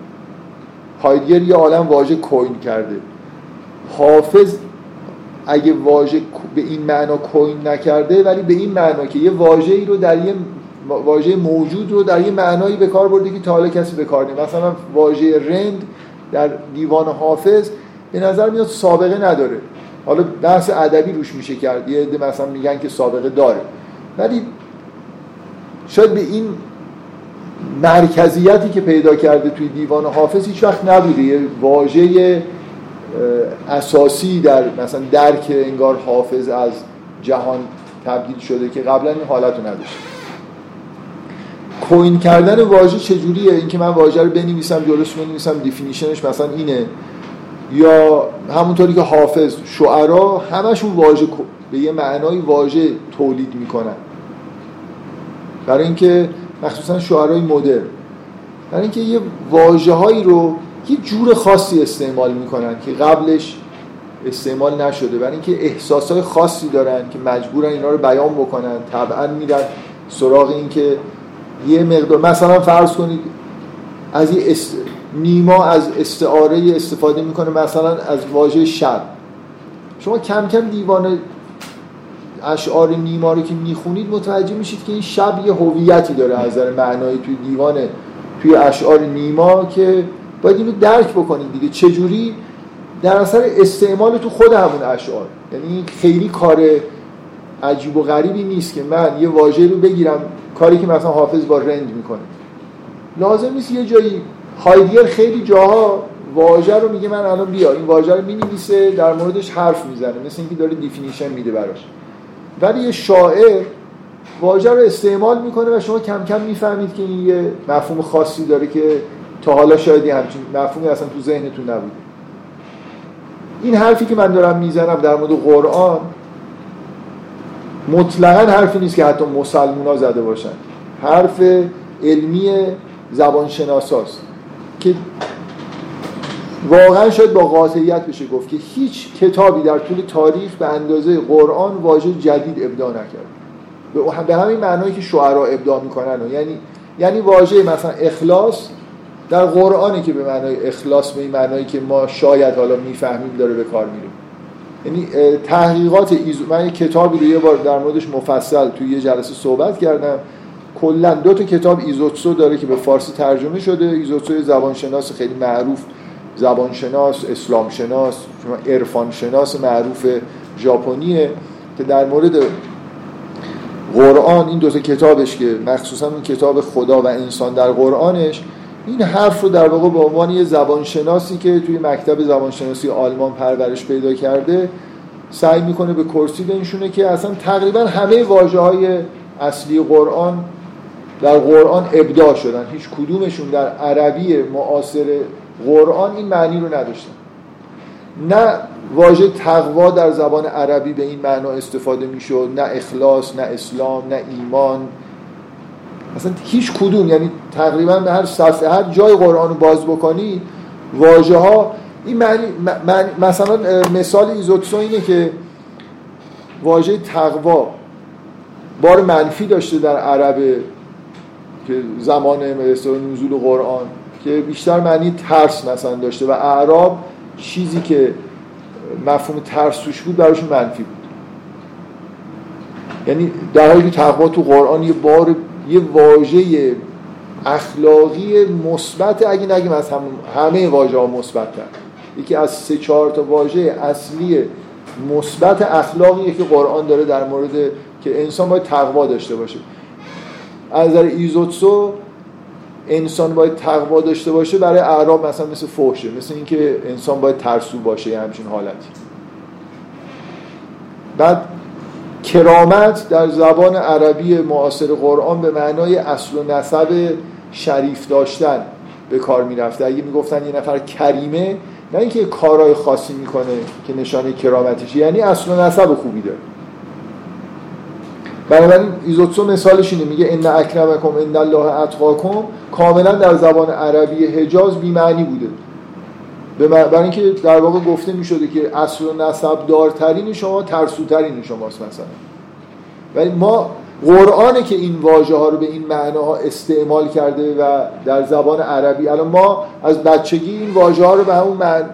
هایدگر یه عالم واژه کوین کرده. حافظ اگه واژه به این معنا کوین نکرده ولی به این معنا که یه واژه‌ای رو در یه واژه موجود رو در یه معنایی به کار برده که تا حالا کسی به کار مثلا واژه رند در دیوان حافظ به نظر میاد سابقه نداره. حالا بحث ادبی روش میشه کرد. یه عده مثلا میگن که سابقه داره. ولی شاید به این مرکزیتی که پیدا کرده توی دیوان حافظ هیچ وقت نبوده. یه واژه اساسی در مثلا درک انگار حافظ از جهان تبدیل شده که قبلا این حالت رو نداشت. کوین کردن واژه چجوریه؟ اینکه من واژه رو بنویسم جلوش بنویسم دیفینیشنش مثلا اینه. یا همونطوری که حافظ شعرا همشون واژه به یه معنای واژه تولید می‌کنن برای اینکه مخصوصا شعرهای مدرن برای اینکه یه واژه هایی رو یه جور خاصی استعمال می‌کنن که قبلش استعمال نشده برای اینکه احساسای خاصی دارن که مجبورن اینا رو بیان بکنن طبعا میرن سراغ اینکه یه مقدار مثلا فرض کنید از یه. نیما از استعاره استفاده می‌کنه مثلا از واژه شب. شما کم کم دیوان اشعار نیما رو که می‌خونید متوجه میشید که این شب یه هویتی داره از نظر معنایی توی دیوان توی اشعار نیما که باید اینو درک بکنید دیگه. چجوری؟ در اثر استعمال تو خود همون اشعار. یعنی خیلی کار عجیب و غریبی نیست که من یه واژه رو بگیرم کاری که مثلا حافظ با رند می‌کنه. لازم نیست یه جایی هایدگر خیلی جاها واژه رو میگه من الان بیا این واژه رو می‌نویسه در موردش حرف می‌زنه مثل اینکه داره دیفینیشن میده براش. ولی یه شاعر واژه رو استعمال می‌کنه و شما کم کم می‌فهمید که این یه مفهوم خاصی داره که تا حالا شاید همچین مفهومی اصلا تو ذهنتون نبود این حرفی که من دارم می‌زنم در مورد قرآن مطلقا حرفی نیست که حتی مسلمونا زده باشن. حرف علمی زبانشناساست. که واقعا شاید با قاطعیت بشه گفت که هیچ کتابی در طول تاریخ به اندازه قرآن واژه جدید ابداع نکرد. به همین معنایی که شعرا ابداع می‌کنن یعنی یعنی واژه مثلا اخلاص در قرآنی که به معنای اخلاص به این معنایی که ما شاید حالا می‌فهمیم داره به کار میره. یعنی تحقیقات ایزو من یه کتابی رو یه بار در موردش مفصل توی یه جلسه صحبت کردم. کلا دو تا کتاب ایزوتسو داره که به فارسی ترجمه شده. ایزوتسو زبانشناس خیلی معروف زبانشناس اسلام شناس عرفان شناس معروف ژاپنیه که در مورد قرآن این دو تا کتابش که مخصوصا اون کتاب خدا و انسان در قرآنش این حرف رو در واقع به عنوان یه زبانشناسی که توی مکتب زبانشناسی آلمان پرورش پیدا کرده سعی می‌کنه به کرسی بنشونه که اصلا تقریبا همه واجه های اصلی قرآن در قرآن ابداع شدن. هیچ کدومشون در عربی معاصر قرآن این معنی رو نداشتن. نه واژه تقوا در زبان عربی به این معنا استفاده می‌شد نه اخلاص نه اسلام نه ایمان. اصلا هیچ کدوم یعنی تقریبا به هر صفحه هر جای قرآن رو باز بکنی واژه ها این معنی, معنی مثلا مثال ایزوتسو اینه که واژه تقوا بار منفی داشته در عرب که زمان نزول قرآن که بیشتر معنی ترس مثلا داشته و اعراب چیزی که مفهوم ترس توش بود براشون منفی بود. یعنی در حالی تقوا تو قرآن یه بار یه واژه اخلاقی مثبت اگه نگیم از هم همه واژه ها مثبت یکی از سه چهار تا واژه اصلی مثبت اخلاقیه که قرآن داره در مورد که انسان باید تقوا داشته باشه. از نظر ایزوتسو انسان باید تقوا داشته باشه برای اعراب مثلا مثل فوشه مثل اینکه انسان باید ترسو باشه یه همچین حالتی. بعد کرامت در زبان عربی معاصر قرآن به معنای اصل و نسب شریف داشتن به کار می‌رفته. اگه می‌گفتن یه نفر کریمه نه اینکه کارهای خاصی می‌کنه که نشانه کرامتش یعنی اصل و نسب خوبی داره. بنابراین ایزوتسو مثالش اینه میگه ان اکرمکم ان الله اتقاکم کاملا در زبان عربی حجاز بی‌معنی بوده. برای اینکه در واقع گفته می‌شده که اصل و نسب دارترین شما ترسوترین شماست مثلا. ولی ما قرآنه که این واژه ها رو به این معناها استعمال کرده و در زبان عربی. الان ما از بچگی این واژه ها رو به همون معنی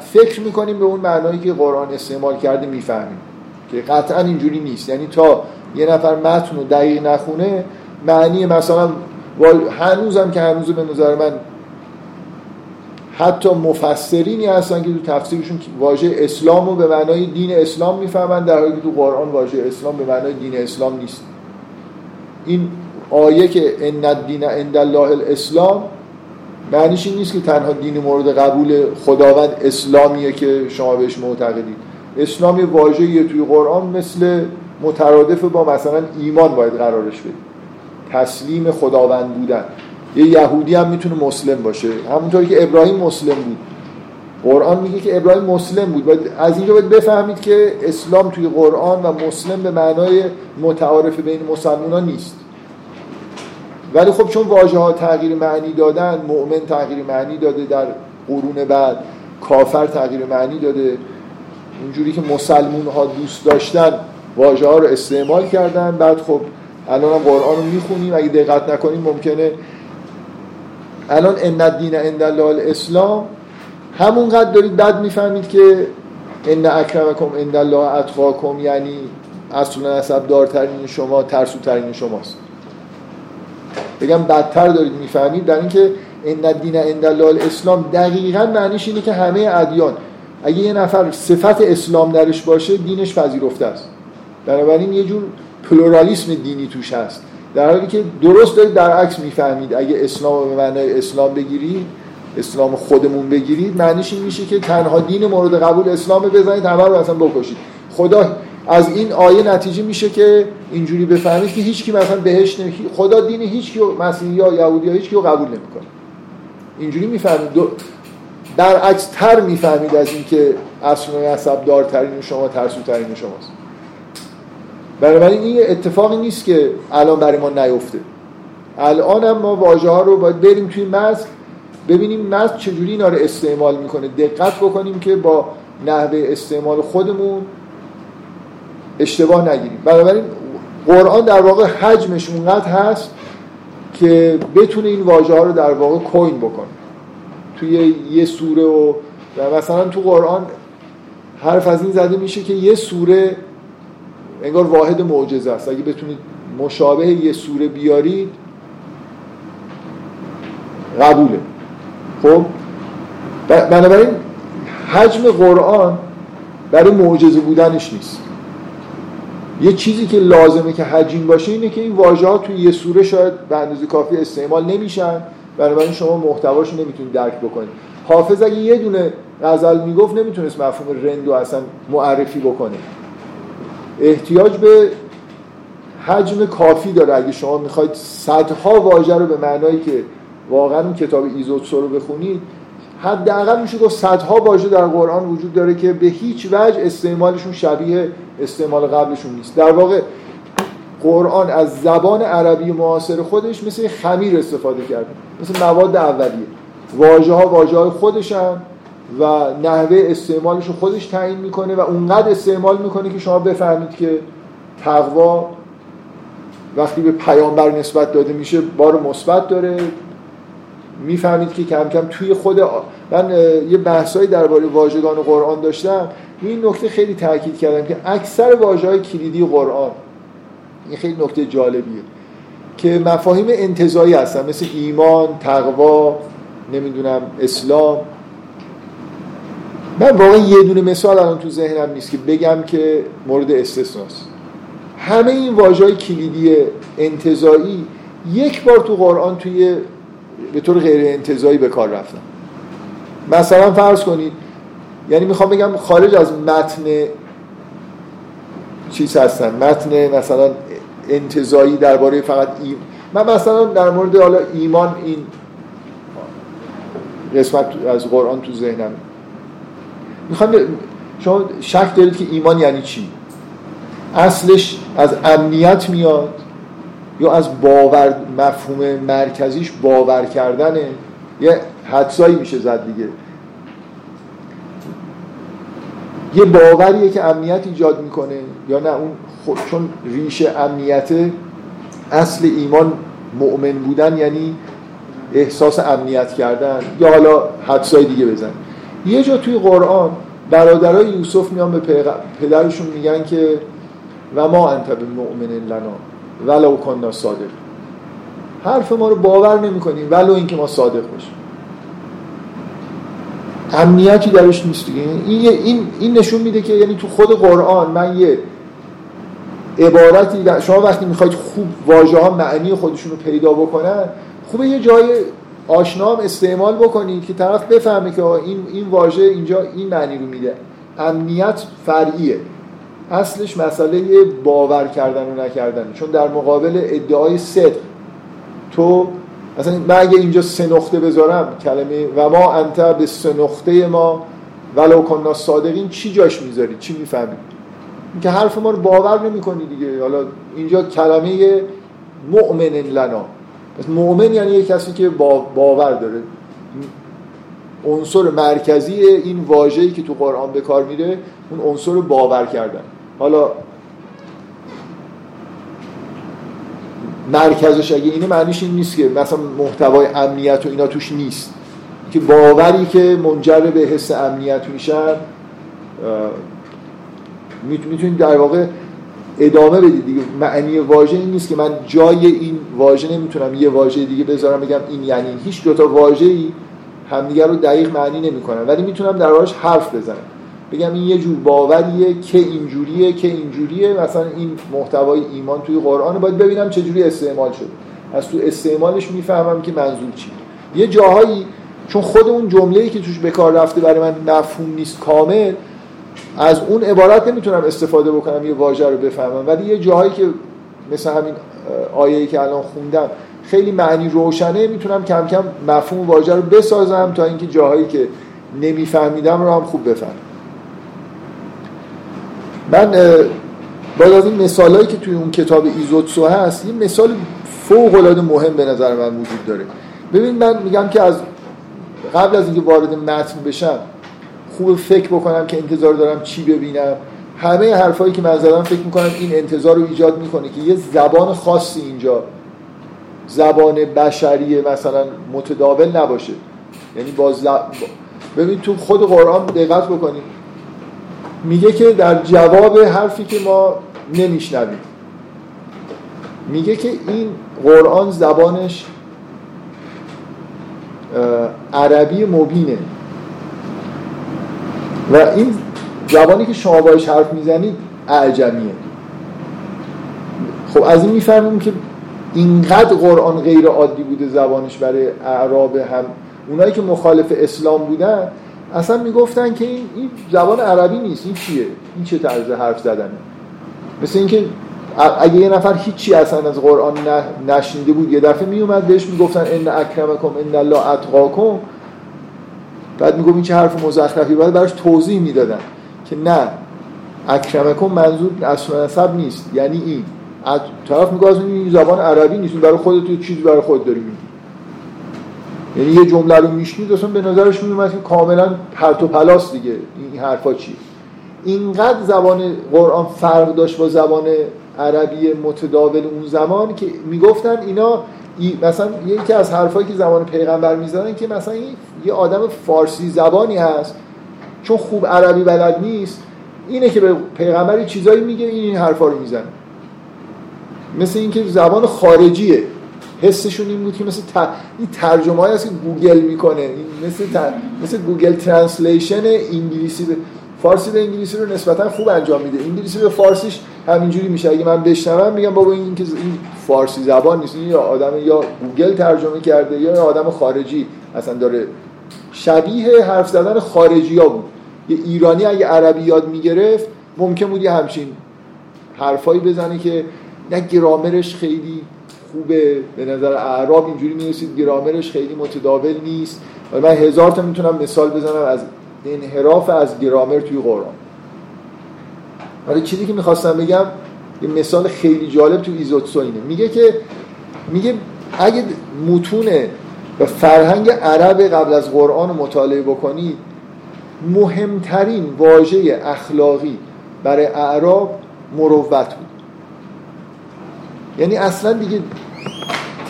فکر می‌کنیم به اون معنایی که قرآن استعمال کرده می‌فهمیم. که قطعا اینجوری نیست. یعنی تا یه نفر متن رو دقیق نخونه معنی مثلا هنوزم که هنوز به نظر من حتی مفسرینی هستن که تو تفسیرشون واژه اسلام رو به معنای دین اسلام می‌فهمن در حالی که تو قرآن واژه اسلام به معنای دین اسلام نیست. این آیه که ان الدین عند الله الاسلام معنیش این نیست که تنها دین مورد قبول خداوند اسلامیه که شما بهش معتقدید. اسلام یه واژه‌ایه توی قرآن مثل مترادف با مثلا ایمان باید قرارش بدید تسلیم خداوند بودن. یه یهودی هم می‌تونه مسلم باشه. همونطوری که ابراهیم مسلم بود. قرآن میگه که ابراهیم مسلم بود. باید از اینجا باید بفهمید که اسلام توی قرآن و مسلم به معنای متعارف بین مسلمان نیست. ولی خب چون واژه ها تغییر معنی دادن مؤمن تغییر معنی داده در قرون بعد کافر تغییر معنی داده اونجوری که مسلمون ها دوست داشتن واژه ها رو استعمال کردن. بعد خب الان هم قرآن رو می‌خونیم. اگه دقت نکنیم ممکنه الان ان الدین عند الله الاسلام. همونقدر دارید بعد می‌فهمید که ان اکرمکم عند الله اتقاکم یعنی اصلا نسب دارترین شما ترسوترین شماست. بگم بدتر دارید می‌فهمید در اینکه ان الدین عند الله الاسلام دقیقا معنیش اینه که همه ادیان اگه یه نفر صفت اسلام درش باشه دینش پذیرفته است. بنابراین یه جور پلورالیسم دینی توش هست. در حالی که درست دارید در عکس می‌فهمید. اگه اسلام به معنای اسلام بگیرید اسلام خودمون بگیرید معنیش این میشه که تنها دین مورد قبول اسلام بزنید همه رو اصلا بکشید. خدا از این آیه نتیجه میشه که اینجوری بفهمید که هیچ کی مثلا بهش نمی... خدا دین هیچ کی مسیحی یا یهودی یا هیچ رو قبول نمی‌کنه. اینجوری می‌فهمید. دو... در عکس تر می‌فهمید از اینکه اصل نسب دارترین شما ترسوترین شماست. بنابراین این اتفاقی نیست که الان برای ما نیفته. الان هم ما واژه ها رو باید بریم توی متن ببینیم متن چجوری اینا رو استعمال می‌کنه. دقت بکنیم که با نحوه استعمال خودمون اشتباه نگیریم. بنابراین قرآن در واقع حجمش اونقدر هست که بتونه این واژه ها رو در واقع کوین بکنه. توی یه سوره و مثلا تو قرآن حرف از این زده میشه که یه سوره انگار واحد معجزه است. اگه بتونید مشابه یه سوره بیارید قبوله. خب؟ بنابراین حجم قرآن برای معجزه بودنش نیست. یه چیزی که لازمه که حجیم باشه اینه که این واژه ها توی یه سوره شاید به اندازه کافی استعمال نمیشن. بنابراین شما محتواش نمی‌تونید درک بکنید. حافظ اگه یه دونه غزل می‌گفت نمی‌تونست مفهوم رندو اصلا معرفی بکنه. احتیاج به حجم کافی داره اگه شما می‌خواید صدها واژه رو به معنایی که واقعا اون کتاب ایزوتسو رو بخونید حداقل میشه گفت صدها واژه در قرآن وجود داره که به هیچ وجه استعمالشون شبیه استعمال قبلشون نیست. در واقع قرآن از زبان عربی معاصر خودش مثل خمیر استفاده کرده. مثل مواد اولیه. واژه ها واژه های خودشن و نحوه استعمالش رو خودش تعیین می‌کنه و اونقدر استعمال می‌کنه که شما بفهمید که تقوا وقتی به پیامبر نسبت داده میشه بار مثبت داره. می‌فهمید که کم کم توی خود من یه بحثایی درباره واژگان قرآن داشتم. این نکته خیلی تاکید کردم که اکثر واژه های کلیدی قرآن این خیلی نکته جالبیه که مفاهیم انتظایی هستن مثل ایمان، تقوا، نمی‌دونم اسلام. من واقعا یه دونه مثال الان تو ذهنم نیست که بگم که مورد استثناست. همه این واژه های کلیدی انتظایی یک بار تو قرآن توی به طور غیر انتظایی به کار رفتن. مثلا فرض کنید یعنی می‌خوام بگم خارج از متن چیز هستن. متن مثلا انتظایی درباره فقط ایم من مثلا در مورد حالا ایمان این قسمت از قرآن تو ذهنم. می‌خوام شما شک دارید که ایمان یعنی چی؟ اصلش از امنیت میاد یا از باور مفهوم مرکزیش باور کردنه؟ یه حدسایی میشه زد دیگه. یه باوریه که امنیت ایجاد می‌کنه. یا نه اون خود چون ریشه امنیت اصل ایمان مؤمن بودن یعنی احساس امنیت کردن. یا حالا حدسای دیگه بزن. یه جا توی قرآن برادرای یوسف میان به پدرشون میگن که و ما انت به مؤمن لنا ولو کننا صادق. حرف ما رو باور نمی کنیم ولو اینکه ما صادق باشیم. امنیتی درش نیست دیگه. این, این, این نشون میده که یعنی تو خود قرآن من یه عبارتی شما وقتی می‌خواید خوب واژه ها معنی خودشون رو پیدا بکنن خوبه یه جای آشنام استعمال بکنید که طرف بفهمه که این این واژه اینجا این معنی رو میده. امنیت فرعیه. اصلش مسئله باور کردن و نکردن. چون در مقابل ادعای صدق تو مثلا من اگه اینجا سه نقطه بذارم کلمه و ما انت به سه نقطه ما ولو کننا صادقین چی جاش می‌ذاری؟ چی می‌فهمی؟ که حرف ما رو باور نمی‌کنی دیگه. حالا اینجا کلمه مؤمن لنا. مؤمن یعنی یه کسی که باور داره. عنصر مرکزی این واژه‌ای که تو قرآن به کار میره اون عنصر باور کردن. حالا مرکزش اگه اینه معنیش این نیست که مثلا محتوای امنیت و اینا توش نیست. که باوری که منجر به حس امنیت میشن می‌تونید در واقع ادامه بدید دیگه. معنی واژه این نیست که من جای این واژه نمی‌تونم یه واژه دیگه بذارم بگم این یعنی. هیچ دوتا واژه‌ای همدیگه رو دقیق معنی نمی‌کنن. ولی می‌تونم دربارش حرف بزنم. بگم این یه جور باوریه که اینجوریه که اینجوریه. مثلا این محتوای ایمان توی قرآن باید ببینم چه جوری استعمال شده. از تو استعمالش می‌فهمم که منظور چی یه جاهایی چون خود اون جمله‌ای که توش به کار رفته برای من مفهوم نیست کامل از اون عبارت نمی‌تونم استفاده بکنم یه واژه رو بفهمم. ولی یه جاهایی که مثل همین آیه‌ای که الان خوندم خیلی معنی روشنه می‌تونم کم کم مفهوم واژه رو بسازم تا اینکه جاهایی که نمیفهمیدم رو هم خوب بفهمم. من بعد از این مثالهایی که توی اون کتاب ایزوتسو هست یه مثال فوق العاده مهم به نظر من وجود داره. ببین من میگم که از قبل از اینکه وارد متن بشم خوب فکر بکنم که انتظار دارم چی ببینم. همه حرفایی که من زدم فکر می‌کنم این انتظار رو ایجاد می‌کنه که یه زبان خاصی اینجا زبان بشری مثلا متداول نباشه. یعنی با ببین تو خود قرآن دقت بکنید میگه که در جواب حرفی که ما نمیشنویم. میگه که این قرآن زبانش عربی مبینه. و این زبانی که شما باش حرف می‌زنید اعجمیه. خب از این می‌فهمیم که اینقدر قرآن غیر عادی بوده زبانش برای اعراب هم. اونایی که مخالف اسلام بودن اصلا می‌گفتن که این, این زبان عربی نیست این چیه؟ این چه طرز حرف زدنه؟ مثل اینکه اگه یه نفر هیچی اصلا از قرآن نشنیده بود یه دفعه میومد بهش می‌گفتن ان اکرمکم ان الله اتقاکم بعد میگم این چه حرف مزخرفی بعد براش توضیح می‌دادن که نه اکرمکم منظور اصل نسب نیست یعنی این. طرف میگه این زبان عربی نیست برای خودت چیزی برای خود داری میگی. یعنی یه جمله رو میشنید اصلا به نظرش میومد که کاملا پرت و پلاس دیگه این حرفا چیه اینقدر زبان قرآن فرق داشت با زبان عربی متداول اون زمان که می‌گفتن اینا مثلا یکی از حرفایی که زمان پیغمبر می‌زنن که مثلا یه آدم فارسی زبانی هست چون خوب عربی بلد نیست اینه که به پیغمبر چیزایی میگه این حرفا رو می‌زنه. مثل اینکه زبان خارجیه. حسشون این بود که مثل این ترجمه هست که گوگل می‌کنه. این مثل, مثل گوگل translation انگلیسی به فارسی به انگلیسی رو نسبتا خوب انجام میده. انگلیسی به فارسیش همینجوری میشه. اگه من بشنوم میگم بابا این که این فارسی زبان نیست. این یا آدم یا گوگل ترجمه کرده یا آدم خارجی. اصلا داره شبیه حرف زدن خارجی ها بود. یه ایرانی اگه عربی یاد می‌گرفت ممکن بود یه همچین حرفایی بزنه که نه گرامرش خیلی خوبه. به نظر اعراب اینجوری می‌رسید گرامرش خیلی متداول نیست. و من هزار تا می‌تونم مثال بزنم از انحراف از گرامر توی قرآن. ولی چیزی که می‌خواستم بگم یه مثال خیلی جالب تو ایزوتسو اینه میگه که میگه اگه متون و فرهنگ عرب قبل از قرآن مطالعه بکنید مهمترین واژه اخلاقی برای اعراب مروت بود. یعنی اصلا دیگه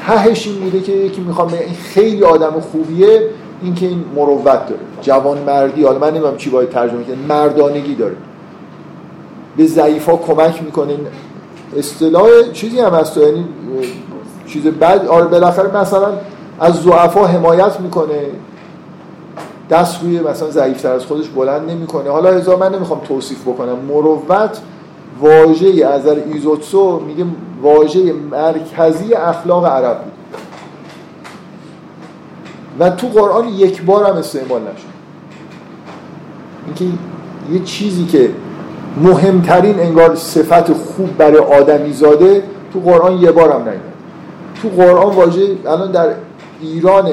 تهش این بوده که یکی می‌خوام این خیلی آدم خوبیه اینکه این مروت داره. جوان مردی حالا من نمی‌دونم چی باید ترجمه کنم مردانگی داره. به ضعیفا کمک می‌کنه. اصطلاح چیزی هم هست یعنی چیز بد آره بالاخره مثلا از ضعفا حمایت می‌کنه. دست روی مثلا ضعیفتر از خودش بلند نمی‌کنه. حالا هزار من نمی‌خوام توصیف بکنم. مروت واژه از ایزوتسو میگه واژه مرکزی اخلاق عرب بود. و تو قرآن یک بار هم استعمال نشد. اینکه یه چیزی که مهمترین انگار صفت خوب برای آدمی زاده تو قرآن یه بار هم نیمد تو قرآن واژه الان در ایران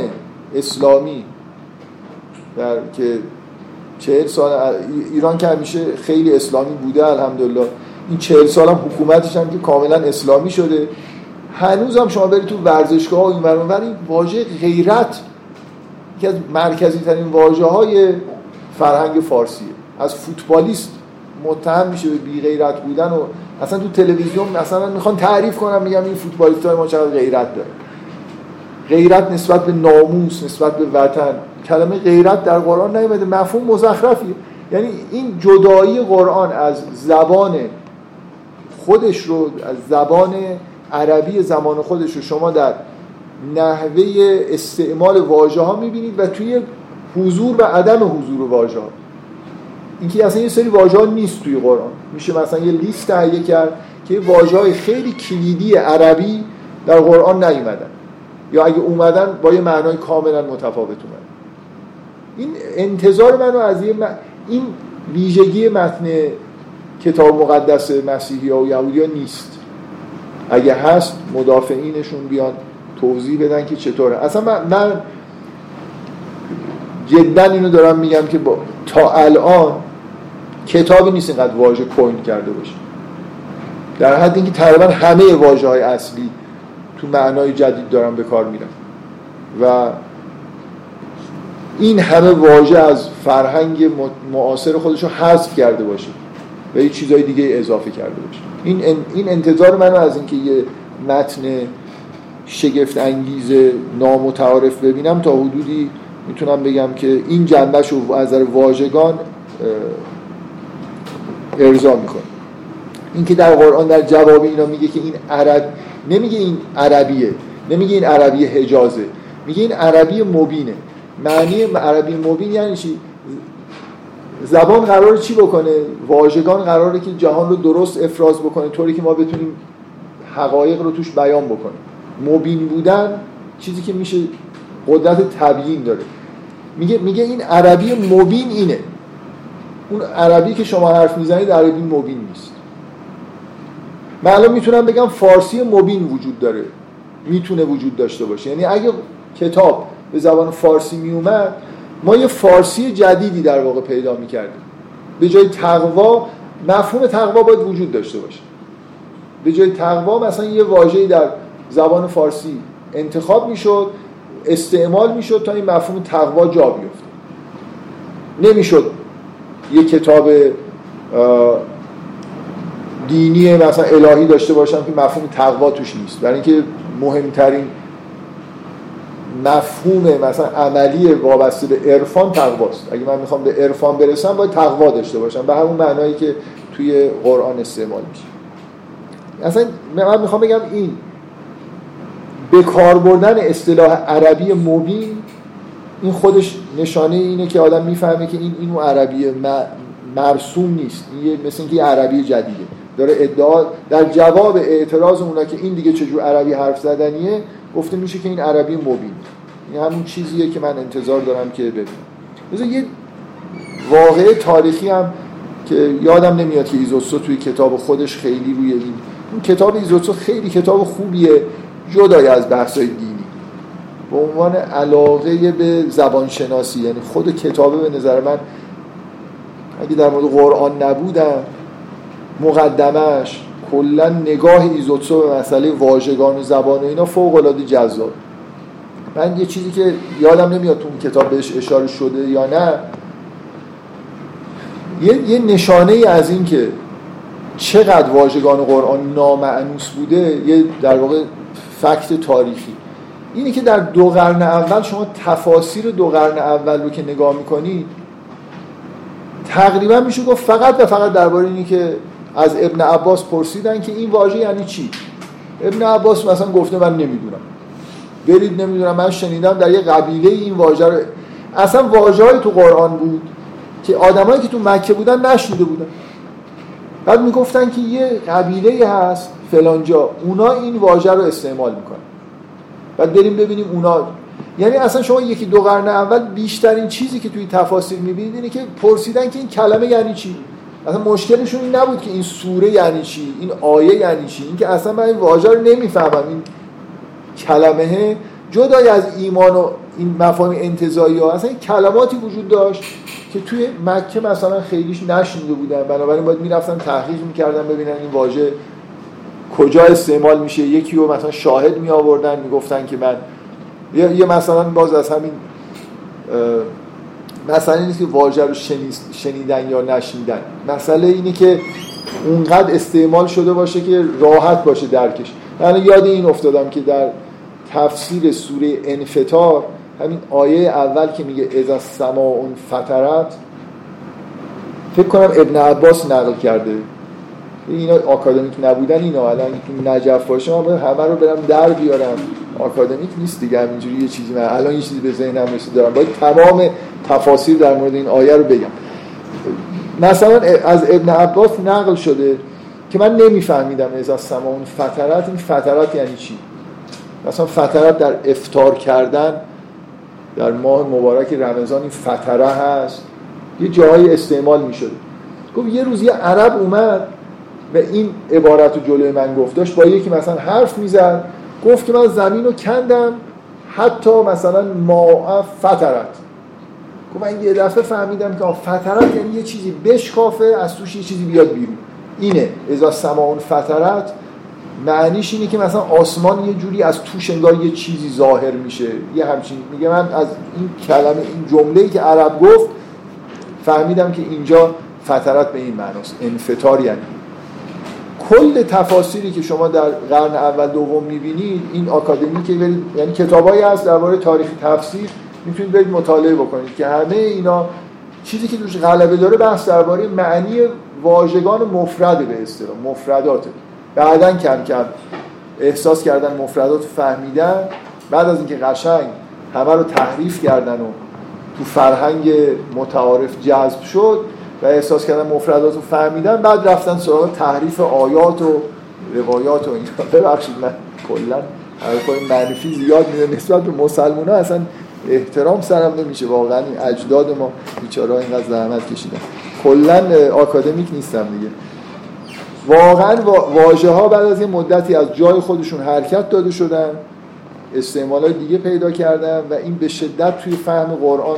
اسلامی در که چهل سال ایران که همیشه خیلی اسلامی بوده الحمدلله. این چهل سال هم حکومتش هم که کاملا اسلامی شده. هنوز هم شما برید تو ورزشگاه و این این واژه غیرت یکی از مرکزی ترین واژه های فرهنگ فارسیه. از فوتبالیست متهم میشه به بی غیرت بودن و اصلا تو تلویزیون مثلا می‌خوان تعریف کنم میگم این فوتبالیست های ما چقدر غیرت داره غیرت نسبت به ناموس نسبت به وطن. کلمه غیرت در قرآن نیومده مفهوم مزخرفیه. یعنی این جدایی قرآن از زبان خودش رو از زبان عربی زمان خودش رو شما در نحوه استعمال واژه ها می‌بینید و توی حضور و عدم حضور واژه ها اینکه اصلا یه سری واژه ها نیست توی قرآن. میشه مثلا یه لیست تهیه کرد که واژه های خیلی کلیدی عربی در قرآن نیومدن. یا اگه اومدن با یه معنای کاملا متفاوت اومدن. این انتظار منو از یه این ویژگی متن کتاب مقدس مسیحی ها و یهودی ها نیست. اگه هست مدافعینشون بیان توضیح بدن که چطوره. اصلا من, من جدا اینو دارم میگم که با تا الان کتابی نیست اینقدر واژه کوین کرده باشه. در حد اینکه تقریبا همه واژه های اصلی تو معنای جدید دارن به کار میرن. و این همه واژه از فرهنگ معاصر خودش رو حذف کرده باشه. و یه چیزای دیگه اضافه کرده باشه. این این انتظار منو از اینکه یه متن شگفت انگیز نامتعارف ببینم تا حدودی می‌تونم بگم که این جنبش رو از نظر واژگان ارضا می‌کنه. این که در قرآن در جواب اینا میگه که این عرب نمیگه این عربیه نمیگه این عربی حجازه میگه این عربی مبینه. معنی عربی مبین یعنی چی؟ زبان قراره چی بکنه؟ واژگان قراره که جهان رو درست افراز بکنه طوری که ما بتونیم حقایق رو توش بیان بکنیم. مبین بودن چیزی که میشه قدرت تبیین داره. میگه میگه این عربی مبین اینه. اون عربی که شما حرف می‌زنید عربی مبین نیست. من الان می‌تونم بگم فارسی مبین وجود داره. می‌تونه وجود داشته باشه. یعنی اگه کتاب به زبان فارسی میومد ما یه فارسی جدیدی در واقع پیدا می‌کردیم. به جای تقوا مفهوم تقوا باید وجود داشته باشه. به جای تقوا مثلا یه واژه‌ای در زبان فارسی انتخاب می‌شد استعمال می‌شد تا این مفهوم تقوا جا بیفته. نمی‌شد یه کتاب دینی مثلا الهی داشته باشم که مفهوم تقوا توش نیست. برای اینکه مهمترین مفهوم مثلا عملی وابسته به عرفان تقواست. اگه من می‌خوام به عرفان برسم باید تقوا داشته باشم. به همون معنایی که توی قرآن استعمال میشه. اصلا من می‌خوام بگم این به کار بردن اصطلاح عربی مبین این خودش نشانه اینه که آدم می‌فهمه که این اینو عربی مرسوم نیست. این مثل اینکه یه عربی جدیده. داره ادعا در جواب اعتراض اونا که این دیگه چجور عربی حرف زدنیه گفته میشه که این عربی مبین. این همون چیزیه که من انتظار دارم که ببینم. یه واقعه تاریخی هم که یادم نمیاد که ایزوتسو توی کتاب خودش خیلی روی این اون کتاب ایزوتسو خیلی کتاب خوبیه جدای از بحثای دینی. به عنوان علاقه به زبانشناسی یعنی خود کتابه به نظر من اگه در مورد قرآن نبودم مقدمش کلا نگاه ایزوتسو به مسئله واژگان و زبان و اینا فوق العاده جذاب. من یه چیزی که یادم نمیاد تو اون کتاب بهش اشاره شده یا نه. یه, یه نشانه ای از این که چقدر واژگان قرآن نامعنوس بوده یه در واقع فکت تاریخی. اینه که در دو قرن اول شما تفاسیر دو قرن اول رو که نگاه می‌کنید تقریبا میشه گفت فقط و فقط درباره اینی که از ابن عباس پرسیدن که این واژه یعنی چی؟ ابن عباس مثلا گفته من نمی‌دونم. برید نمی‌دونم من شنیدم در یه قبیله این واژه رو. اصلا واژه‌ای تو قرآن بود که آدمایی که تو مکه بودن نشنیده بودن. بعد می‌گفتن که یه قبیله هست فلانجا اونا این واژه رو استعمال می‌کنن. بعد بریم ببینیم اونا. یعنی اصلا شما یکی دو قرن اول بیشترین چیزی که توی تفاسیر می‌بینید اینه که پرسیدن که این کلمه یعنی چی؟ اصلا مشکلشون این نبود که این سوره یعنی چی این آیه یعنی چی. این که اصلا من این واژه رو نمی‌فهمم. این کلمه جدای از ایمان و این مفاهیم انتزاعی ها. اصلا کلماتی وجود داشت که توی مکه مثلا خیلیش نشنیده بودن. بنابراین باید می‌رفتن تحقیق می‌کردن ببینن این واژه کجا استعمال میشه. یکی رو مثلا شاهد می آوردن می‌گفتن که من یه مثلا باز از همین مسئله نیست که واژه رو شنیدن یا نشنیدن. مسئله اینه که اونقدر استعمال شده باشه که راحت باشه درکش. من یاد این افتادم که در تفسیر سوره انفطار همین آیه اول که میگه از سما اون فترت فکر کنم ابن عباس نقل کرده. اینا آکادمیک نبودن اینا الان تو نجف باشه من همه رو برم در بیارم. آکادمیک نیست دیگه همینجوری یه چیزی من الان یه چیزی به ذهنم رسید دارم. باید تمام تفاصیل در مورد این آیه رو بگم. مثلا از ابن عباس نقل شده که من نمیفهمیدم از سمان فترات. این فترات یعنی چی؟ مثلا فترات در افتار کردن در ماه مبارک رمضان این فتره هست. یه جایی استعمال می شده گفت یه روز یه عرب اومد و این عبارت رو جلوی من گفت. داشت با یکی مثلا حرف می‌زد. گفت که من زمین رو کندم حتی مثلا ما فترت گفت من یه دفعه فهمیدم که فترت یعنی یه چیزی. بشکافه از توش یه چیزی بیاد بیرون. اینه ازا سماون فترت معنیش اینه که مثلا آسمان یه جوری از توش انگار یه چیزی ظاهر میشه. یه همچین میگه من از این کلمه این جمله که عرب گفت فهمیدم که اینجا فترت به این معناست انفتار یعنی. کل تفاسیری که شما در قرن اول دوم می‌بینید این آکادمی که برید یعنی کتابایی هست درباره تاریخ تفسیر می‌تونید برید مطالعه بکنید که همه اینا چیزی که دوش غلبه داره بحث درباره معنی واژگان مفرد به اصطلاح مفرداته بعدا کم کم احساس کردن مفردات فهمیدن. بعد از اینکه قشنگ همه رو تحریف کردن و تو فرهنگ متعارف جذب شد و احساس کردن مفردات رو فهمیدن بعد رفتن سراغ تحریف آیات و روایات و اینا. ببخشید من کلا حرفای منفی زیاد میده نسبت به مسلمان ها اصلا احترام سرم نمیشه. واقعا این اجداد ما بیچاره اینقدر زحمت کشیدن. کلا آکادمیک نیستم دیگه. واقعا واژه ها بعد از یه مدتی از جای خودشون حرکت داده شدن استعمال دیگه پیدا کردن و این به شدت توی فهم قرآن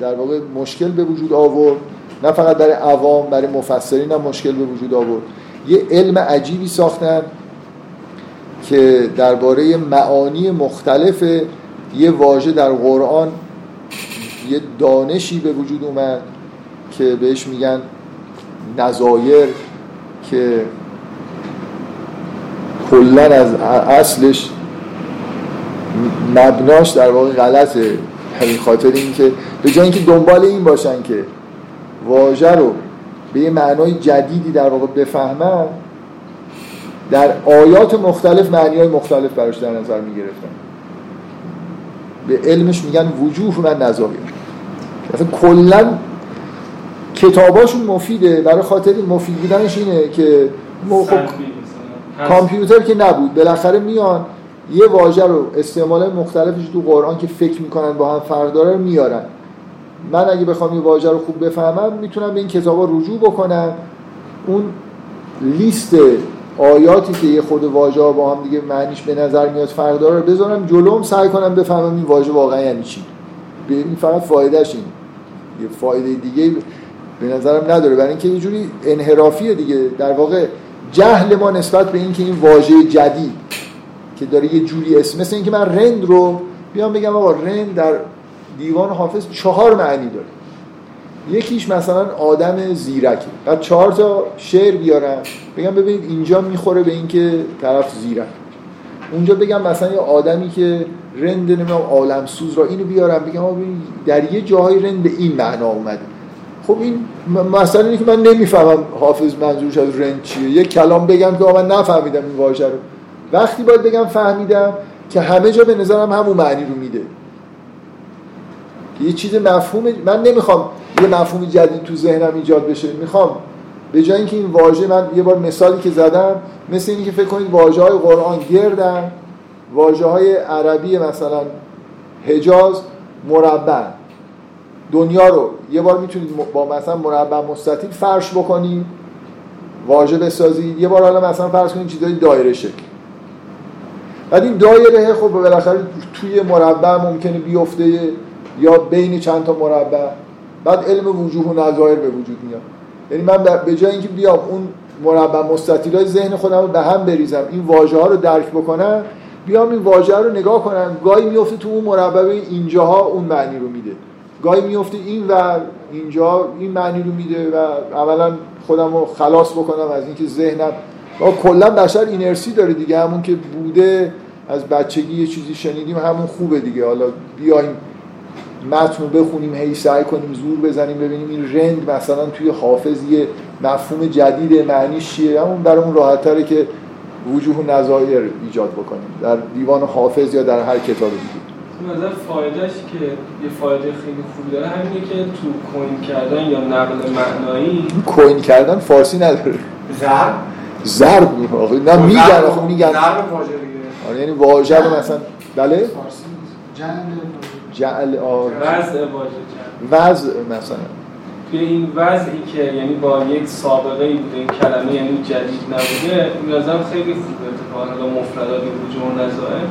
در واقع مشکل به وجود آورد. نه فقط برای عوام برای مفسرین هم مشکل به وجود آورد. یه علم عجیبی ساختن که درباره معانی مختلف یه واژه در قرآن یه دانشی به وجود اومد. که بهش میگن نظایر که کلا از اصلش مبناش در واقع غلطه. همین خاطر اینکه به جای اینکه دنبال این باشن که واژه رو به یه معنای جدیدی در واقع بفهمن در آیات مختلف معنی های مختلف براش در نظر می‌گرفتن. به علمش میگن وجوه و نظایر. مثلا کلا کتاباشون مفیده. برای خاطر مفید بودنش اینه که خب کامپیوتر که نبود. بالاخره میان یه واژه رو استعمال مختلفش تو قرآن که فکر می‌کنن با هم فرق داره میارن. من اگه بخوام یه واژه رو خوب بفهمم می‌تونم به این کتابا رجوع بکنم. اون لیست آیاتی که یه خود واژه ها با هم دیگه معنیش به نظر میاد فرق داره رو بذارم جلوم سعی کنم بفهمم این واژه واقعا یعنی چی. این فقط فایدهش این یه فایده دیگه به نظرم نداره. برای اینکه یه جوری انحرافیه دیگه. در واقع جهل ما نسبت به اینکه این واژه جدید که داره یه جوری اسم مثل اینکه من رند رو بیام بگم آقا رند در دیوان حافظ چهار معنی داره. یکیش مثلا آدم زیرکی بعد چهار تا شعر بیارم بگم ببینید اینجا می‌خوره به اینکه طرف زیرک. اونجا بگم مثلا یه آدمی که رند نمی‌دونم عالم سوز را اینو بیارم بگم در یه جاهای رند به این معنا اومده. خب این مثلا اینه که من نمی‌فهمم حافظ منظورش از رند چیه. یه کلام بگم که من نفهمیدم این واژه رو. وقتی باید بگم فهمیدم که همه جا به نظرم همون معنی رو میده. یه چیز مفهوم من نمی‌خوام یه مفهوم جدید تو ذهنم ایجاد بشه. می‌خوام به جای اینکه این واژه من یه بار مثالی که زدم مثل اینکه فکر کنید واژه های قرآن گردن واژه های عربی مثلا حجاز مربع. دنیا رو یه بار می‌تونید با مثلا مربع مستطیل فرش بکنید واژه بسازید یه بار حالا مثلا فرض کنید چیزای دایره شکل. بعد این دایره خب بالاخره توی مربع ممکنه بیفته یا بین چند تا مربع. بعد علم وجوه و نظایر به وجود میاد. یعنی من به جای اینکه بیام اون مربع های ذهن خودم رو به هم بریزم این واژه ها رو درک بکنم بیام این واژه رو نگاه کنم گاهی میفته تو اون مربع اینجاها اون معنی رو میده. گاهی میفته این و اینجا این معنی رو میده و اولا خودم رو خلاص بکنم از اینکه ذهنم. کلا بشر اینرسی داره دیگه. همون که بوده از بچگی یه چیزی شنیدیم همون خوبه دیگه. حالا بیایم متن رو بخونیم هی سعی کنیم زور بزنیم ببینیم این رند مثلا توی حافظ یه مفهوم جدید معنیش چیه. همون برامون راحت که وجوه و نظایر ایجاد بکنیم. در دیوان حافظ یا در هر کتاب دیگه.
نظر فایدهش که یه فایده خیلی خوبی داره همینه که تو کوین کردن یا نقل معنایی
کوین کردن فارسی نداره.
ضرب؟
ضرب نه میگن آخه میگن.
ضرب واژه
آره یعنی واژه رو مثلا بله؟
فارسی
جعل آره
وضع
وضع مثلا.
توی این وضعی که یعنی با یک سابقه ای بوده این کلمه یعنی جدید نبوده این خیلی خوبه. اتفاقا حالا مفردات وجود نظائر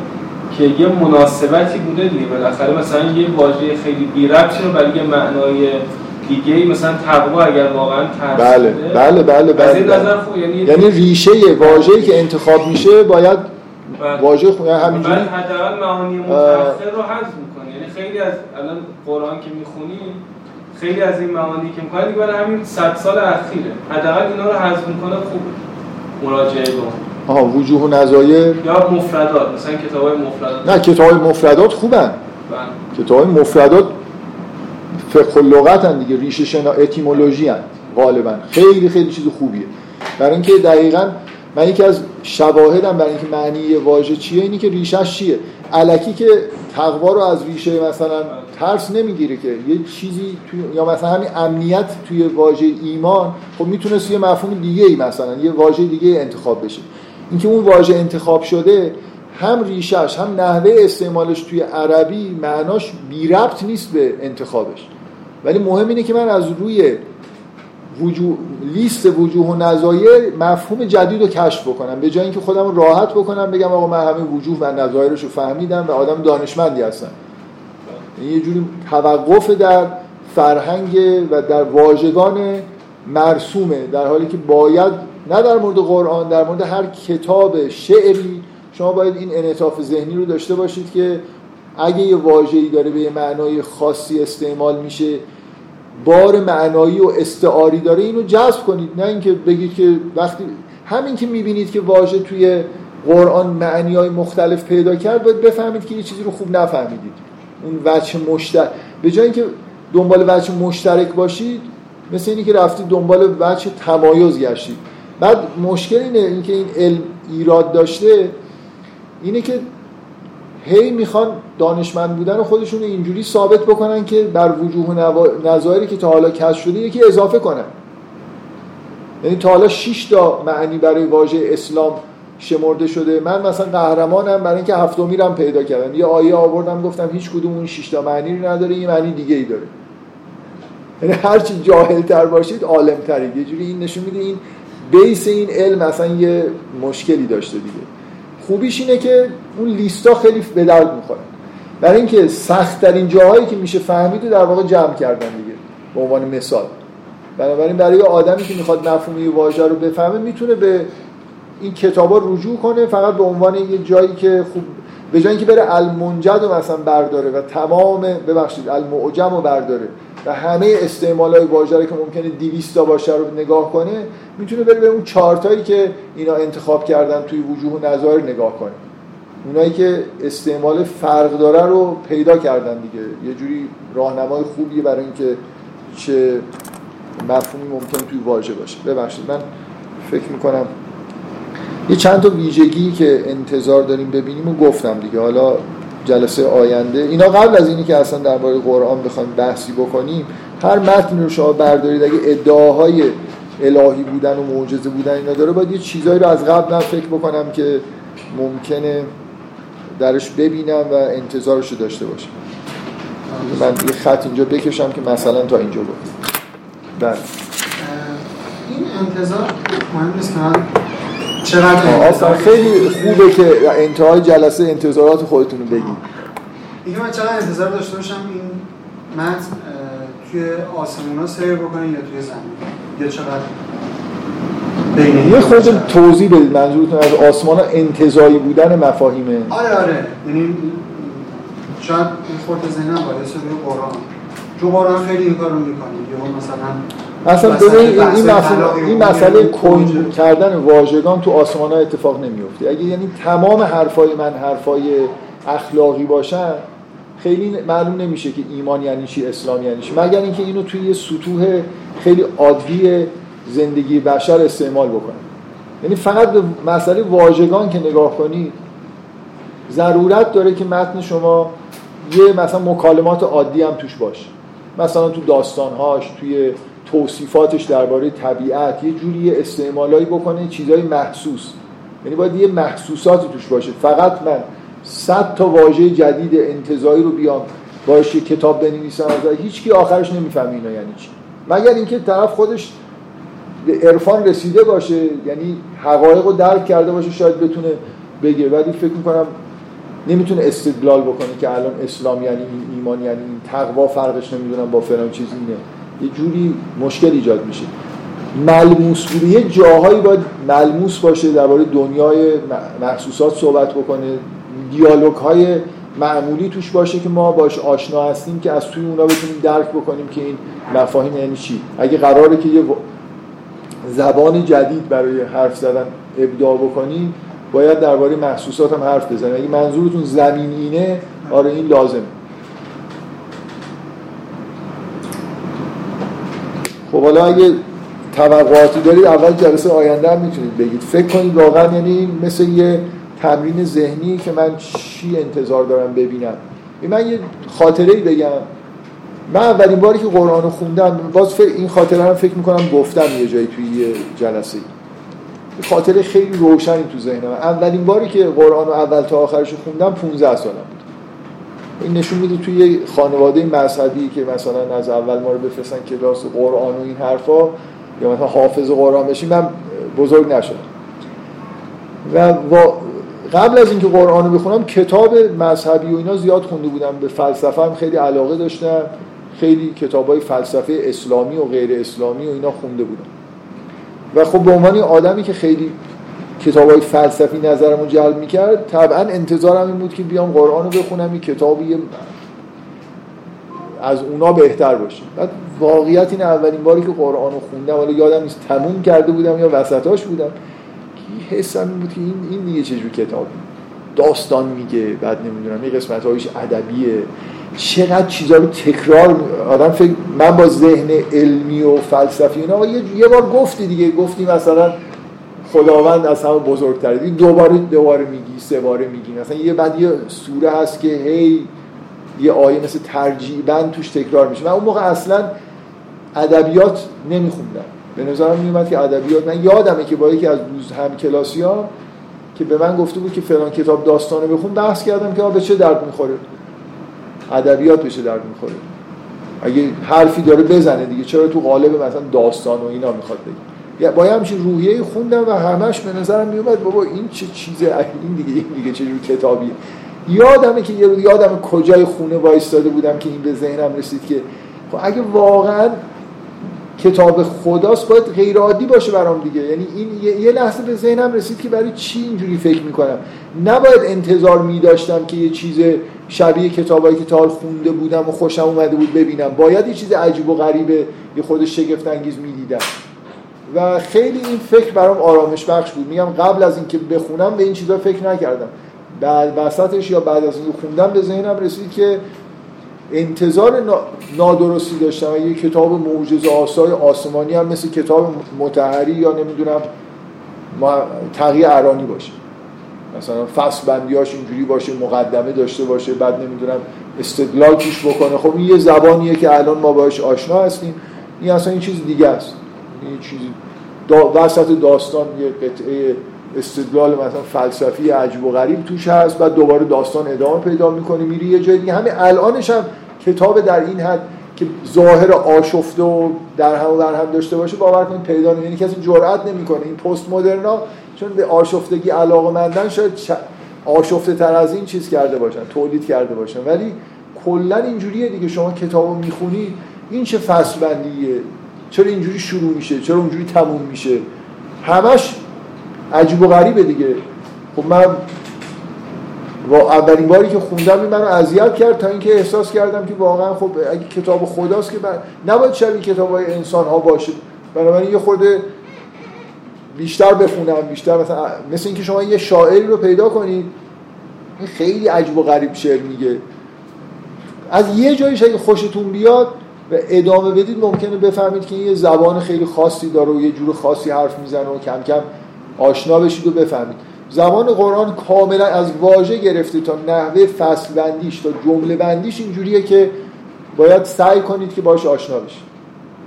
که یه مناسبتی بوده دیگه. بالاخره مثلا یه واژه خیلی بی ربط شده برای یه معنای دیگه مثلا تقوا اگر واقعا
بله بله بله بله,
این نظر خوب. یعنی
یعنی ریشه واژه‌ای که انتخاب میشه باید بله. واژه خود
یعنی همینجوری بعد حداقل معانی متأخر رو حذف می‌کنه. یعنی خیلی از الان قرآن که می‌خونیم خیلی از این معانی که می‌کنه دیگه برای همین 100 سال اخیره. حداقل اینا رو حذف می‌کنه خوب مراجعه کن
آها وجوه و نظایر.
یا مفردات مثلا کتاب های مفردات.
نه کتاب های مفردات خوبن. بله. کتاب های مفردات فقه اللغت هن دیگه ریشه شنا اتیمولوژی هن غالبا. خیلی خیلی چیز خوبیه. برای اینکه دقیقا من یکی از شواهدم برای اینکه معنی واژه چیه اینی که ریشش چیه. علکی که تقوا رو از ریشه مثلا ترس نمی‌گیره که یه چیزی توی یا مثلا همین امنیت توی واژه ایمان خب می‌تونست یه مفهوم دیگه ای مثلا یه واژه دیگه انتخاب بشه. اینکه اون واژه انتخاب شده هم ریشش هم نحوه استعمالش توی عربی معناش بی ربط نیست به انتخابش. ولی مهم اینه که من از روی وجوه لیست وجوه و نظایر مفهوم جدید رو کشف بکنم. به جای اینکه خودم راحت بکنم بگم آقا من همه وجوه و نظایرش رو فهمیدم و آدم دانشمندی هستم. یه جوری توقف در فرهنگ و در واژگان مرسومه در حالی که باید نه در مورد قرآن در مورد هر کتاب شعری شما باید این انعطاف ذهنی رو داشته باشید که اگه یه واژه‌ای داره به یه معنای خاصی استعمال میشه بار معنایی و استعاری داره اینو جذب کنید. نه اینکه بگید که وقتی همین که می‌بینید که واژه توی قرآن معنی های مختلف پیدا کرد باید بفهمید که یه چیزی رو خوب نفهمیدید. اون وجه مشترک به جای اینکه دنبال وجه مشترک باشید مثل اینی که رفتید دنبال وجه تمایز گشتید. بعد مشکل اینه اینکه این علم ایراد داشته اینه که هی می‌خوان دانشمند بودن و خودشون اینجوری ثابت بکنن که بر وجوه و نظایری که تا حالا کشف شده یکی اضافه کنن. یعنی تا حالا 6 تا معنی برای واژه اسلام شمرده شده. من مثلا قهرمانم برای اینکه هفتمی رو پیدا کردم. یه آیه آوردم گفتم هیچ کدوم اون 6 تا معنی رو نداره یه معنی دیگه ای داره. یعنی هر چی جاهل تر باشید عالم ترید یه جوری این نشون میده این بیس این علم مثلا یه مشکلی داشته دیگه. خوبیش اینه که اون لیستا خیلی به درد می‌خورن برای اینکه سخت ترین جاهایی که میشه فهمید در واقع جمع کردن دیگه به عنوان مثال. بنابراین برای آدمی که می‌خواد مفهوم یه واژه رو بفهمه می‌تونه به این کتابا رجوع کنه فقط به عنوان یه جایی که خوب به جای اینکه بره المنجد رو مثلا برداره و تمام ببخشید المعجم رو برداره و همه استعمال های واژه که ممکنه 200 تا باشه رو نگاه کنه می‌تونه بره به اون چارتایی که اینا انتخاب کردن توی وجوه و نظایر نگاه کنه. اونایی که استعمال فرق داره رو پیدا کردن دیگه. یه جوری راهنمای خوبیه برای اینکه چه مفهومی ممکن توی واژه باشه. ببخشید من فکر می‌کنم یه چند تا ویژگی که انتظار داریم ببینیم و گفتم دیگه. حالا جلسه آینده. اینا قبل از اینی که اصلا درباره قرآن بخوایم بحثی بکنیم هر متن رو شما بردارید اگه ادعاهای الهی بودن و معجزه بودن اینا داره باید یه چیزایی رو از قبل من فکر بکنم که ممکنه درش ببینم و انتظارش رو داشته باشم. من یه خط اینجا بکشم که مثلا تا اینجا بود.
بله. این انتظار مهم نیست که چقدر
اصلا خیلی خوبه که انتهای جلسه انتظارات خودتون رو بگید
اینکه من چقدر انتظار داشته باشم این متن توی آسمون ها سیر بکنه یا توی زمین؟ یا چقدر؟
یه خود توضیح بدید منظورتون از آسمان ها انتظایی بودن مفاهیمه
آره آره. یعنی شاید این خورد ذهنم باید روی قرآن. چون قرآن خیلی این کار رو می‌کنه. یا مثلا
اصلا ببین این مسئله این مسئله کوین کردن واژگان تو آسمان ها اتفاق نمیفته اگه یعنی تمام حرفای من حرفای اخلاقی باشن خیلی معلوم نمیشه که ایمان یعنی چی اسلام یعنی چی. مگر اینکه اینو توی یه سطوح خیلی عادی زندگی بشر استعمال بکنه یعنی فقط به مسئله واژگان که نگاه کنی ضرورت داره که متن شما یه مثلا مکالمات عادی هم توش باشه. مثلا تو داستانهاش توی توصیفاتش درباره طبیعت یه جوری استعمالایی بکنه چیزای محسوس. یعنی باید یه محسوساتی توش باشه. فقط من صد تا واژه جدید انتظایی رو بیام باشه کتاب بنویسم از هیچکی آخرش نمی‌فهمه اینا یعنی چی. مگر اینکه طرف خودش به عرفان رسیده باشه یعنی حقایق رو درک کرده باشه شاید بتونه بگه. ولی فکر می‌کنم نمی‌تونه استدلال بکنه که الان اسلام یعنی ایمان یعنی این تقوا فرقش نمی‌دونم با فلان چیزی اینه. یه جوری مشکل ایجاد میشه. ملموس بوده یه جاهایی باید ملموس باشه درباره دنیای محسوسات صحبت بکنه. دیالوگ های معمولی توش باشه که ما باش آشنا هستیم که از توی اونا بتونیم درک بکنیم که این مفاهیم یعنی چی. اگه قراره که یه زبان جدید برای حرف زدن ابداع بکنیم باید درباره محسوسات هم حرف بزنیم. اگه منظورتون زمین اینه آره این لازمه. خب حالا اگه توقعاتی دارید اول جلسه آینده هم می‌تونید بگید. فکر کنید واقعا یعنی مثل یه تمرین ذهنی که من چی انتظار دارم ببینم. من یه خاطره ای بگم. من اولین باری که قرآن رو خوندم باز این خاطره هم فکر می‌کنم گفتم یه جایی توی یه جلسه. خاطره خیلی روشنی تو ذهنم. اولین باری که قرآن رو اول تا آخرش خوندم 15 سالم بود. این نشون میده توی یه خانواده مذهبی که مثلا از اول ما رو بفرستن کلاس قرآن و این حرفا یا مثلا حافظ قرآن بشیم من بزرگ نشدم. و قبل از اینکه قرآن رو بخونم کتاب مذهبی و اینا زیاد خونده بودم. به فلسفه هم خیلی علاقه داشتم. خیلی کتاب های فلسفه اسلامی و غیر اسلامی و اینا خونده بودم. و خب به عنوان آدمی که خیلی کتاب های فلسفی نظرمو جلب می‌کرد. طبعا انتظارم این بود که بیام قرآن رو بخونم این کتابی از اونا بهتر باشه. بعد واقعیت این اولین باری که قرآن رو خوندم حالا یادم نیست تموم کرده بودم یا وسطاش بودم که حسم این بود که این, این دیگه چجور کتاب داستان میگه بعد نمی‌دونم یه قسمت هایش ادبیه. چقدر چیزا رو تکرار آدم فکر من با ذهن علمی و فلسفی اینا یه بار گفتی دیگه. گفتی مثلا خداوند از همه بزرگتره. دوباره دوباره میگی سه باره میگی. مثلا یه بعد یه سوره هست که هی یه آیه مثل ترجیبا توش تکرار میشه. من اون موقع اصلا ادبیات نمیخوندم. به نظرم میومد که ادبیات من یادمه که با یکی از دوست هم کلاسی ها که به من گفته بود که فلان کتاب داستانه بخون بحث کردم که به چه درد می‌خوره؟ ادبیات بشه درد می‌خوره؟ اگه حرفی داره بزنه دیگه چرا تو قالب مثلا داستان و اینا می‌خواد بگه؟ با همچین روحیه خوندم و همش به نظرم میومد بابا این چه چیزه؟ این دیگه این دیگه چه کتابیه؟ یادمه که یه یادم کجای خونه وایستاده بودم که این به ذهنم رسید که خب اگه واقعا کتاب خداست باید غیر عادی باشه برام دیگه. یعنی این یه لحظه به ذهنم رسید که برای چی اینجوری فکر می‌کنم؟ نباید انتظار میداشتم که یه چیز شبیه کتابایی که تا خونده بودم و خوشم اومده بود ببینم. باید یه چیز عجیب و غریبه یه خود شگفت انگیز می‌دیدم. و خیلی این فکر برام آرامش بخش بود. میگم قبل از اینکه بخونم به این چیزا فکر نکردم. بعد وسطش یا بعد از اینکه خوندم به ذهنم رسید که انتظار نادرستی داشتم. یه کتاب معجزه آسای آسمانی هم مثل کتاب متحری یا نمی‌دونم تغییر ارانی باشه. مثلا فصل بندیاش اینجوری باشه مقدمه داشته باشه بعد نمی‌دونم استدلال توش بکنه. خب این یه زبانیه که الان ما باش آشنا هستیم. این اصلا این چیز دیگه است. این چیزی. دا وسط داستان یه قطعه استدلال مثلا فلسفی عجب و غریب توش هست بعد دوباره داستان ادامه پیدا می‌کنه میری یه جای دیگه. همین الانش هم کتاب در این حد که ظاهر آشفته و در هم و در هم داشته باشه باور کنید پیدا یعنی کسی جرئت نمی‌کنه. این پست مدرنا چون به آشفتگی علاقه مندن شاید آشفته تر از این چیز کرده باشن تولید کرده باشن. ولی کلا اینجوریه دیگه شما کتابو می‌خونی این چه فصل بندیه چرا اینجوری شروع میشه؟ چرا اونجوری تموم میشه؟ همش عجیب و غریبه دیگه. خب من و اولین باری که خوندم منو اذیت کرد تا اینکه احساس کردم که واقعا خب اگه کتاب خداست که بر... نباید شبیه کتاب های انسان ها باشه. بنابراین یه خورده بیشتر بخونم بیشتر مثلا مثل اینکه شما یه شاعری رو پیدا کنید خیلی عجب و غریب شعر میگه. از یه جایش اگه خوشتون بیاد و ادامه بدید ممکنه بفهمید که این یه زبان خیلی خاصی داره و یه جور خاصی حرف می‌زنه و کم کم آشنا بشید و بفهمید. زبان قرآن کاملا از واژه گرفته تا نحوه فصل بندیش تا جمله بندیش اینجوریه که باید سعی کنید که باش آشنا بشید.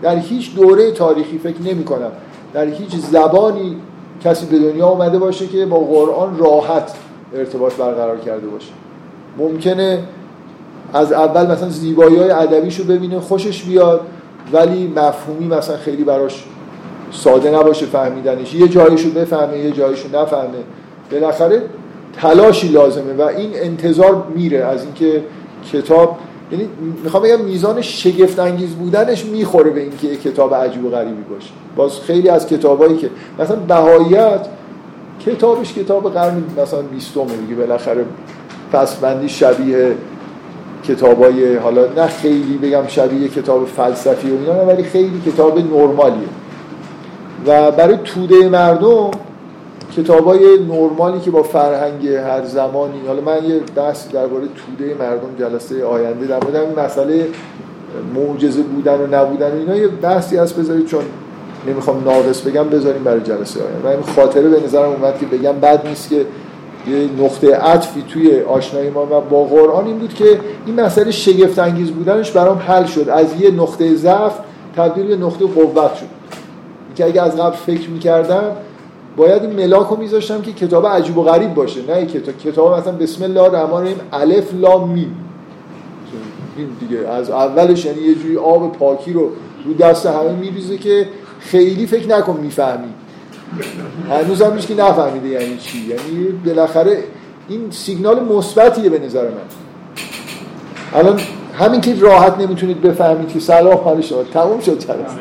در هیچ دوره تاریخی فکر نمی کنم در هیچ زبانی کسی به دنیا اومده باشه که با قرآن راحت ارتباط برقرار کرده باشه. ممکنه از اول مثلا زیبایی های ادبیشو ببینه خوشش بیاد ولی مفهومی مثلا خیلی براش ساده نباشه فهمیدنش. یه جایشو بفهمه یه جایشو نفهمه. بالاخره تلاشی لازمه و این انتظار میره. از اینکه کتاب یعنی می‌خوام بگم میزان شگفت انگیز بودنش می‌خوره به اینکه یه کتاب عجیب و غریبی باشه. باز خیلی از کتابایی که مثلا بهاییت کتابش کتاب قرن مثلا 20 دیگه. بالاخره بندی شبیه کتابای حالا نه خیلی بگم شبیه کتاب فلسفی و اینا ولی خیلی کتاب نرمالیه. و برای توده مردم کتابای نرمالی که با فرهنگ هر زمانی حالا من یه بحث درباره توده مردم جلسه آینده در مورد مسئله معجزه بودن و نبودن و اینا یه بحثی هست بذارید چون نمی‌خوام ناقص بگم بذاریم برای جلسه آینده. من خاطره به نظرم اومد که بگم بد نیست که یه نقطه عطفی توی آشنایی ما و با قرآن این بود که این مسئله شگفت انگیز بودنش برام حل شد. از یه نقطه ضعف تبدیل به نقطه قوت شد. که اگه از قبل فکر می‌کردم باید این ملاک رو میذاشتم که کتاب عجیب و غریب باشه نه کتاب کتاب مثلا بسم الله الرحمن الرحیم الف لام میم. دیگه از اولش یعنی یه جوری آب پاکی رو رو دست همه میریزه که خیلی فکر نکن می‌فهمی. هنوز هم که نفهمیده یعنی چی. یعنی بالاخره این سیگنال مثبتیه به نظر من. الان همین که راحت نمی‌تونید بفهمید که صلاح حال شما تموم شد جلسه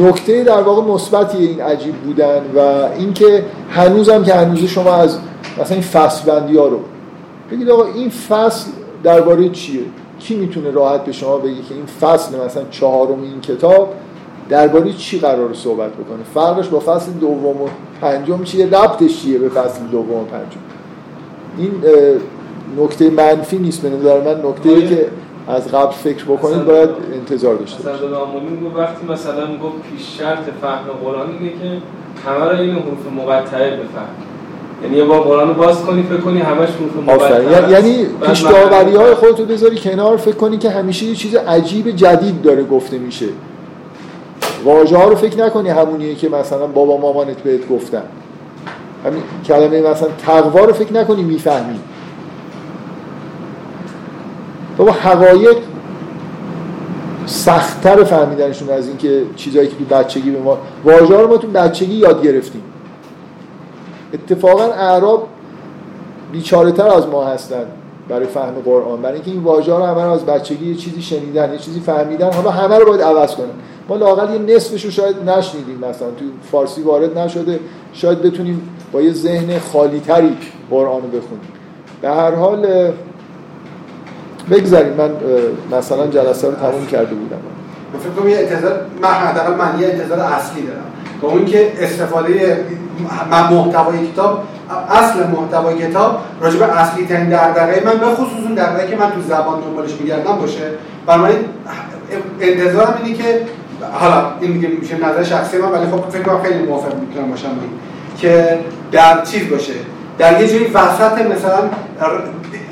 نکته در واقع مثبتی این عجیب بودن و اینکه هنوزم که هنوز شما از مثلا این فصل بندی ها رو بگید آقا این فصل درباره چیه؟ کی می‌تونه راحت به شما بگه که این فصل مثلا چهارم این کتاب درباره چی قرار صحبت بکنه؟ فرقش با فصل دوم و پنجم چیه؟ ربطش چیه به فصل دوم و پنجم؟ این نکته منفی نیست به نظر من. نکته که از قبل فکر بکنید باید انتظار داشته
باشید. مثلا وقتی مثلا گفت پیش شرط فهم قرآن اینه که همه را این حروف مقطعه بفهم یعنی یه بار قرآن باز کنی فکر کنی همش مقطعه
یعنی پیش داوری های خودتو بذاری کنار فکر کنی که همیشه یه چیز عجیب جدید داره گفته میشه. واژه ها رو فکر نکنی همونیه که مثلا بابا مامانت بهت گفتن. همین کلمه مثلا تقوا رو فکر نکنی می‌فهمی. بابا حقایق سختتر فهمیدنشون از اینکه چیزایی که تو بچگی به ما واژه رو ما تو بچگی یاد گرفتیم. اتفاقا اعراب بیچاره تر از ما هستن برای فهم قرآن. برای اینکه این واژه رو همه از بچگی یه چیزی شنیدن یه چیزی فهمیدن حالا همه رو باید عوض کنن. ما لاقل یه نصفش رو شاید نشنیدیم مثلا. تو فارسی وارد نشده شاید بتونیم با یه ذهن خالی تری قرآن رو بخونیم. به هر حال بگذاریم. من مثلا جلسه رو تموم کرده بودم.
فکر کنم یه انتظار من حداقل من یه انتظار اصلی دارم. اون که استفاده محتوای کتاب اصل محتوای کتاب راجع به اصلی ترین دغدغه من به خصوص اون دغدغه‌ای که من تو زبان دنبالش میگردم باشه. بنابراین انتظارم اینه که حالا این میگه میشه نظر شخصی من ولی خب فکر کنم خیلی موافق می‌تونم باشم که در چیز باشه. در یه جایی وسط مثلا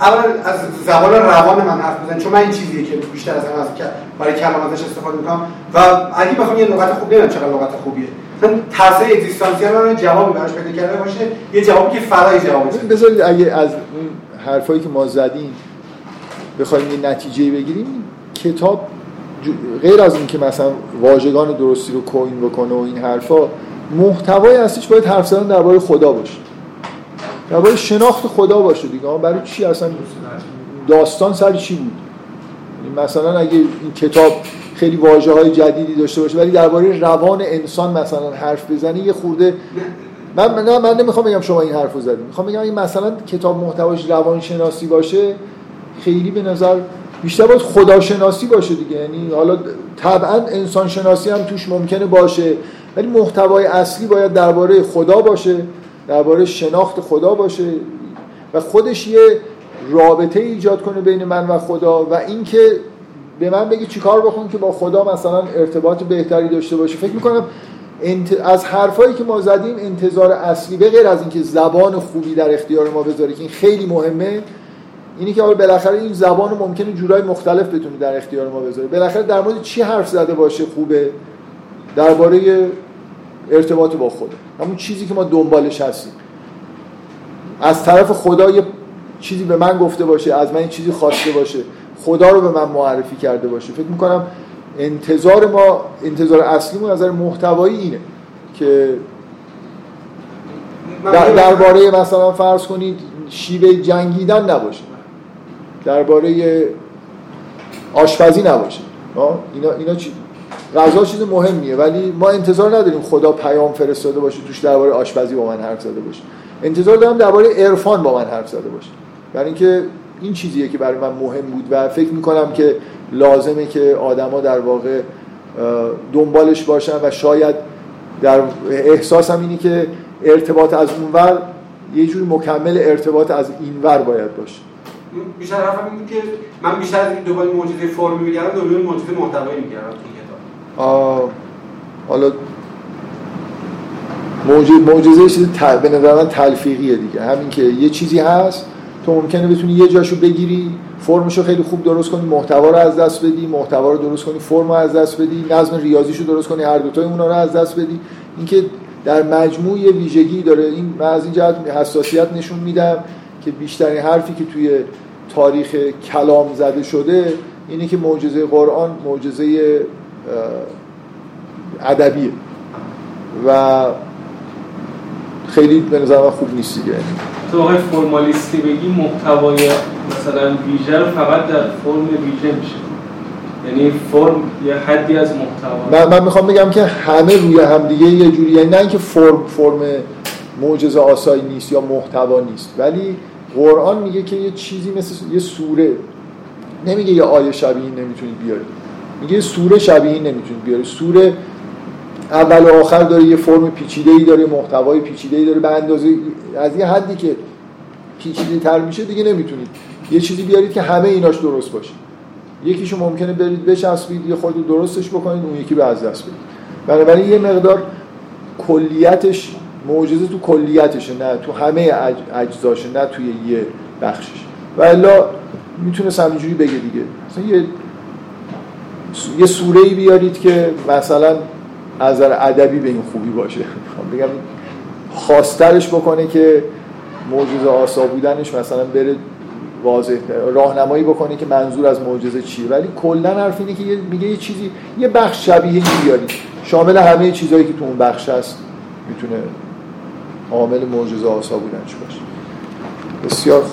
اول از زبان روان من حرف بزنم چون من این چیزیه که بیشتر از همه برای کلماتش استفاده می‌کنم. و اگه بخوام یه لغت خوب نمی‌دونم چقدر لغت خوبیه. ترسه اگزیستانسیال من جوابی براش پیدا کرده باشه یه جوابی که فرای جواب
بذارید اگه از اون حرفایی که ما زدیم بخوایم یه نتیجه بگیریم کتاب غیر از این که مثلا واژگان درستی رو کوین بکنه و این حرفا محتوای اصلیش باید حرف زدن درباره خدا باشه. درباره شناخت خدا باشه دیگه. برای چی اصلا؟ داستان سر چی بود؟ مثلا اگه این کتاب خیلی واجه های جدیدی داشته باشه ولی درباره روان انسان مثلا حرف بزنه یه خورده من من, من نمی‌خوام بگم شما این حرفو زدید می‌خوام بگم این مثلا کتاب محتواش روانشناسی باشه خیلی به نظر بیشتر باید خداشناسی باشه دیگه. یعنی حالا طبعا انسان شناسی هم توش ممکنه باشه ولی محتوای اصلی باید درباره خدا باشه درباره شناخت خدا باشه و خودش یه رابطه ایجاد کنه بین من و خدا و اینکه به من بگی چیکار بکن که با خدا مثلا ارتباط بهتری داشته باشه. فکر می‌کنم از حرفایی که ما زدیم انتظار اصلی به غیر از اینکه زبان خوبی در اختیار ما بذاره که این خیلی مهمه اینی که بالاخره این زبان رو ممکنه جورای مختلف بتونه در اختیار ما بذاره. بالاخره در مورد چی حرف زده باشه خوبه؟ درباره ارتباط با خدا. همون چیزی که ما دنبالش هستیم. از طرف خدا یه چیزی به من گفته باشه از من این چیزی خواسته باشه. خدا رو به من معرفی کرده باشه. فکر می‌کنم انتظار ما انتظار اصلیمون از نظر محتوایی اینه که درباره مثلا فرض کنید شیوه جنگیدن نباشه. درباره آشپزی نباشه. اینا اینا چی غذا چیز مهمیه. ولی ما انتظار نداریم خدا پیام فرستاده باشه توش درباره آشپزی با من حرف زده باشه. انتظار دارم درباره عرفان با من حرف زده باشه. برای اینکه این چیزیه که برای من مهم بود و فکر می‌کنم که لازمه که آدما در واقع دنبالش باشن و شاید در احساسم اینی که ارتباط از اونور یه جوری مکمل ارتباط از اینور باید باشه.
بیشتر حرفم اینه که من بیشتر از این دنبال معجزه فرمی میگردم دنبال معجزه محتوایی میگردم
حالا معجزه چیز به نظر من تلفیقیه دیگه. همین که یه چیزی هست تو ممکنه بتونی یه جاشو بگیری فرمشو خیلی خوب درست کنی محتوا رو از دست بدی محتوا رو درست کنی فرم رو از دست بدی نظم ریاضیشو درست کنی هر دوتای اونا رو از دست بدی. اینکه در مجموع یه ویژگی داره. این من از این جهت حساسیت نشون میدم که بیشترین حرفی که توی تاریخ کلام زده شده اینه که معجزه قرآن معجزه ادبیه. و خیلی به نظر خوب نیست دیگه.
تو آقای فرمالیستی بگی محتوای مثلا ویژه رو فقط در فرم ویژه میشه. یعنی فرم یه حدی از محتوا.
من, من می‌خوام بگم که همه روی همدیگه یه جوری یعنی نه اینکه فرم فرم معجزه آسایی نیست یا محتوا نیست ولی قرآن میگه که یه چیزی مثل یه سوره نمیگه یه آیه شبیه نمی‌تونید بیارید میگه یه سوره شبیه نمی‌تونید بیارید سوره اول و آخر داره یه فرم پیچیده ای داره محتوای پیچیده ای داره. به اندازه از یه حدی که پیچیده تر میشه دیگه نمی‌تونید. یه چیزی بیارید که همه ایناش درست باشه. یکیشو ممکنه برید بچسبید یه خود درستش بکنید اون یکی به از دست بدید. بنابراین یه مقدار کلیتش معجزه تو کلیتشه نه تو همه اجزاشه نه توی یه بخشش. و الا می‌تونست همینجوری بگه دیگه. مثلا یه یه سوره ای بیارید که مثلا از نظر ادبی به این خوبی باشه. بگم خواسترش بکنه که معجزه آسا بودنش مثلا بره واضح راهنمایی بکنه که منظور از معجزه چیه. ولی کلا حرف اینه که میگه یه چیزی یه بخش شبیه این بیارید شامل همه چیزهایی که تو اون بخش هست می‌تونه عامل معجزه آسا بودنش باشه. بسیار